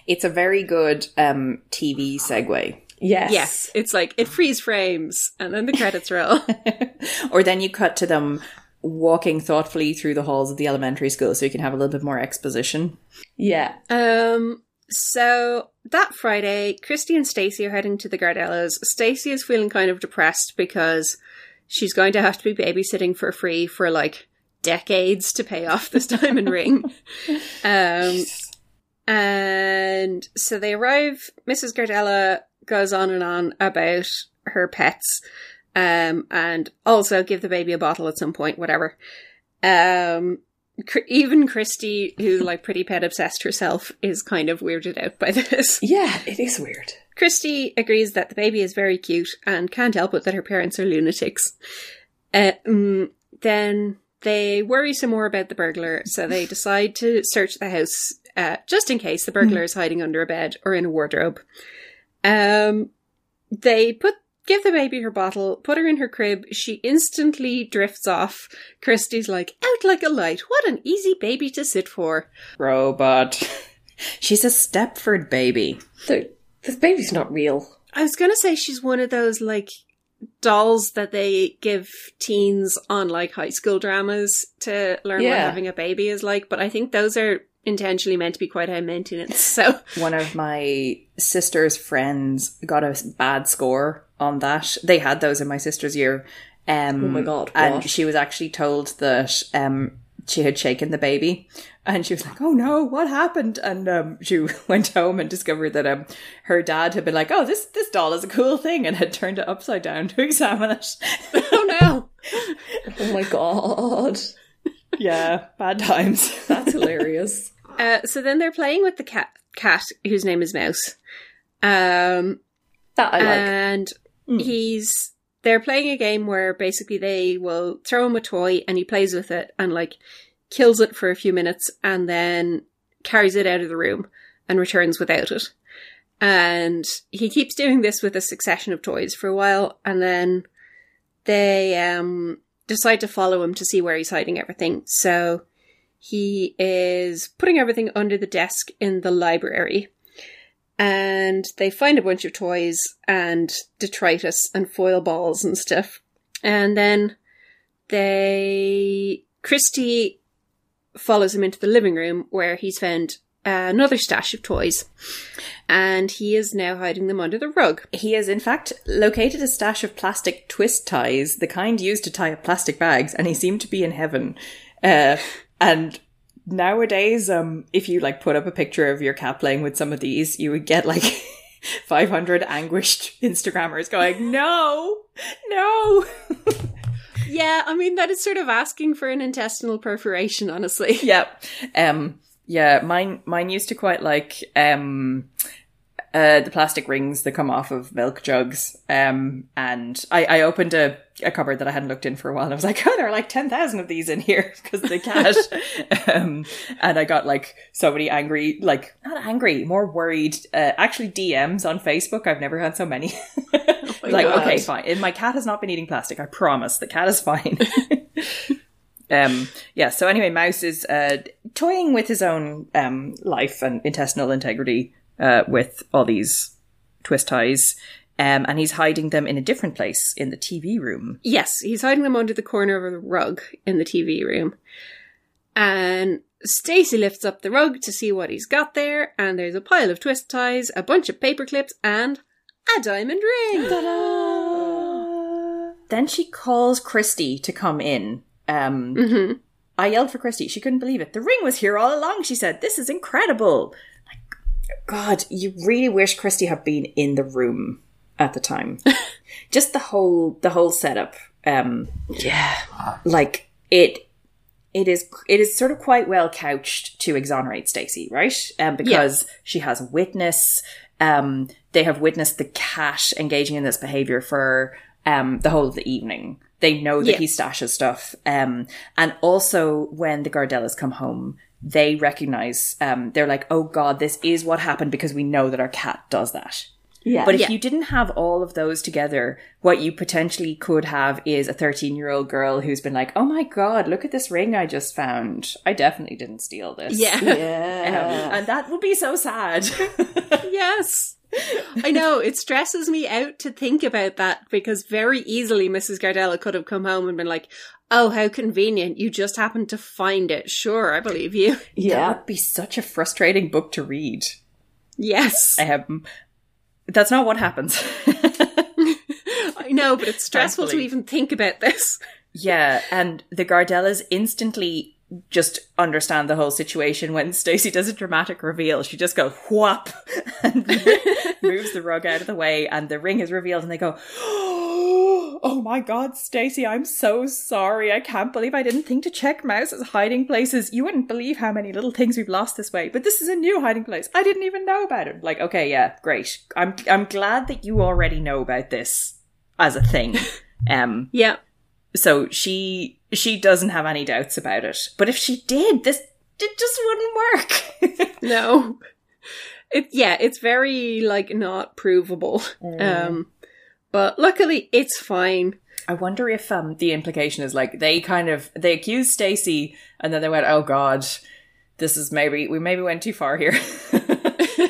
It's a very good um, TV segue. Yes. Yes, it's like it freeze frames and then the credits roll. or then you cut to them walking thoughtfully through the halls of the elementary school so you can have a little bit more exposition. Yeah. um, so that Friday, Kristy and Stacey are heading to the Gardellas. Stacey is feeling kind of depressed because she's going to have to be babysitting for free for like decades to pay off this diamond ring. Um, and so they arrive. Mrs. Gardella goes on and on about her pets, um, and also give the baby a bottle at some point, whatever. Um, even Kristy, who's like pretty pet obsessed herself, is kind of weirded out by this. Yeah, it is weird. Kristy agrees that the baby is very cute and can't help it that her parents are lunatics. Uh, mm, then they worry some more about the burglar, so they decide to search the house uh, just in case the burglar is hiding under a bed or in a wardrobe. Um, they put give the baby her bottle, put her in her crib. She instantly drifts off. Kristy's like, out like a light. What an easy baby to sit for. Robot. She's a Stepford baby. The, this baby's not real. I was gonna say she's one of those like dolls that they give teens on like high school dramas to learn what having a baby is like, but I think those are intentionally meant to be quite high maintenance. So One of my sister's friends got a bad score on that. They had those in my sister's year. Um, Oh my God, And she was actually told that um, she had shaken the baby. And she was like, oh no, what happened? And um, she went home and discovered that um, her dad had been like, oh, this, this doll is a cool thing, and had turned it upside down to examine it. oh no. Oh my god. yeah, bad times. That's hilarious. Uh, so then they're playing with the cat cat whose name is Mouse. Um That I like. and he's they're playing a game where basically they will throw him a toy and he plays with it and like kills it for a few minutes and then carries it out of the room and returns without it. And he keeps doing this with a succession of toys for a while and then they um decide to follow him to see where he's hiding everything. So he is putting everything under the desk in the library and they find a bunch of toys and detritus and foil balls and stuff. And then they Kristy follows him into the living room where he's found another stash of toys. And he is now hiding them under the rug. He has, in fact, located a stash of plastic twist ties, the kind used to tie up plastic bags, and he seemed to be in heaven. Uh, and nowadays, um, if you like put up a picture of your cat playing with some of these, you would get like 500 anguished Instagrammers going, "No, no." Yeah, I mean that is sort of asking for an intestinal perforation, honestly. yeah, um, yeah. Mine, mine used to quite like um, uh, the plastic rings that come off of milk jugs. Um, and I, I opened a, a cupboard that I hadn't looked in for a while, and I was like, "Oh, there are like ten thousand of these in here because of the cat." um, and I got like so many angry, like not angry, more worried. Uh, actually, DMs on Facebook. I've never had so many. my like, God. okay, fine. And my cat has not been eating plastic. I promise. The cat is fine. um, yeah. So anyway, Mouse is uh, toying with his own um, life and intestinal integrity uh, with all these twist ties. Um, and he's hiding them in a different place in the TV room. Yes, he's hiding them under the corner of a rug in the TV room. And Stacey lifts up the rug to see what he's got there, and there's a pile of twist ties, a bunch of paper clips, and a diamond ring. Then she calls Kristy to come in. Um, hmm I yelled for Kristy. She couldn't believe it. The ring was here all along, she said. This is incredible. God, you really wish Kristy had been in the room. at the time. Just the whole the whole setup. Um, Yeah. like it it is it is sort of quite well couched to exonerate Stacey, right? Um, because she has a witness. Um, they have witnessed the cat engaging in this behavior for um the whole of the evening. They know that Yeah. he stashes stuff. Um, and also when the Gardellas come home, they recognize. Um, they're like, "Oh God, this is what happened because we know that our cat does that." Yeah. But if Yeah. you didn't have all of those together, what you potentially could have is a 13 year old girl who's been like, oh my god, look at this ring I just found. I definitely didn't steal this. Yeah. Um, yeah. and that would be so sad. yes. I know, it stresses me out to think about that because very easily Mrs. Gardella could have come home and been like, Oh, how convenient. You just happened to find it. Sure, I believe you. Yeah. That yeah. would be such a frustrating book to read. Yes. Um, that's not what happens. I know, but it's stressful to even think about this. yeah, and the Gardellas instantly just understand the whole situation when Stacey does a dramatic reveal. She just goes whop and moves the rug out of the way, and the ring is revealed, and they go, "Oh my God, Stacey, I'm so sorry. I can't believe I didn't think to check Mouse's hiding places. You wouldn't believe how many little things we've lost this way. But this is a new hiding place. I didn't even know about it. Like, okay, yeah, great. I'm I'm glad that you already know about this as a thing." Um, Yeah. so she she doesn't have any doubts about it. But if she did, this it just wouldn't work. No. It yeah, it's very like not provable. Um but luckily it's fine. I wonder if um the implication is like they kind of they accused Stacey and then they went, "Oh God, this is maybe we maybe went too far here."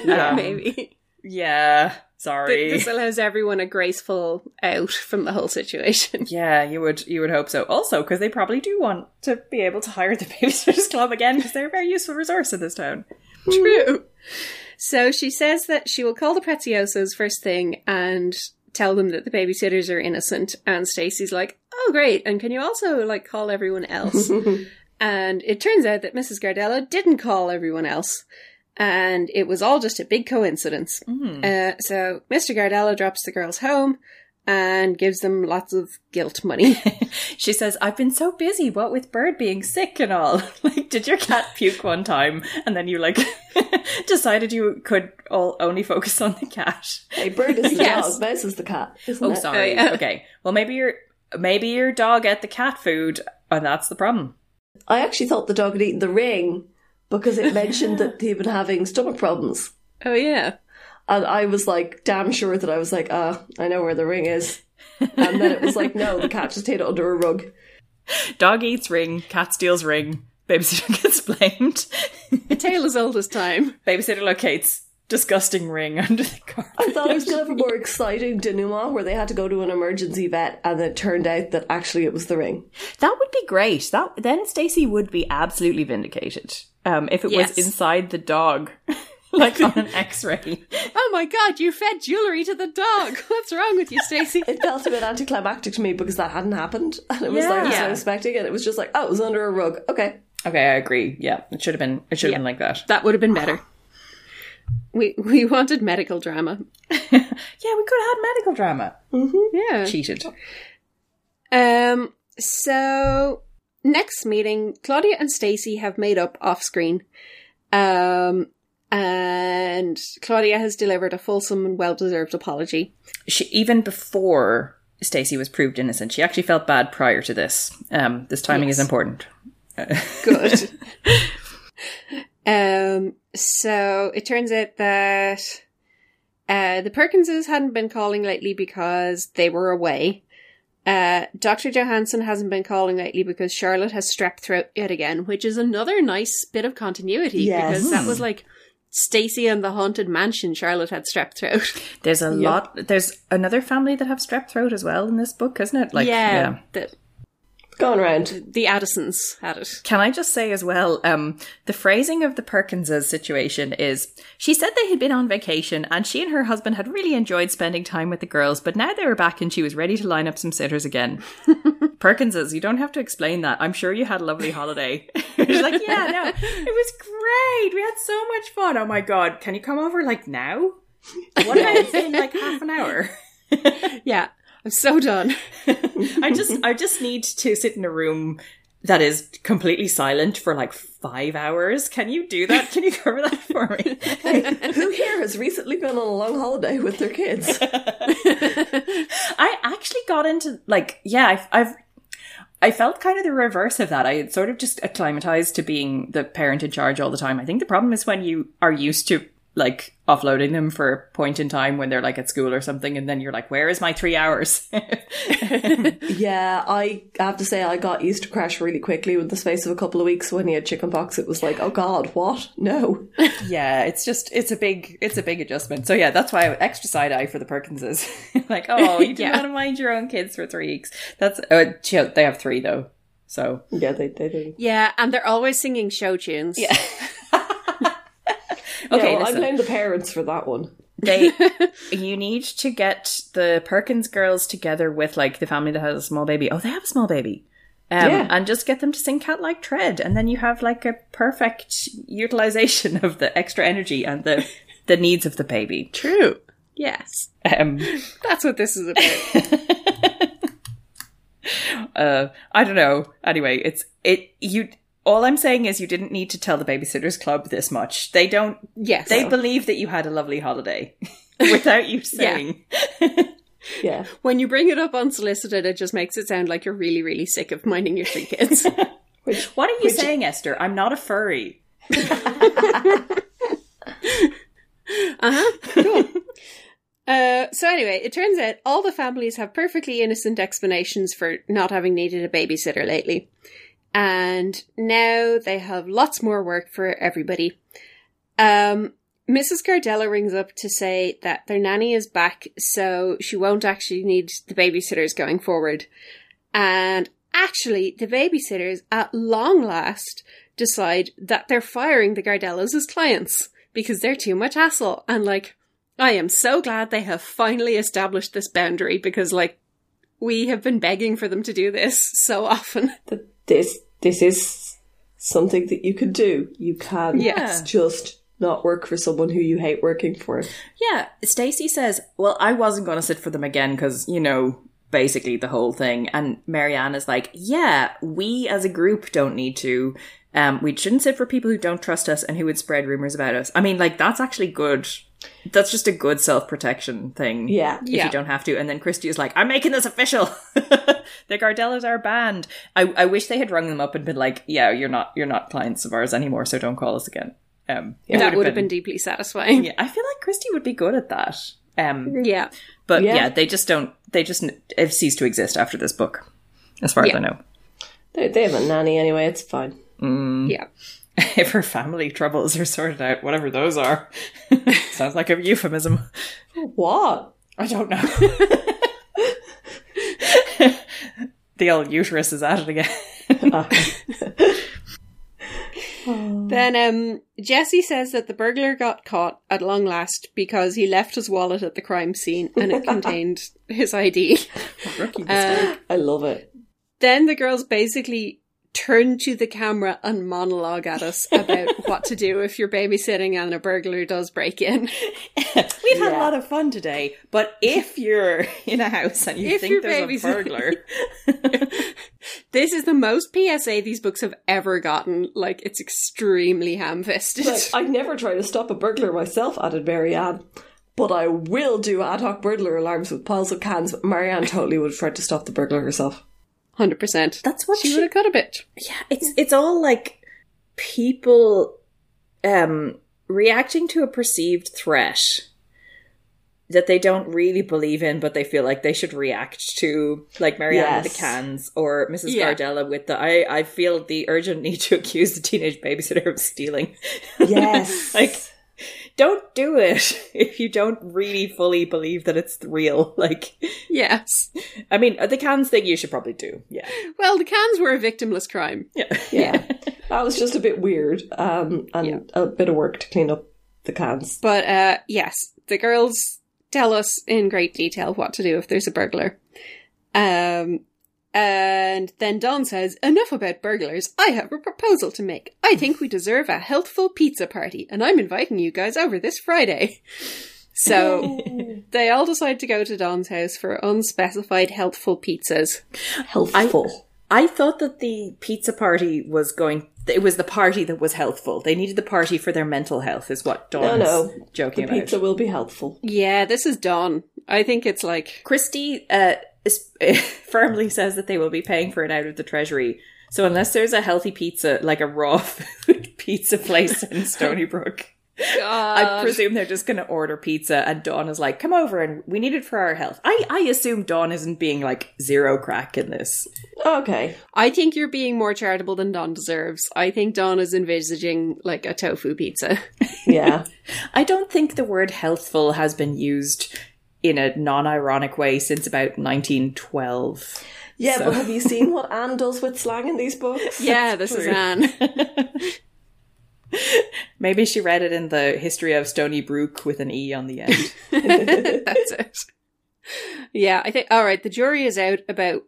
Yeah, Um, maybe. Yeah, Th- sorry. This allows everyone a graceful out from the whole situation. yeah, you would you would hope so. Also, because they probably do want to be able to hire the babysitters club again because they're a very useful resource in this town. True. So she says that she will call the Preziosos first thing and tell them that the babysitters are innocent. And Stacey's like, "Oh, great! And can you also like call everyone else?" and it turns out that Mrs. Gardella didn't call everyone else, and it was all just a big coincidence. Uh, so Mr. Gardella drops the girls home and gives them lots of guilt money. She says, I've been so busy, what with Bird being sick and all. Like, did your cat puke one time and then you, like, decided you could all only focus on the cat? Hey, bird is the Yes. dog, mouse is the cat. Isn't Oh, it? sorry. Oh, yeah. Okay. Well, maybe your maybe your dog ate the cat food and that's the problem. I actually thought the dog had eaten the ring because it mentioned that he'd been having stomach problems. oh yeah. And I was like, damn sure that I was like, ah, I know where the ring is. And then it was like, no, the cat just hid it under a rug. Dog eats ring, cat steals ring, babysitter gets blamed. A tale as old as time. babysitter locates disgusting ring under the carpet. I thought it was going to have a more exciting denouement where they had to go to an emergency vet and it turned out that actually it was the ring. That would be great. That then Stacey would be absolutely vindicated. Um, if it Yes. was inside the dog, like on an X-ray. Oh my god, you fed jewellery to the dog. What's wrong with you, Stacey? It felt a bit anticlimactic to me because that hadn't happened. And it was like, I was Yeah. not expecting it. It was just like, oh, it was under a rug. Okay. Okay, I agree. Yeah, it should have been. It should have Yeah. been like that. that would have been better. We we wanted medical drama. Yeah, we could have had medical drama. Yeah. Cheated. Um. So next meeting, Claudia and Stacey have made up off screen. Um. And Claudia has delivered a fulsome and well deserved apology. She even before Stacey was proved innocent, she actually felt bad prior to this. Um, this timing is important. Good. um, so it turns out that uh, the Perkinses hadn't been calling lately because they were away. Uh, Dr. Johanssen hasn't been calling lately because Charlotte has strep throat yet again, which is another nice bit of continuity Yes. because that was like Stacey and the Haunted Mansion. Charlotte had strep throat. There's a lot. There's another family that have strep throat as well in this book, isn't it? Like, yeah, The, Going around. the Addisons had it. Can I just say as well, um, the phrasing of the Perkinses situation is she said they had been on vacation and she and her husband had really enjoyed spending time with the girls, but now they were back and she was ready to line up some sitters again. Perkinses, you don't have to explain that. I'm sure you had a lovely holiday. She's like, yeah, no, it was great. We had so much fun. Oh my god, can you come over like now? What about in like half an hour? Yeah, I'm so done. I just I just need to sit in a room that is completely silent for like five hours. Can you do that? Can you cover that for me? Who here has recently been on a long holiday with their kids? I actually got into like yeah, I've, I've I felt kind of the reverse of that. I had sort of just acclimatized to being the parent in charge all the time. I think the problem is when you are used to like offloading them for a point in time when they're like at school or something, and then you're like, "Where is my three hours?" yeah, I have to say I got used to Crash really quickly with the space of a couple of weeks when he had chickenpox. It was like, oh god, what? No. yeah, it's just it's a big it's a big adjustment. So yeah, that's why I extra side eye for the Perkinses. like, oh, you didn't Yeah. want to mind your own kids for three weeks. That's uh, chill, they have three though. So Yeah, they they do. Yeah, and they're always singing show tunes. yeah. Okay, okay, yeah, well, I blame the parents for that one. they you need to get the Perkins girls together with like the family that has a small baby. Oh, they have a small baby. Um, Yeah. and just get them to sing Cat Like Tread, and then you have like a perfect utilization of the extra energy and the the needs of the baby. True. Yes. Um, That's what this is about. uh, I don't know. Anyway, it's it. You all I'm saying is you didn't need to tell the babysitters club this much. They don't. yes. They believe that you had a lovely holiday without you saying. Yeah. when you bring it up unsolicited, it just makes it sound like you're really, really sick of minding your three kids. Which What are you saying, Esther? I'm not a furry. Uh-huh. Cool. Uh, so anyway, it turns out all the families have perfectly innocent explanations for not having needed a babysitter lately. And now they have lots more work for everybody. Um, Mrs. Gardella rings up to say that their nanny is back, so she won't actually need the babysitters going forward. And actually, the babysitters, at long last, decide that they're firing the Gardellas as clients because they're too much hassle. And like, I am so glad they have finally established this boundary because, like, we have been begging for them to do this so often. This this is something that you can do. You can Yes. just not work for someone who you hate working for. Yeah, Stacey says, "Well, I wasn't going to sit for them again because you know." Basically, the whole thing, and Mary Anne is like, "Yeah, we as a group don't need to. Um, we shouldn't sit for people who don't trust us and who would spread rumors about us. I mean, like that's actually good. That's just a good self protection thing. Yeah. if Yeah. you don't have to. And then Kristy is like, I'm making this official. the Gardellas are banned. I, I wish they had rung them up and been like, yeah, you're not you're not clients of ours anymore, so don't call us again. Um, it that would have been deeply satisfying. Yeah, I feel like Kristy would be good at that. Um, Yeah. but Yeah. yeah. they just don't. They just have ceased to exist after this book, as far as I know. They, they have a nanny anyway. It's fine. Yeah. if her family troubles are sorted out, whatever those are, sounds like a euphemism. What? I don't know. the old uterus is at it again. Then um, Jessi says that the burglar got caught at long last because he left his wallet at the crime scene and it contained his ID. Rookie Uh. I love it. then the girls basically turn to the camera and monologue at us about what to do if you're babysitting and a burglar does break in. We've had a lot of fun today, but if you're in a house and you If think you're there's a burglar, This is the most PSA these books have ever gotten. Like, it's extremely ham fisted. Like, I'd never try to stop a burglar myself, added Mary Anne. But I will do ad hoc burglar alarms with piles of cans. Mary Anne totally would have tried to stop the burglar herself. 100%. that's what She she would have cut a bit. yeah it's it's all like people um reacting to a perceived threat that they don't really believe in but they feel like they should react to like Mary Anne with the cans or Mrs. Yeah. Gardella with the I I feel the urgent need to accuse the teenage babysitter of stealing Yes. like don't do it if you don't really fully believe that it's real like Yes. I mean the cans thing you should probably do yeah Well, the cans were a victimless crime. yeah yeah. That was just a bit weird. Um, and a bit of work to clean up the cans. But uh, yes, the girls tell us in great detail what to do if there's a burglar. Um, and then Dawn says, Enough about burglars. I have a proposal to make. I think we deserve a healthful pizza party, and I'm inviting you guys over this Friday. So they all decide to go to Dawn's house for unspecified healthful pizzas. Healthful. I thought that the pizza party was going. It was the party that was healthful. They needed the party for their mental health, is what no, Dawn's no. The joking about. pizza will be helpful. Yeah, this is Dawn. I think it's like Kristy uh, is, firmly says that they will be paying for it out of the treasury. So unless there's a healthy pizza, like a raw food pizza place in Stoneybrook, I presume they're just going to order pizza. And Dawn is like, "Come over, and we need it for our health." I I assume Dawn isn't being like zero crack in this. Okay. I think you're being more charitable than Dawn deserves. I think Dawn is envisaging like a tofu pizza. Yeah. I don't think the word healthful has been used in a non-ironic way since about 1912. Yeah, So- but have you seen what Ann does with slang in these books? yeah, this is. Ann. Maybe she read it in the history of Stoneybrook with an E on the end. That's it. Yeah, I think. All right, the jury is out about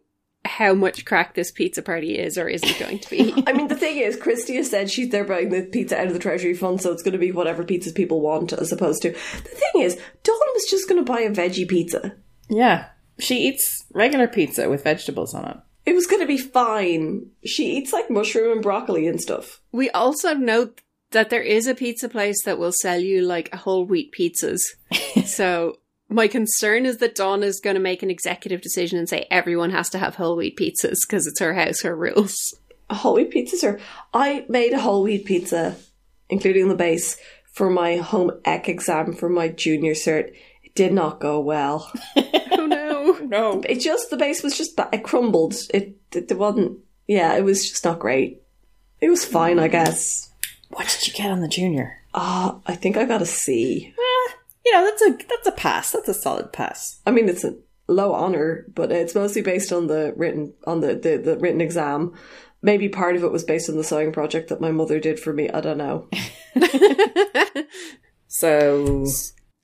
how much crack this pizza party is or isn't going to be. I mean, the thing is, Kristy has said she's there buying the pizza out of the Treasury Fund, so it's going to be whatever pizzas people want, as opposed to. The thing is, Dawn was just going to buy a veggie pizza. yeah. She eats regular pizza with vegetables on it. It was going to be fine. She eats like mushroom and broccoli and stuff. we also note that there is a pizza place that will sell you like whole wheat pizzas. so my concern is that Dawn is going to make an executive decision and say everyone has to have whole wheat pizzas because it's her house, her rules. Whole wheat pizzas are. I made a whole wheat pizza, including the base, for my home ec exam for my junior cert. It did not go well. Oh no. No. It just the base was just ba- it crumbled. It, it it wasn't. Yeah, it was just not great. It was fine, I guess. What did you get on the junior? Ah, I think I got a C. You know, that's a that's a pass. That's a solid pass. I mean, it's a low honor, but it's mostly based on the written on the, the the written exam. Maybe part of it was based on the sewing project that my mother did for me. I don't know. So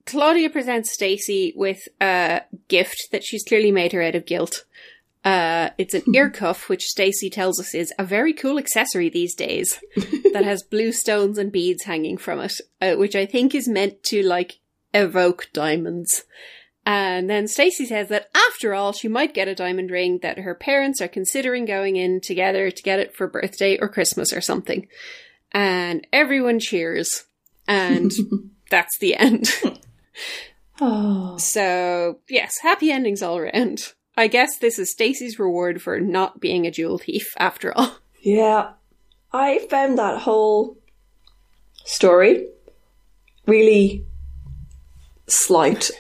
Claudia presents Stacey with a gift that she's clearly made her out of guilt. Uh, it's an ear cuff, which Stacey tells us is a very cool accessory these days that has blue stones and beads hanging from it, uh, which I think is meant to like evoke diamonds. And then Stacey says that after all, she might get a diamond ring that her parents are considering going in together to get it for birthday or Christmas or something. And everyone cheers. And that's the end. Oh, So, yes, happy endings all around. I guess this is Stacey's reward for not being a jewel thief after all. yeah. I found that whole story really slight.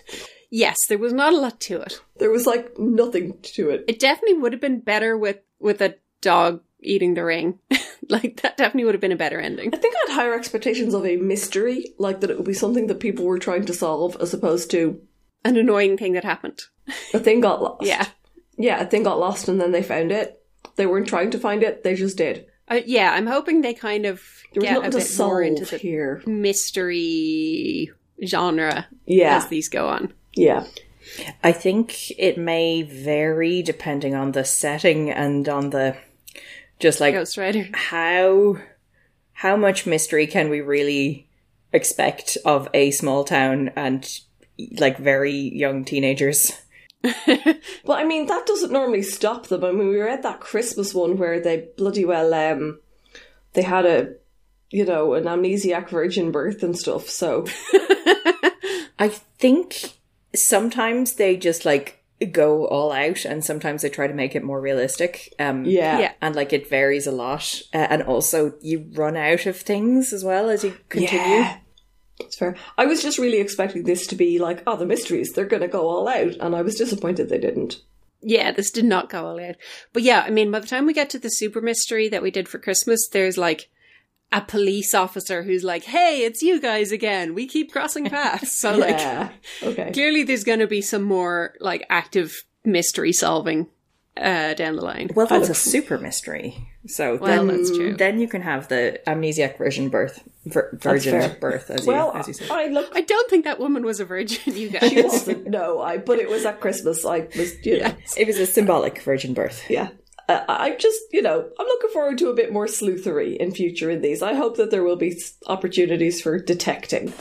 Yes, there was not a lot to it. There was like nothing to it. It definitely would have been better with with a dog eating the ring. like that definitely would have been a better ending. I think I had higher expectations of a mystery, like that it would be something that people were trying to solve, as opposed to An annoying thing that happened. a thing got lost. Yeah. yeah, a thing got lost and then they found it. They weren't trying to find it; they just did. Uh, yeah, I'm hoping they kind of There was get a bit more into the here. mystery genre Yeah, as these go on. yeah. I think it may vary depending on the setting and on the just like Ghost Rider. how how much mystery can we really expect of a small town and like very young teenagers? But I mean, that doesn't normally stop them. I mean, we read that Christmas one where they bloody well, um, they had a, you know, an amnesiac virgin birth and stuff. So I think sometimes they just like go all out and sometimes they try to make it more realistic. Um yeah, Yeah. and like it varies a lot uh, and also you run out of things as well as you continue. Yeah. It's fair. I was just really expecting this to be like, oh, the mysteries, they're going to go all out. And I was disappointed they didn't. Yeah, this did not go all out. But yeah, I mean, by the time we get to the super mystery that we did for Christmas, there's like a police officer who's like, hey, it's you guys again. We keep crossing paths. So, like. Okay. clearly there's going to be some more like active mystery solving uh, down the line. Well, that's a super mystery. So Well, then, that's true. then you can have the amnesiac virgin birth, vir- virgin birth, as Well, you as you said. I looked. I don't think that woman was a virgin, you guys. She wasn't. No, I. But it was at Christmas. I was, you know, It was a symbolic virgin birth. yeah. I'm just, you know, I'm looking forward to a bit more sleuthery in future in these. I hope that there will be opportunities for detecting.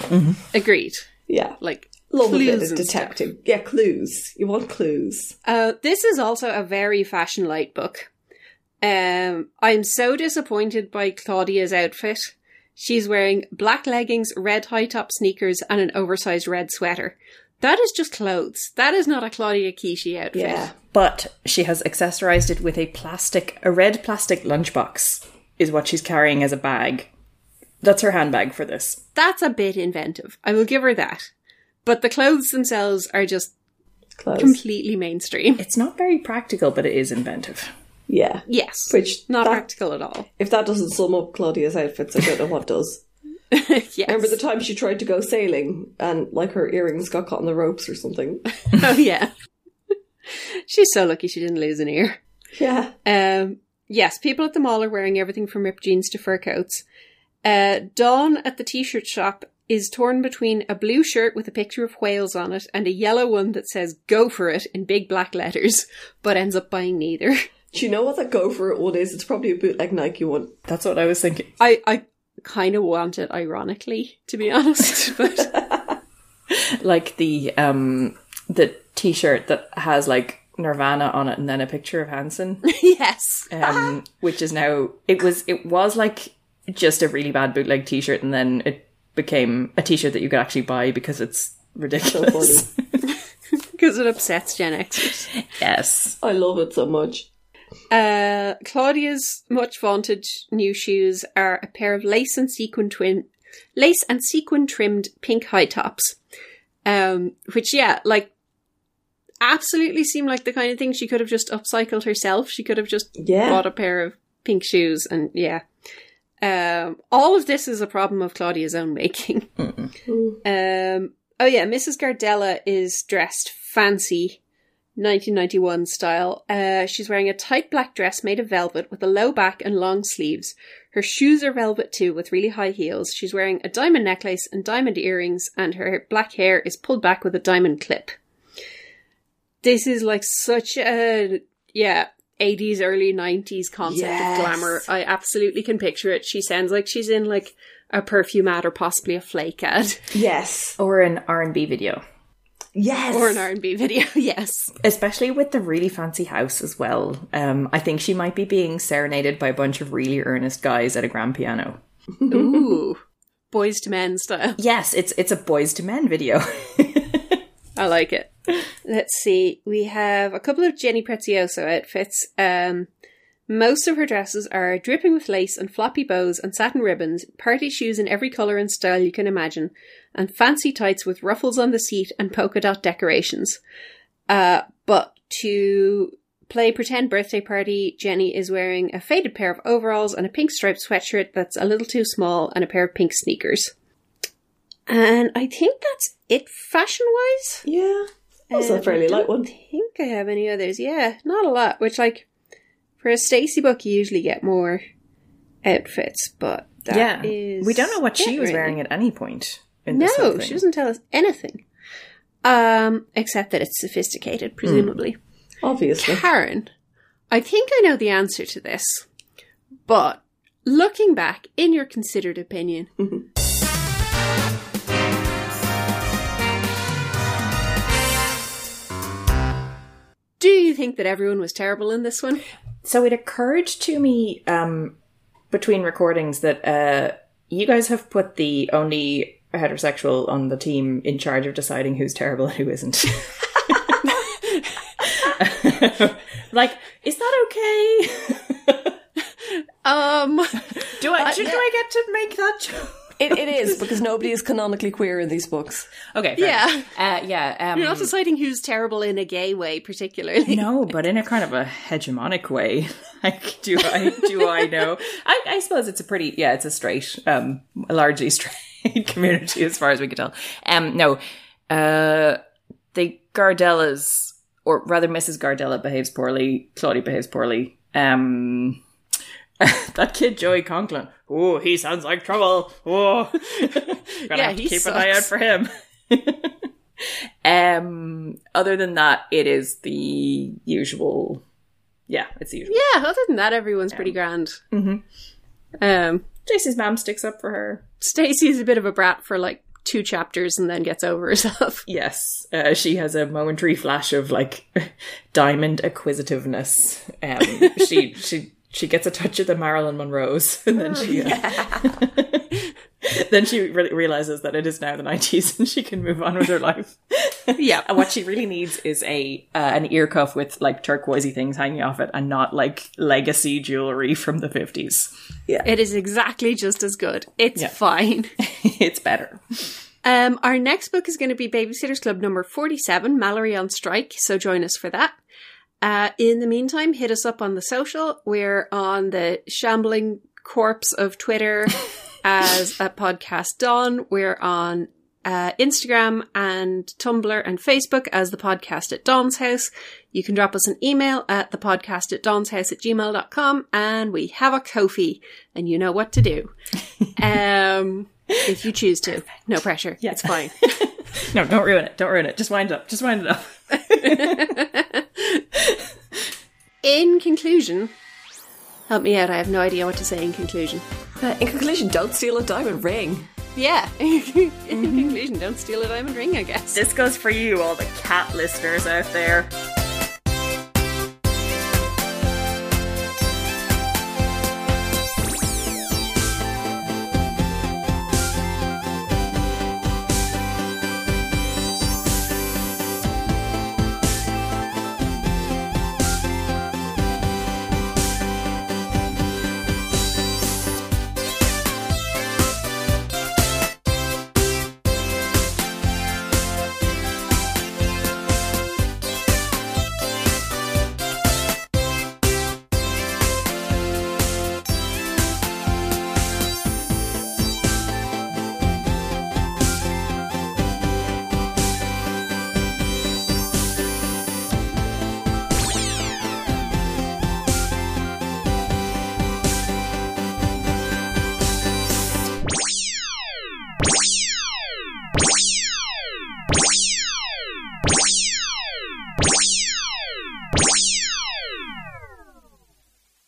Agreed. Yeah. Like Love a bit clues of and stuff. detective. Yeah, clues. You want clues. Uh, this is also a very fashion light book. Um, I'm so disappointed by Claudia's outfit. She's wearing black leggings, red high top sneakers, and an oversized red sweater. That is just clothes. That is not a Claudia Kishi outfit. Yeah. But she has accessorized it with a plastic, a red plastic lunchbox, is what she's carrying as a bag. That's her handbag for this. That's a bit inventive. I will give her that. But the clothes themselves are just Clothes. completely mainstream. It's not very practical, but it is inventive. yeah. Yes. Which not that- practical at all. If that doesn't sum up Claudia's outfits, I don't know what does. yes. Remember the time she tried to go sailing and like her earrings got caught in the ropes or something? oh yeah. She's so lucky she didn't lose an ear. Yeah. Um, yes, people at the mall are wearing everything from ripped jeans to fur coats. Uh, Dawn at the t-shirt shop is torn between a blue shirt with a picture of whales on it and a yellow one that says "Go for it" in big black letters, but ends up buying neither. Do you know what that go for it one is? It's probably a bootleg Nike one. That's what I was thinking. I I kind of want it, ironically, to be honest, but Like the um the t-shirt that has like Nirvana on it and then a picture of Hanson. yes, um, which is now it was it was like just a really bad bootleg T-shirt, and then it became a T-shirt that you could actually buy because it's ridiculous. because it upsets Gen Xers. yes, I love it so much. Uh, Claudia's much vaunted new shoes are a pair of lace and sequin twin, lace and sequin trimmed pink high tops. Um, which yeah, like absolutely seem like the kind of thing she could have just upcycled herself. She could have just Yeah. bought a pair of pink shoes and yeah. Um, all of this is a problem of Claudia's own making. Um, oh yeah, Mrs. Gardella is dressed fancy, 1991 style. Uh, she's wearing a tight black dress made of velvet with a low back and long sleeves. Her shoes are velvet too, with really high heels. She's wearing a diamond necklace and diamond earrings, and her black hair is pulled back with a diamond clip. This is like such a yeah. 80s, early 90s concept Yes. of glamour. I absolutely can picture it. She sounds like she's in like a perfume ad or possibly a flake ad Yes. or an R and B video, Yes. or an R&B video. yes. especially with the really fancy house as well. Um, I think she might be being serenaded by a bunch of really earnest guys at a grand piano. Ooh. Boyz II Men style. Yes, it's it's a Boyz II Men video. I like it. Let's see. We have a couple of Jenny Prezioso outfits. Um, most of her dresses are dripping with lace and floppy bows and satin ribbons, party shoes in every colour and style you can imagine, and fancy tights with ruffles on the seat and polka dot decorations. Uh, but to play pretend birthday party, Jenny is wearing a faded pair of overalls and a pink striped sweatshirt that's a little too small and a pair of pink sneakers. And I think that's it fashion wise. Yeah. That's a fairly light one. I think I have any others. Yeah, not a lot. Which, like, for a Stacey book, you usually get more outfits, but that yeah, is we don't know what she was wearing at any point. In No, she doesn't tell us anything. Um, except that it's Hmm. sophisticated, presumably. Obviously. Karen, I think I know the answer to this, but looking back, in your considered opinion, do you think that everyone was terrible in this one? So it occurred to me um, between recordings that uh, you guys have put the only heterosexual on the team in charge of deciding who's terrible and who isn't. like, is that okay? Um, Do I should, do I get to make that joke? It, it is, because nobody is canonically queer in these books. Okay, fair Yeah. enough. uh, yeah. Um, you're not deciding who's terrible in a gay way, particularly. no, but in a kind of a hegemonic way. Like, do I do I know? I, I suppose it's a pretty yeah, it's a straight, um, largely straight community as far as we can tell. Um, no, uh, the Gardellas, or rather, Mrs. Gardella behaves poorly. Claudia behaves poorly. Um, that kid Joey Conklin. Oh, he sounds like trouble. Oh, gotta Yeah, have to he keep an eye out for him. um, other than that, it is the usual. Yeah, it's the usual. Yeah, other than that, everyone's pretty grand. Mm-hmm. Um, Stacey's mom sticks up for her. Stacey is a bit of a brat for like two chapters and then gets over herself. Yes, uh, she has a momentary flash of like diamond acquisitiveness. Um, she she she gets a touch of the Marilyn Monroe's, and then she uh, then she re- realizes that it is now the nineties, and she can move on with her life. Yeah. And what she really needs is a uh, an ear cuff with like turquoisey things hanging off it, and not like legacy jewelry from the fifties. Yeah, It is exactly just as good. It's Yeah. fine. it's better. Um, our next book is going to be Babysitters Club number 47, Mallory on Strike, so join us for that. Uh, in the meantime, hit us up on the social. We're on the shambling corpse of Twitter as a podcast Dawn. We're on uh, Instagram and Tumblr and Facebook as the podcast at Dawn's House. You can drop us an email at the podcast at Dawn's House at gmail.com and we have a Ko-fi and you know what to do. um, if you choose to. No pressure. Yeah. It's fine. No, don't ruin it. Don't ruin it. Just wind it up. Just wind it up. In conclusion, help me out. I have no idea what to say in conclusion. Uh, in conclusion, don't steal a diamond ring. Yeah. in conclusion, don't steal a diamond ring, I guess. This goes for you, all the cat listeners out there.